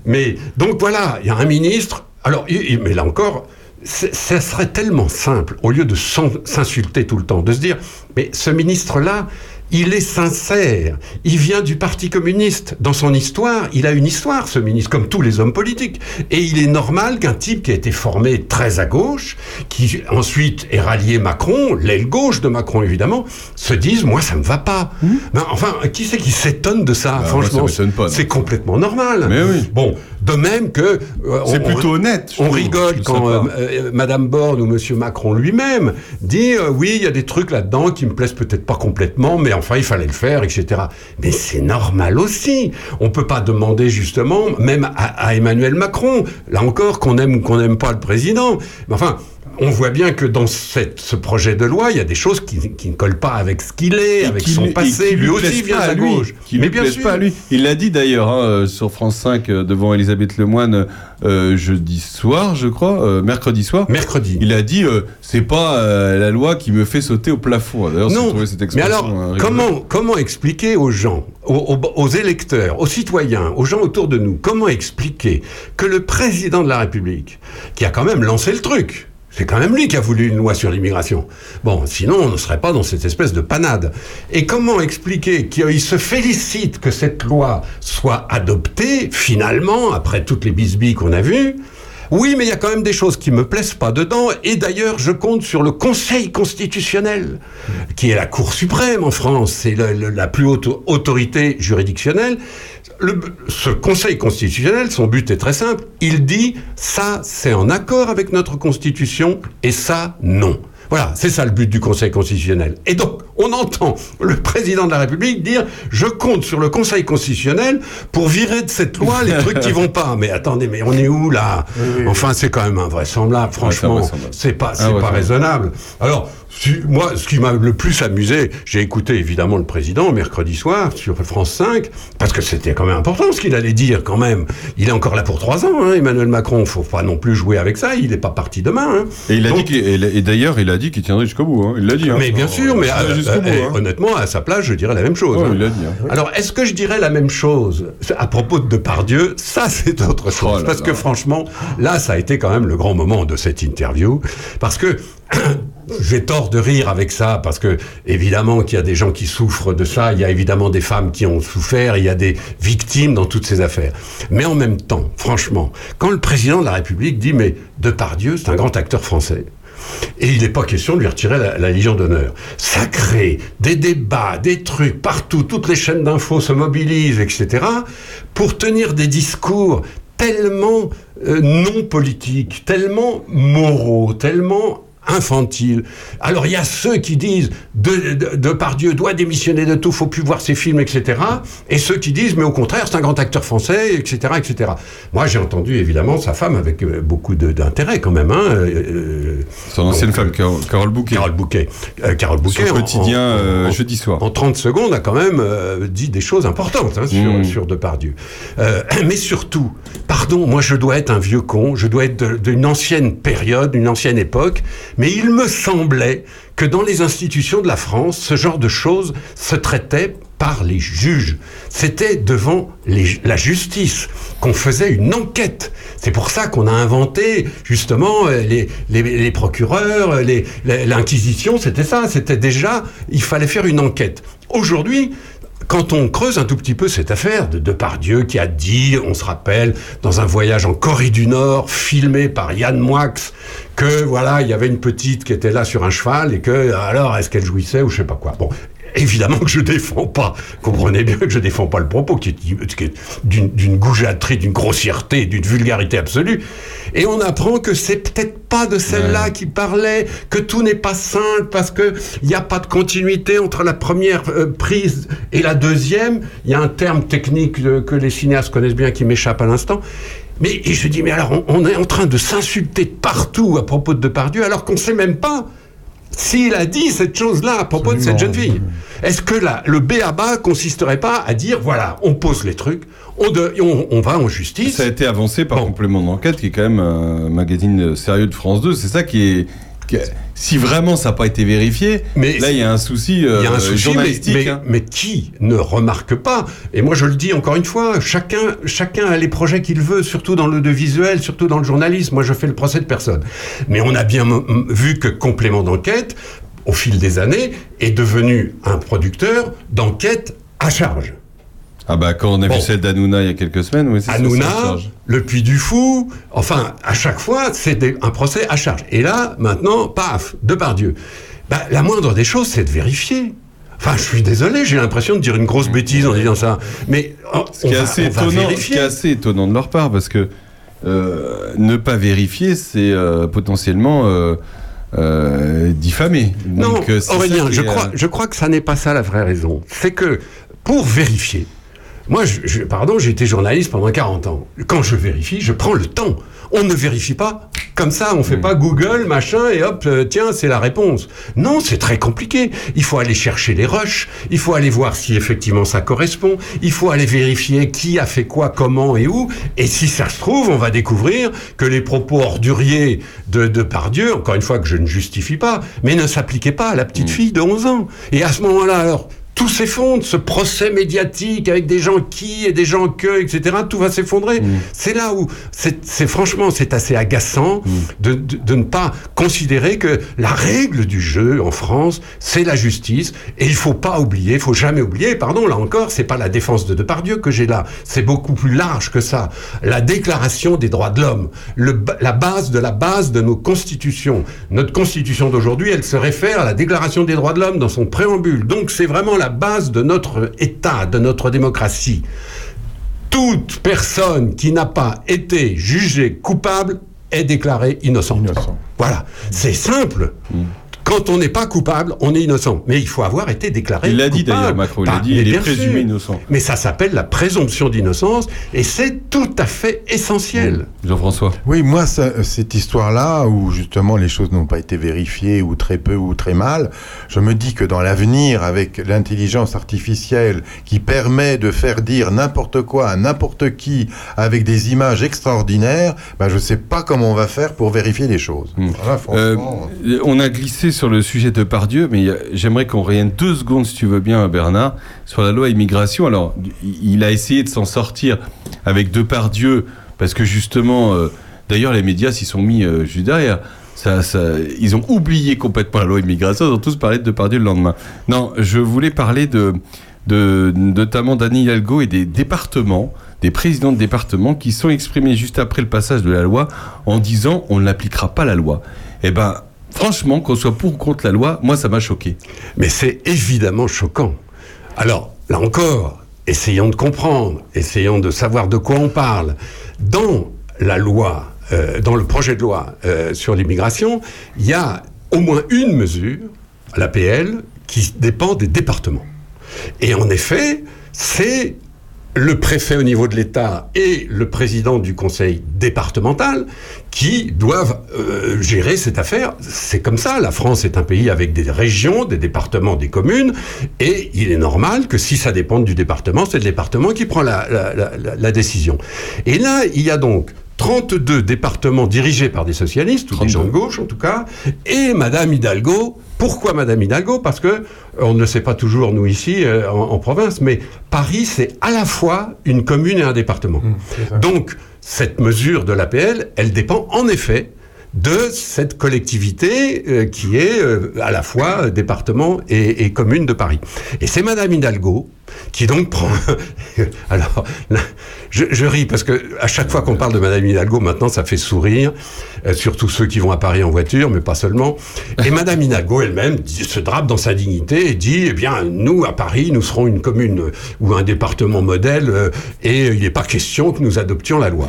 Mais donc voilà, il y a un ministre. Alors, il- il- mais là encore, ça serait tellement simple, au lieu de s'insulter tout le temps, de se dire, mais ce ministre-là, il est sincère. Il vient du Parti communiste. Dans son histoire, il a une histoire, ce ministre, comme tous les hommes politiques. Et il est normal qu'un type qui a été formé très à gauche, qui ensuite est rallié Macron, l'aile gauche de Macron évidemment, se dise, moi ça me va pas. Ben, enfin, qui c'est qui s'étonne de ça Bah, moi, Franchement, c'est complètement normal. Mais oui. Bon, de même que euh, C'est plutôt honnête, On trouve. rigole quand euh, euh, Madame Borne ou Monsieur Macron lui-même dit euh, oui, il y a des trucs là-dedans qui me plaisent peut-être pas complètement, mais enfin il fallait le faire, etc. Mais c'est normal aussi. On peut pas demander justement, même à, à Emmanuel Macron, là encore qu'on aime ou qu'on n'aime pas le président. Mais enfin. On voit bien que dans cette- ce projet de loi, il y a des choses qui, qui ne collent pas avec ce qu'il est, Et avec qui son passé. Lui lui aussi vient à lui, gauche. Qui Mais bien sûr. pas à lui. Il l'a dit d'ailleurs hein, euh, sur France 5 euh, devant Elisabeth Lemoine euh, jeudi soir, je crois, euh, mercredi soir. Mercredi. Il a dit euh, c'est pas la loi qui me fait sauter au plafond. D'ailleurs, Non, cette mais alors, rigolote. comment, comment expliquer aux gens, aux électeurs, aux citoyens, aux gens autour de nous, comment expliquer que le président de la République, qui a quand même lancé le truc, c'est quand même lui qui a voulu une loi sur l'immigration. Bon, sinon on ne serait pas dans cette espèce de panade. Et comment expliquer qu'il se félicite que cette loi soit adoptée, finalement, après toutes les bisbilles qu'on a vues? Oui, mais il y a quand même des choses qui me plaisent pas dedans. Et d'ailleurs, je compte sur le Conseil constitutionnel, qui est la Cour suprême en France. C'est la plus haute autorité juridictionnelle. Le- ce Conseil constitutionnel, son but est très simple. Il dit ça, c'est en accord avec notre Constitution, et ça, non. Voilà, c'est ça le but du Conseil constitutionnel. Et donc, on entend le président de la République dire je compte sur le Conseil constitutionnel pour virer de cette loi les trucs qui vont pas. Mais attendez, mais on est où là? Enfin, c'est quand même invraisemblable, franchement. C'est pas, Ah c'est ouais, pas raisonnable. Alors, moi, ce qui m'a le plus amusé, j'ai écouté évidemment le président mercredi soir sur France 5, parce que c'était quand même important ce qu'il allait dire quand même. Il est encore là pour trois ans, hein, Emmanuel Macron. Faut pas non plus jouer avec ça. Il n'est pas parti demain. hein. Et, il a Donc- dit qu'il- et, et d'ailleurs, il a dit qu'il tiendrait jusqu'au bout. hein. Il l'a dit. mais bien sûr, mais Il euh, euh, bout, honnêtement, à sa place, je dirais la même chose. Il l'a dit. Alors, est-ce que je dirais la même chose? À propos de Depardieu Ça, c'est autre chose. Oh là parce là. que franchement, là, ça a été quand même le grand moment de cette interview. Parce que j'ai tort de rire avec ça, parce que évidemment qu'il y a des gens qui souffrent de ça, il y a évidemment des femmes qui ont souffert, il y a des victimes dans toutes ces affaires. Mais en même temps, franchement, quand le président de la République dit mais Depardieu, c'est un grand acteur français. Et il n'est pas question de lui retirer la, Légion d'honneur. Ça crée des débats, des trucs partout, toutes les chaînes d'infos se mobilisent, etc., pour tenir des discours tellement euh, non politiques, tellement moraux, tellement infantiles. Alors il y a ceux qui disent de, de, Depardieu doit démissionner de tout, faut plus voir ses films, etc. Et ceux qui disent mais au contraire c'est un grand acteur français, etc., etc. Moi j'ai entendu évidemment sa femme avec euh, beaucoup d'intérêt quand même. Hein, euh, Son ancienne femme, Carole, Carole Bouquet. Carole Bouquet. Euh, Carole Bouquet. Son en- quotidien en- euh, en- jeudi soir. en 30 secondes, a quand même euh, dit des choses importantes hein, sur, Mm. sur Depardieu. Euh, *clears throat* mais surtout, pardon, moi je dois être un vieux con, je dois être d'une ancienne période, d'une ancienne époque, mais il me semblait que dans les institutions de la France, ce genre de choses se traitait par les juges. C'était devant la justice qu'on faisait une enquête. C'est pour ça qu'on a inventé justement euh, les, les- les procureurs, les- l'inquisition, c'était ça. C'était déjà, il fallait faire une enquête. Aujourd'hui, quand on creuse un tout petit peu cette affaire de Depardieu qui a dit, on se rappelle, dans un voyage en Corée du Nord, filmé par Yann Moix, que voilà, il y avait une petite qui était là sur un cheval et que alors est-ce qu'elle jouissait ou je sais pas quoi. Évidemment que je défends pas, comprenez bien que je défends pas le propos qui est, d'une goujaterie, d'une grossièreté, d'une vulgarité absolue. Et on apprend que c'est peut-être pas de celle-là qui parlait, que tout n'est pas simple parce que il n'y a pas de continuité entre la première euh, prise et la deuxième. Il y a un terme technique euh, que les cinéastes connaissent bien qui m'échappe à l'instant. Mais et je dis mais alors on, on est en train de s'insulter de partout à propos de Depardieu alors qu'on sait même pas s'il a dit cette chose-là à propos de cette jeune fille. Est-ce que là, le B.A.B.A. consisterait pas à dire, voilà, on pose les trucs, on, de- on, on va en justice Ça a été avancé par Complément d'enquête, qui est quand même un magazine sérieux de France 2. C'est ça qui est, si vraiment ça n'a pas été vérifié, Mais là il y a un souci, euh, Il y a un souci, journalistique. mais, mais- hein. mais qui ne remarque pas? Et moi, je le dis encore une fois, chacun, chacun a les projets qu'il veut, surtout dans l'audiovisuel, surtout dans le journalisme. Moi, je fais le procès de personne. Mais on a bien vu que complément d'enquête, au fil des années, est devenu un producteur d'enquête à charge. Ah bah quand on a Bon. vu celle d'Anouna il y a quelques semaines, oui, c'est Hanouna, le Puy du Fou, enfin, à chaque fois, c'est un procès à charge. Et là, maintenant, paf, Depardieu. Bah, la moindre des choses, c'est de vérifier. Enfin, je suis désolé, j'ai l'impression de dire une grosse bêtise en disant ça. Mais oh, Ce qui est va, assez étonnant, ce qui vérifier. est assez étonnant de leur part, parce que euh, ne pas vérifier, c'est euh, potentiellement euh, euh, diffamer. Non, Donc, ça Aurélien, crois, je crois que ça n'est pas ça la vraie raison. C'est que pour vérifier, moi, je, je- pardon, j'ai été journaliste pendant 40 ans. Quand je vérifie, je prends le temps. On ne vérifie pas comme ça, on fait pas Google, machin, et hop, euh, tiens, c'est la réponse. Non, c'est très compliqué. Il faut aller chercher les rushs, il faut aller voir si effectivement ça correspond, il faut aller vérifier qui a fait quoi, comment et où, et si ça se trouve, on va découvrir que les propos orduriers de, de Pardieu, encore une fois que je ne justifie pas, mais ne s'appliquaient pas à la petite fille de 11 ans. Et à ce moment-là, alors, tout s'effondre, ce procès médiatique avec des gens qui et des gens que, etc., tout va s'effondrer. C'est là où, c'est franchement, c'est assez agaçant de, de- de ne pas considérer que la règle du jeu en France, c'est la justice, et il faut pas oublier, il faut jamais oublier, pardon, là encore, c'est pas la défense de Depardieu que j'ai là, c'est beaucoup plus large que ça. La déclaration des droits de l'homme, la base de la base de nos constitutions. Notre constitution d'aujourd'hui, elle se réfère à la déclaration des droits de l'homme dans son préambule. Donc c'est vraiment la base de notre État, de notre démocratie. Toute personne qui n'a pas été jugée coupable est déclarée innocente. Voilà, c'est simple. Quand on n'est pas coupable, on est innocent. Mais il faut avoir été déclaré Il l'a dit d'ailleurs, Macron, il Bah, l'a dit, mais il est présumé sûr. innocent. Mais ça s'appelle la présomption d'innocence et c'est tout à fait essentiel. Jean-François. Oui, moi, ça- cette histoire-là, où justement les choses n'ont pas été vérifiées, ou très peu, ou très mal, je me dis que dans l'avenir, avec l'intelligence artificielle qui permet de faire dire n'importe quoi à n'importe qui, avec des images extraordinaires, ben, je ne sais pas comment on va faire pour vérifier les choses. Voilà, Euh, on a glissé sur le sujet de Pardieu, mais j'aimerais qu'on revienne deux secondes, si tu veux bien, Bernard, sur la loi immigration. Alors, il a essayé de s'en sortir avec Depardieu, parce que justement, euh, d'ailleurs, les médias s'y sont mis euh, juste derrière. Ça, ils ont oublié complètement la loi immigration, ils ont tous parlé de Depardieu le lendemain. Non, je voulais parler de notamment d'Anne Hidalgo et des départements, des présidents de départements qui sont exprimés juste après le passage de la loi en disant on n'appliquera pas la loi. Eh ben, franchement, qu'on soit pour ou contre la loi, moi ça m'a choqué. Mais c'est évidemment choquant. Alors, là encore, essayons de comprendre, essayons de savoir de quoi on parle. Dans la loi, euh, dans le projet de loi euh, sur l'immigration, il y a au moins une mesure, l'APL, qui dépend des départements. Et en effet, c'est le préfet au niveau de l'État et le président du conseil départemental qui doivent euh, gérer cette affaire. C'est comme ça, la France est un pays avec des régions, des départements, des communes, et il est normal que si ça dépend du département, c'est le département qui prend la, décision. Et là, il y a donc 32 départements dirigés par des socialistes, ou des gens de gauche en tout cas, et Madame Hidalgo. Pourquoi Madame Hidalgo? Parce que on ne le sait pas toujours nous ici euh, en, en province, mais Paris c'est à la fois une commune et un département. Donc cette mesure de l'APL, elle dépend en effet de cette collectivité euh, qui est euh, à la fois département et, et commune de Paris. Et c'est Madame Hidalgo qui donc prend. *laughs* Alors, là, je, je ris parce que à chaque fois qu'on parle de Madame Hidalgo, maintenant ça fait sourire, euh, surtout ceux qui vont à Paris en voiture, mais pas seulement. Et Madame Hidalgo elle-même se drape dans sa dignité et dit eh bien nous à Paris nous serons une commune ou un département modèle euh, et il n'est pas question que nous adoptions la loi.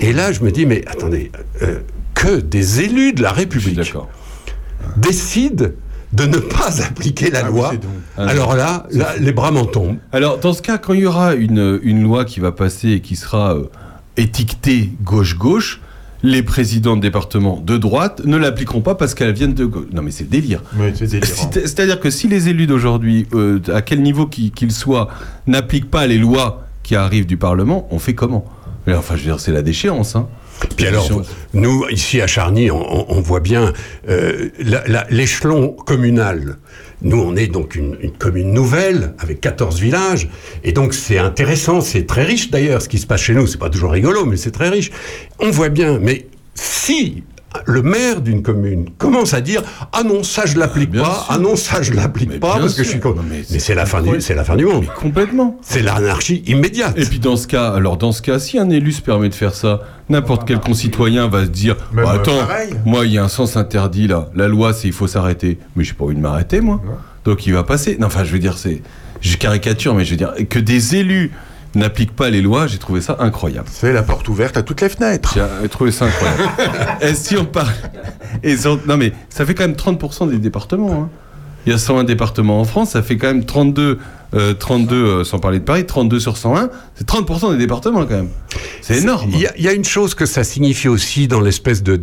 Et là je me dis mais attendez euh, que des élus de la République décident de ne pas appliquer la loi. Alors là, là, les bras m'en tombent. Alors, dans ce cas, quand il y aura une, une loi qui va passer et qui sera euh, étiquetée gauche-gauche, les présidents de département de droite ne l'appliqueront pas parce qu'elles viennent de gauche. Non, mais c'est délire. *laughs* C'est-à-dire que si les élus d'aujourd'hui, euh, à quel niveau qu'ils qu'ils soient, n'appliquent pas les lois qui arrivent du Parlement, on fait comment? Mais Enfin, je veux dire, c'est la déchéance. Hein. Puis alors, nous, ici à Charny, on, on voit bien euh, l'échelon communal. Nous, on est donc une, une, commune nouvelle avec 14 villages, et donc c'est intéressant, c'est très riche d'ailleurs ce qui se passe chez nous. C'est pas toujours rigolo, mais c'est très riche. On voit bien, mais si le maire d'une commune commence à dire ah non ça je l'applique pas. ah non ça je l'applique pas parce que je suis con... mais, c'est la fin du c'est la fin du monde. Complètement. C'est l'anarchie immédiate. Et puis dans ce cas alors dans ce cas si un élu se permet de faire ça n'importe quel concitoyen va se dire bah, attends moi il y a un sens interdit là. La loi c'est il faut s'arrêter. Mais j'ai pas envie de m'arrêter moi. Donc il va passer. Non enfin je veux dire c'est je caricature mais je veux dire que des élus n'applique pas les lois, j'ai trouvé ça incroyable. C'est la porte ouverte à toutes les fenêtres. J'ai trouvé ça incroyable. *laughs* Et si on parle... Et non mais ça fait quand même 30% des départements. Hein. Il y a 101 départements en France, ça fait quand même 32, 32 euh, euh, sans parler de Paris, 32 sur 101, c'est 30% des départements quand même. C'est énorme. Il y, y, a une chose que ça signifie aussi dans l'espèce de,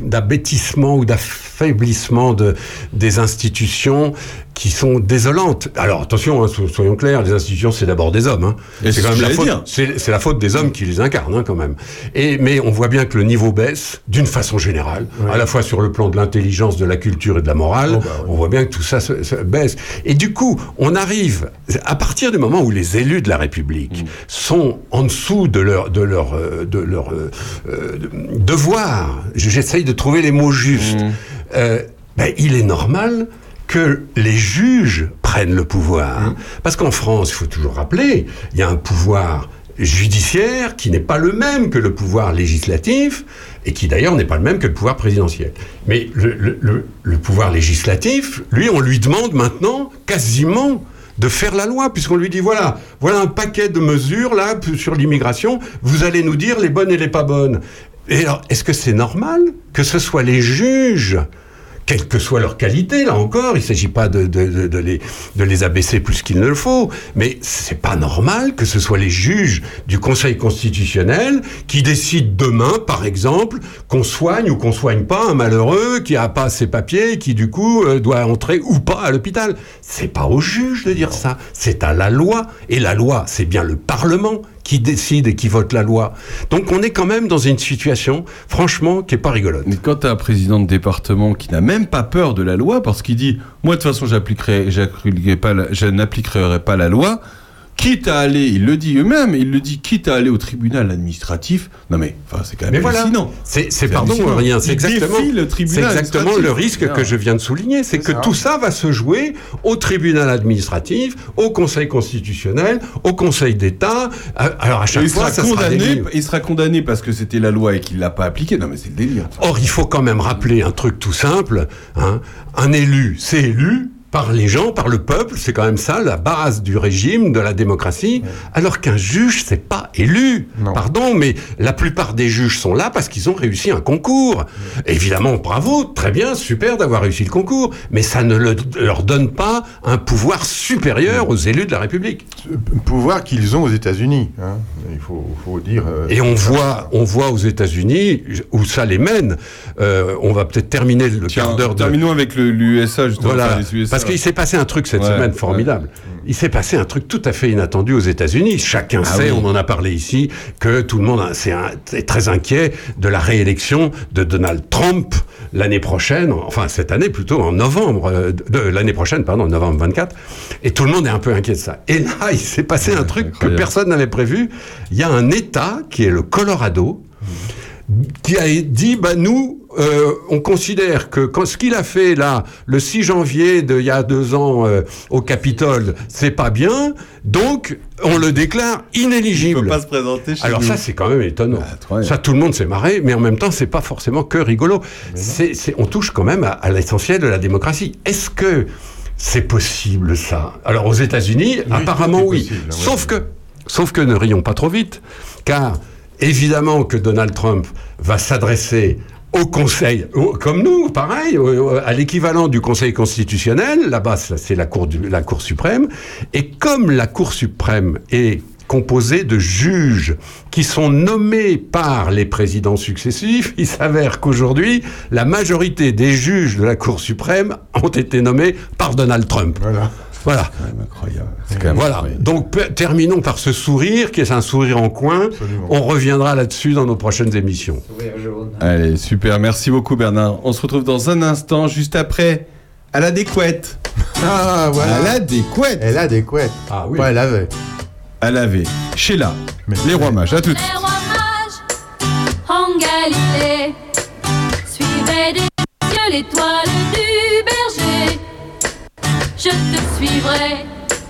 d'abêtissement ou d'affaiblissement de, des institutions qui sont désolantes. Alors attention, hein, soyons clairs, les institutions c'est d'abord des hommes. Hein. C'est quand même la faute. C'est la faute des hommes qui les incarnent hein, quand même. Et mais on voit bien que le niveau baisse d'une façon générale, à la fois sur le plan de l'intelligence, de la culture et de la morale. Oh, bah on voit bien que tout ça se, se, baisse. Et du coup, on arrive à partir du moment où les élus de la République mmh. sont en dessous de leur de leur euh, de leur euh, euh devoir. J'essaye de trouver les mots justes. Mmh. Euh, ben, il est normal que les juges prennent le pouvoir. Mmh. Parce qu'en France, il faut toujours rappeler, il y a un pouvoir judiciaire qui n'est pas le même que le pouvoir législatif et qui d'ailleurs n'est pas le même que le pouvoir présidentiel. Mais le, le, le, pouvoir législatif, lui, on lui demande maintenant quasiment de faire la loi, puisqu'on lui dit voilà, voilà un paquet de mesures là sur l'immigration, vous allez nous dire les bonnes et les pas bonnes. Et alors, est-ce que c'est normal que ce soit les juges quelle que soit leur qualité, là encore, il ne s'agit pas de, de, de, de, les, de les abaisser plus qu'il ne le faut, mais c'est pas normal que ce soit les juges du Conseil constitutionnel qui décident demain, par exemple, qu'on soigne ou qu'on soigne pas un malheureux qui a pas ses papiers, qui du coup euh, doit entrer ou pas à l'hôpital. C'est pas aux juges de dire ça, c'est à la loi, et la loi, c'est bien le Parlement qui décide et qui vote la loi. Donc on est quand même dans une situation, franchement, qui est pas rigolote. Mais quand tu un président de département qui n'a même pas peur de la loi, parce qu'il dit, moi de toute façon, j'appliquerai, je n'appliquerai pas la loi, quitte à aller, il le dit eux-mêmes, il le dit, quitte à aller au tribunal administratif. Non mais, enfin, c'est quand même mais hallucinant. Voilà. C'est pardon, rien. C'est exactement, le, exactement le risque que je viens de souligner, c'est que ça. tout ça va se jouer au tribunal administratif, au Conseil constitutionnel, au Conseil d'État. Alors à chaque il fois, sera ça condamné, sera il sera condamné parce que c'était la loi et qu'il l'a pas appliquée. Non mais c'est le délire. Or, il faut quand même rappeler un truc tout simple. Hein. Un élu, c'est élu par les gens, par le peuple, c'est quand même ça la base du régime, de la démocratie, alors qu'un juge, c'est pas élu. Non. Pardon, mais la plupart des juges sont là parce qu'ils ont réussi un concours. Évidemment, bravo, très bien, super d'avoir réussi le concours, mais ça ne le, leur donne pas un pouvoir supérieur aux élus de la République. Pouvoir qu'ils ont aux États-Unis, hein. il faut, faut dire. Euh, Et on voit, on voit aux États-Unis où ça les mène. Euh, on va peut-être terminer le quart d'heure. De... Terminons avec l'USA, justement. Voilà. Les USA. Parce qu'il s'est passé un truc cette ouais, semaine formidable. Ouais. Il s'est passé un truc tout à fait inattendu aux États-Unis. Chacun ah sait, oui. on en a parlé ici, que tout le monde est très inquiet de la réélection de Donald Trump l'année prochaine, enfin cette année plutôt, en novembre, euh, de l'année prochaine, pardon, novembre 24. Et tout le monde est un peu inquiet de ça. Et là, il s'est passé un truc que personne n'avait prévu. Il y a un État qui est le Colorado, qui a dit, bah nous, euh, on considère que quand, ce qu'il a fait là, le 6 janvier de, il y a deux ans euh, au Capitole, c'est pas bien, donc on le déclare inéligible. Il peut pas se présenter chez Alors nous. ça, c'est quand même étonnant. Ah, ça, tout le monde s'est marré, mais en même temps, c'est pas forcément que rigolo. C'est, on touche quand même à, à l'essentiel de la démocratie. Est-ce que c'est possible ça? Alors aux États-Unis, oui, apparemment oui. Possible, sauf que, sauf que ne rions pas trop vite, car évidemment que Donald Trump va s'adresser au Conseil, comme nous, pareil, à l'équivalent du Conseil constitutionnel, là-bas c'est la cour, suprême, et comme la Cour suprême est composée de juges qui sont nommés par les présidents successifs, il s'avère qu'aujourd'hui, la majorité des juges de la Cour suprême ont été nommés par Donald Trump. Voilà. incroyable. Voilà. Donc terminons par ce sourire qui est un sourire en coin. On reviendra là-dessus dans nos prochaines émissions. Allez, super. Merci beaucoup, Bernard. On se retrouve dans un instant, juste après, à la découette. Ah, voilà. À la découette. Elle a des couettes. Ah oui. Ouais, elle avait. À laver. Sheila. Les rois mages. À tout de Les rois mages en Galilée suivaient des yeux l'étoile suivrai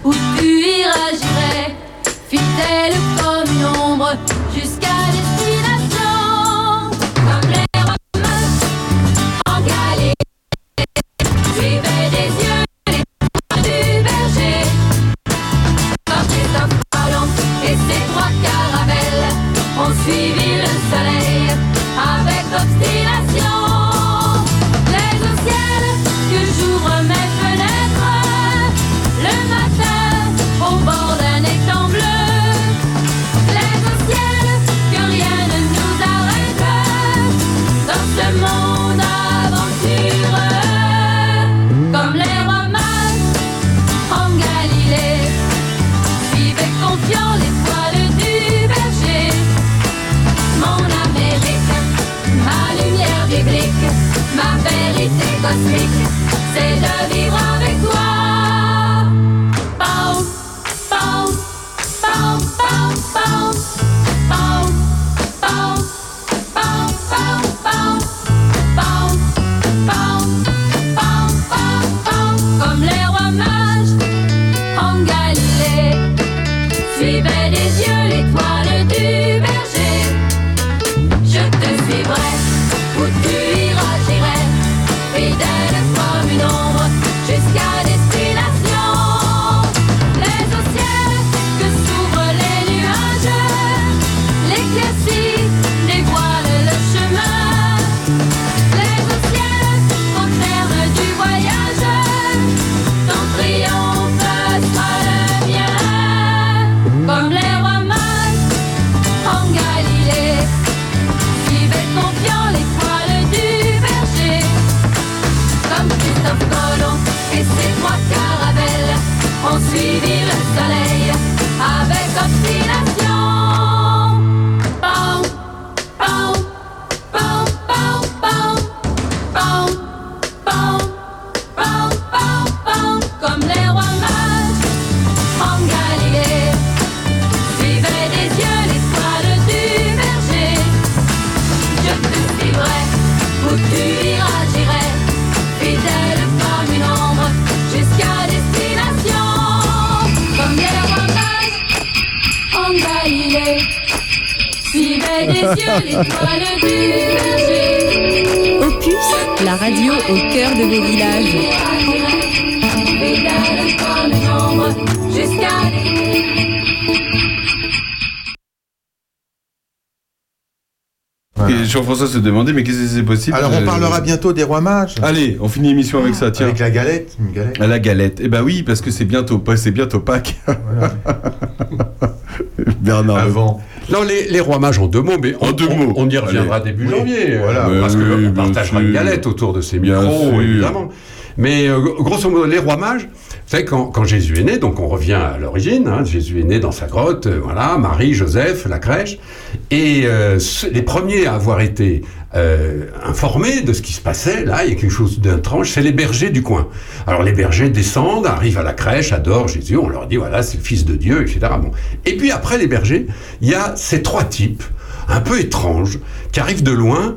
où tu iras, j'irai, fidèle comme une ombre Se demandait, mais qu'est-ce que c'est possible Alors on Euh, parlera bientôt des rois mages. Allez, on finit l'émission avec ça, tiens. Avec la galette, une galette. À la galette. Eh ben oui, parce que c'est bientôt, pas- c'est bientôt Pâques. *laughs* Bernard. Avant. Non, les, les rois mages en deux mots, mais on, deux mots. on y reviendra Allez. début Oui, janvier. voilà. euh, parce Oui, qu'on partagera une galette autour de ces Bien micros, sûr. évidemment. Mais euh, grosso modo, les rois mages, vous savez, quand, Jésus est né, donc on revient à l'origine, hein, Jésus est né dans sa grotte, euh, voilà, Marie, Joseph, la crèche, et euh, les premiers à avoir été euh, informés de ce qui se passait, là, il y a quelque chose d'étrange, c'est les bergers du coin. Alors les bergers descendent, arrivent à la crèche, adorent Jésus, on leur dit, voilà, c'est le Fils de Dieu, etc. Bon. Et puis après les bergers, il y a ces trois types, un peu étranges, qui arrivent de loin,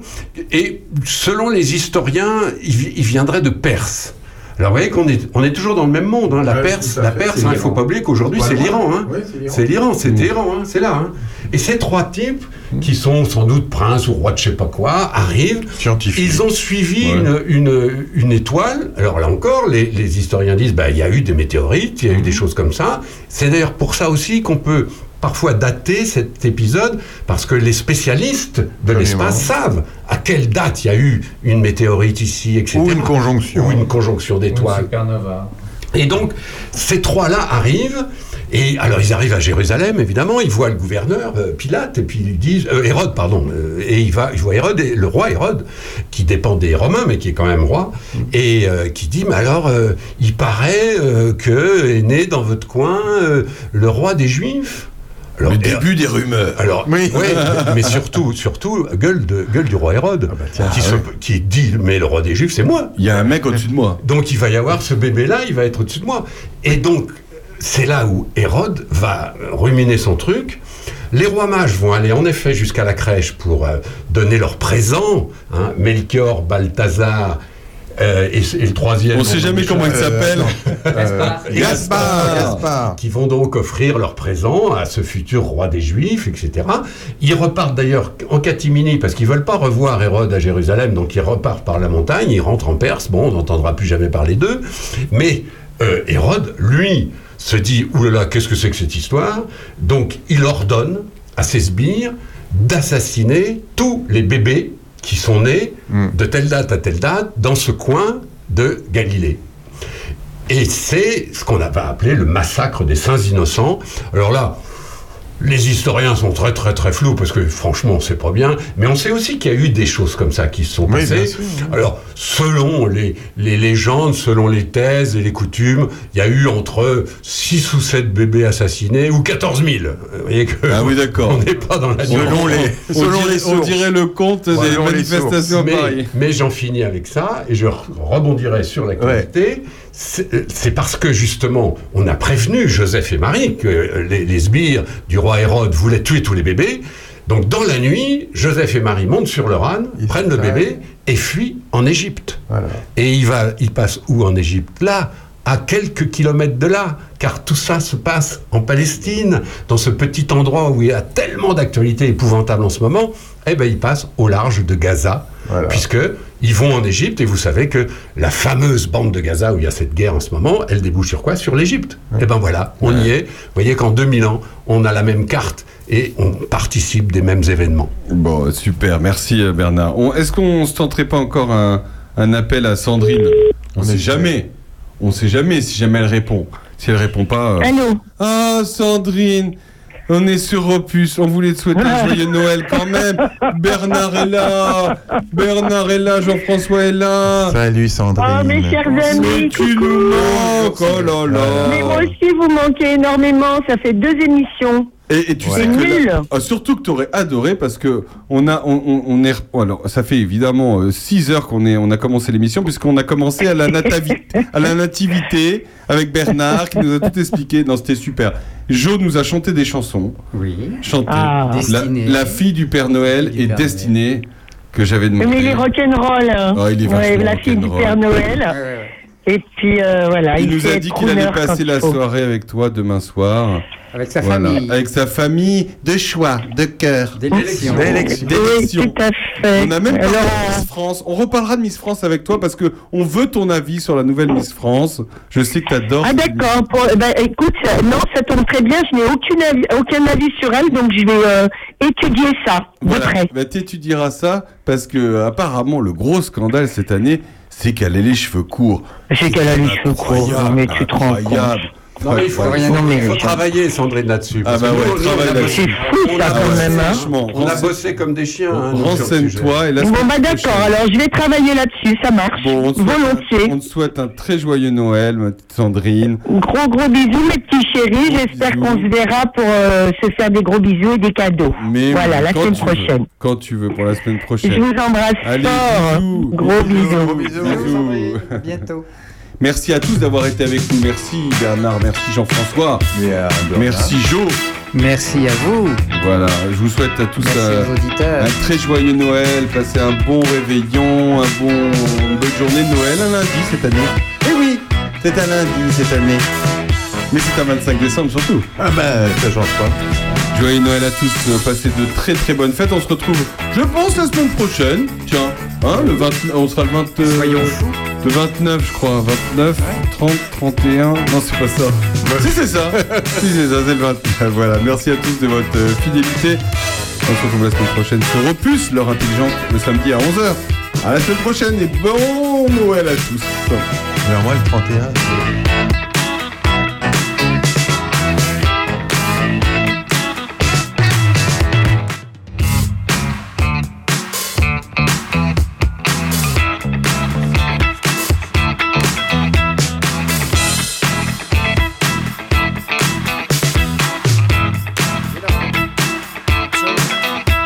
et selon les historiens, ils viendraient de Perse. Alors vous voyez qu'on est, on est toujours dans le même monde. hein. La Ouais, Perse, la fait, Perse, hein, il faut l'Iran. pas oublier qu'aujourd'hui c'est l'Iran. hein. Ouais, c'est l'Iran. c'est l'Iran, c'est Téhéran, hein, c'est là. hein. Et ces trois types, qui sont sans doute princes ou rois de je sais pas quoi, arrivent. Scientifiques. Ils ont suivi Ouais. une, une, une étoile. Alors là encore, les, les historiens disent bah, il y a eu des météorites, il y a eu des choses comme ça. C'est d'ailleurs pour ça aussi qu'on peut parfois dater cet épisode, parce que les spécialistes de l'espace savent à quelle date il y a eu une météorite ici, etc. Ou une conjonction. Ou une conjonction d'étoiles. supernova. Et donc, ces trois-là arrivent Et alors ils arrivent à Jérusalem, évidemment, ils voient le gouverneur euh, Pilate, et puis ils lui disent euh, Hérode, pardon, euh, et il va, il voit Hérode, et le roi Hérode, qui dépend des Romains, mais qui est quand même roi, et euh, qui dit mais alors, euh, il paraît euh, que est né dans votre coin euh, le roi des Juifs? Alors, Le début des rumeurs. alors, ouais, mais surtout, surtout, gueule, de, gueule du roi Hérode, qui, se- qui dit, mais le roi des Juifs, c'est moi. Il y a un mec au-dessus de moi. Donc il va y avoir ce bébé-là, il va être au-dessus de moi. Et donc, c'est là où Hérode va ruminer son truc. Les rois mages vont aller en effet jusqu'à la crèche pour euh, donner leurs présents. Hein, Melchior, Balthazar euh, et, et le troisième. On sait jamais comment il s'appelle. *laughs* Gaspard. Gaspard, Gaspard. Qui vont donc offrir leurs présents à ce futur roi des Juifs, etc. Ils repartent d'ailleurs en catimini parce qu'ils veulent pas revoir Hérode à Jérusalem, donc ils repartent par la montagne, ils rentrent en Perse. Bon, on n'entendra plus jamais parler d'eux. Mais euh, Hérode, lui, se dit oulala, qu'est-ce que c'est que cette histoire? Donc il ordonne à ses sbires d'assassiner tous les bébés qui sont nés de telle date à telle date dans ce coin de Galilée. Et c'est ce qu'on va appeler le massacre des saints innocents. Alors là, les historiens sont très très très flous parce que franchement on sait pas bien, mais on sait aussi qu'il y a eu des choses comme ça qui se sont Oui, bien passées. sûr. Alors selon les, les légendes, selon les thèses et les coutumes, il y a eu entre 6 ou 7 bébés assassinés ou 14 000. Vous voyez que Ah oui, d'accord. *laughs* on n'est pas dans la Selon les, On selon dirait, les on dirait le compte des manifestations à mais, Paris. mais j'en finis avec ça et je re- rebondirai sur. C'est euh, c'est parce que justement, on a prévenu Joseph et Marie que euh, les, les sbires du roi Hérode voulaient tuer tous les bébés. Donc dans la nuit, Joseph et Marie montent sur leur âne, prennent le bébé et fuient en Égypte. Voilà. Et il, va, il passe où en Égypte? Là, à quelques kilomètres de là, car tout ça se passe en Palestine, dans ce petit endroit où il y a tellement d'actualités épouvantables en ce moment. Eh ben, il passe au large de Gaza, Voilà. puisque ils vont en Égypte et vous savez que la fameuse bande de Gaza où il y a cette guerre en ce moment, elle débouche sur quoi? Sur l'Égypte. Et ben voilà, on y est. Vous voyez qu'en 2000 ans, on a la même carte et on participe des mêmes événements. Bon, super, merci euh, Bernard. On- Est-ce qu'on se tenterait pas encore un, un appel à Sandrine? On sait jamais. On sait jamais si jamais elle répond. Si elle répond pas. euh, Allô? Ah, Sandrine on est sur Opus, on voulait te souhaiter un *laughs* joyeux Noël quand même. Bernard est là, Bernard est là, Jean-François est là. Salut Sandrine. Oh, mes chers amis, Tu nous manques, oh là Mais là. moi aussi, vous manquez énormément. Ça fait deux émissions. Et, et tu Ouais. sais que Nul. là- ah, surtout que tu aurais adoré parce que on a on, on- on est alors ça fait évidemment 6 heures qu'on est on a commencé l'émission puisqu'on a commencé à la nativité *laughs* à la nativité avec Bernard qui nous a tout expliqué non c'était super Jo nous a chanté des chansons Oui. chanté Ah. la, fille du Père Noël Du est Père destinée que j'avais demandé Mais il est rock'n'roll. hein. Oh, il est Ouais, la fille du. Père Noël. Et puis euh, voilà. il nous a dit qu'il allait passer la faut. soirée avec toi demain soir Avec sa Voilà. famille. avec sa famille de choix de cœur D'élection. D'élection. Oui, d'élection. tout à fait. On a même parlé Alors, de Miss France. On reparlera de Miss France avec toi parce que on veut ton avis sur la nouvelle Miss France. Je sais que tu adores. Ah d'accord. Pour- ben, écoute, non, ça tombe très bien. Je n'ai aucune avis, aucun avis sur elle, donc je vais euh, étudier ça de Voilà. près. Bah, t'étudieras ça parce que apparemment le gros scandale cette année, c'est qu'elle a les cheveux courts. C'est qu'elle a les cheveux courts. Mais tu te rends compte. Non, mais il faut, Rien il faut- non, mais- il faut travailler, Sandrine, là-dessus. Ah bah ouais, travaille on a là-dessus. bossé- C'est fou on ça a quand bossé- On a bossé comme des chiens. hein, renseigne-toi et la Bon bah d'accord. Alors je vais travailler là-dessus. Ça marche. Bon, on te, souhaite un, Volontiers. on te souhaite un très joyeux Noël, ma petite Sandrine. Gros gros bisous mes petits chéris. J'espère bisous. qu'on se verra pour euh, se faire des gros bisous et des cadeaux. Mais voilà, la semaine veux. prochaine. Quand tu veux pour la semaine Je prochaine. vous embrasse Allez, fort. bisous. Gros bisous. Gros bisous. Bisous. À bientôt. *laughs* Merci à tous d'avoir été avec nous. Merci Bernard, merci Jean-François, merci Jo. Merci à vous. Voilà, je vous souhaite à tous un très joyeux Noël, passez un bon réveillon, un bon, une bonne journée de Noël, un lundi cette année. Eh oui, c'est un lundi cette année. Mais c'est un 25 décembre surtout. Ah ben, ça change pas. Joyeux Noël à tous, passez de très très bonnes fêtes. On se retrouve, je pense, la semaine prochaine. Tiens, hein, le 20, on sera le 20, euh, Soyons fous. Le 29, je crois. 29, 30, 31. Non, c'est pas ça. si, c'est ça. *laughs* si, c'est ça, c'est le 29. Voilà, merci à tous de votre euh, fidélité. On se retrouve la semaine prochaine sur Opus, l'heure intelligente, le samedi à 11h. À la semaine prochaine et bon Noël à tous. Alors moi, le 31, c'est...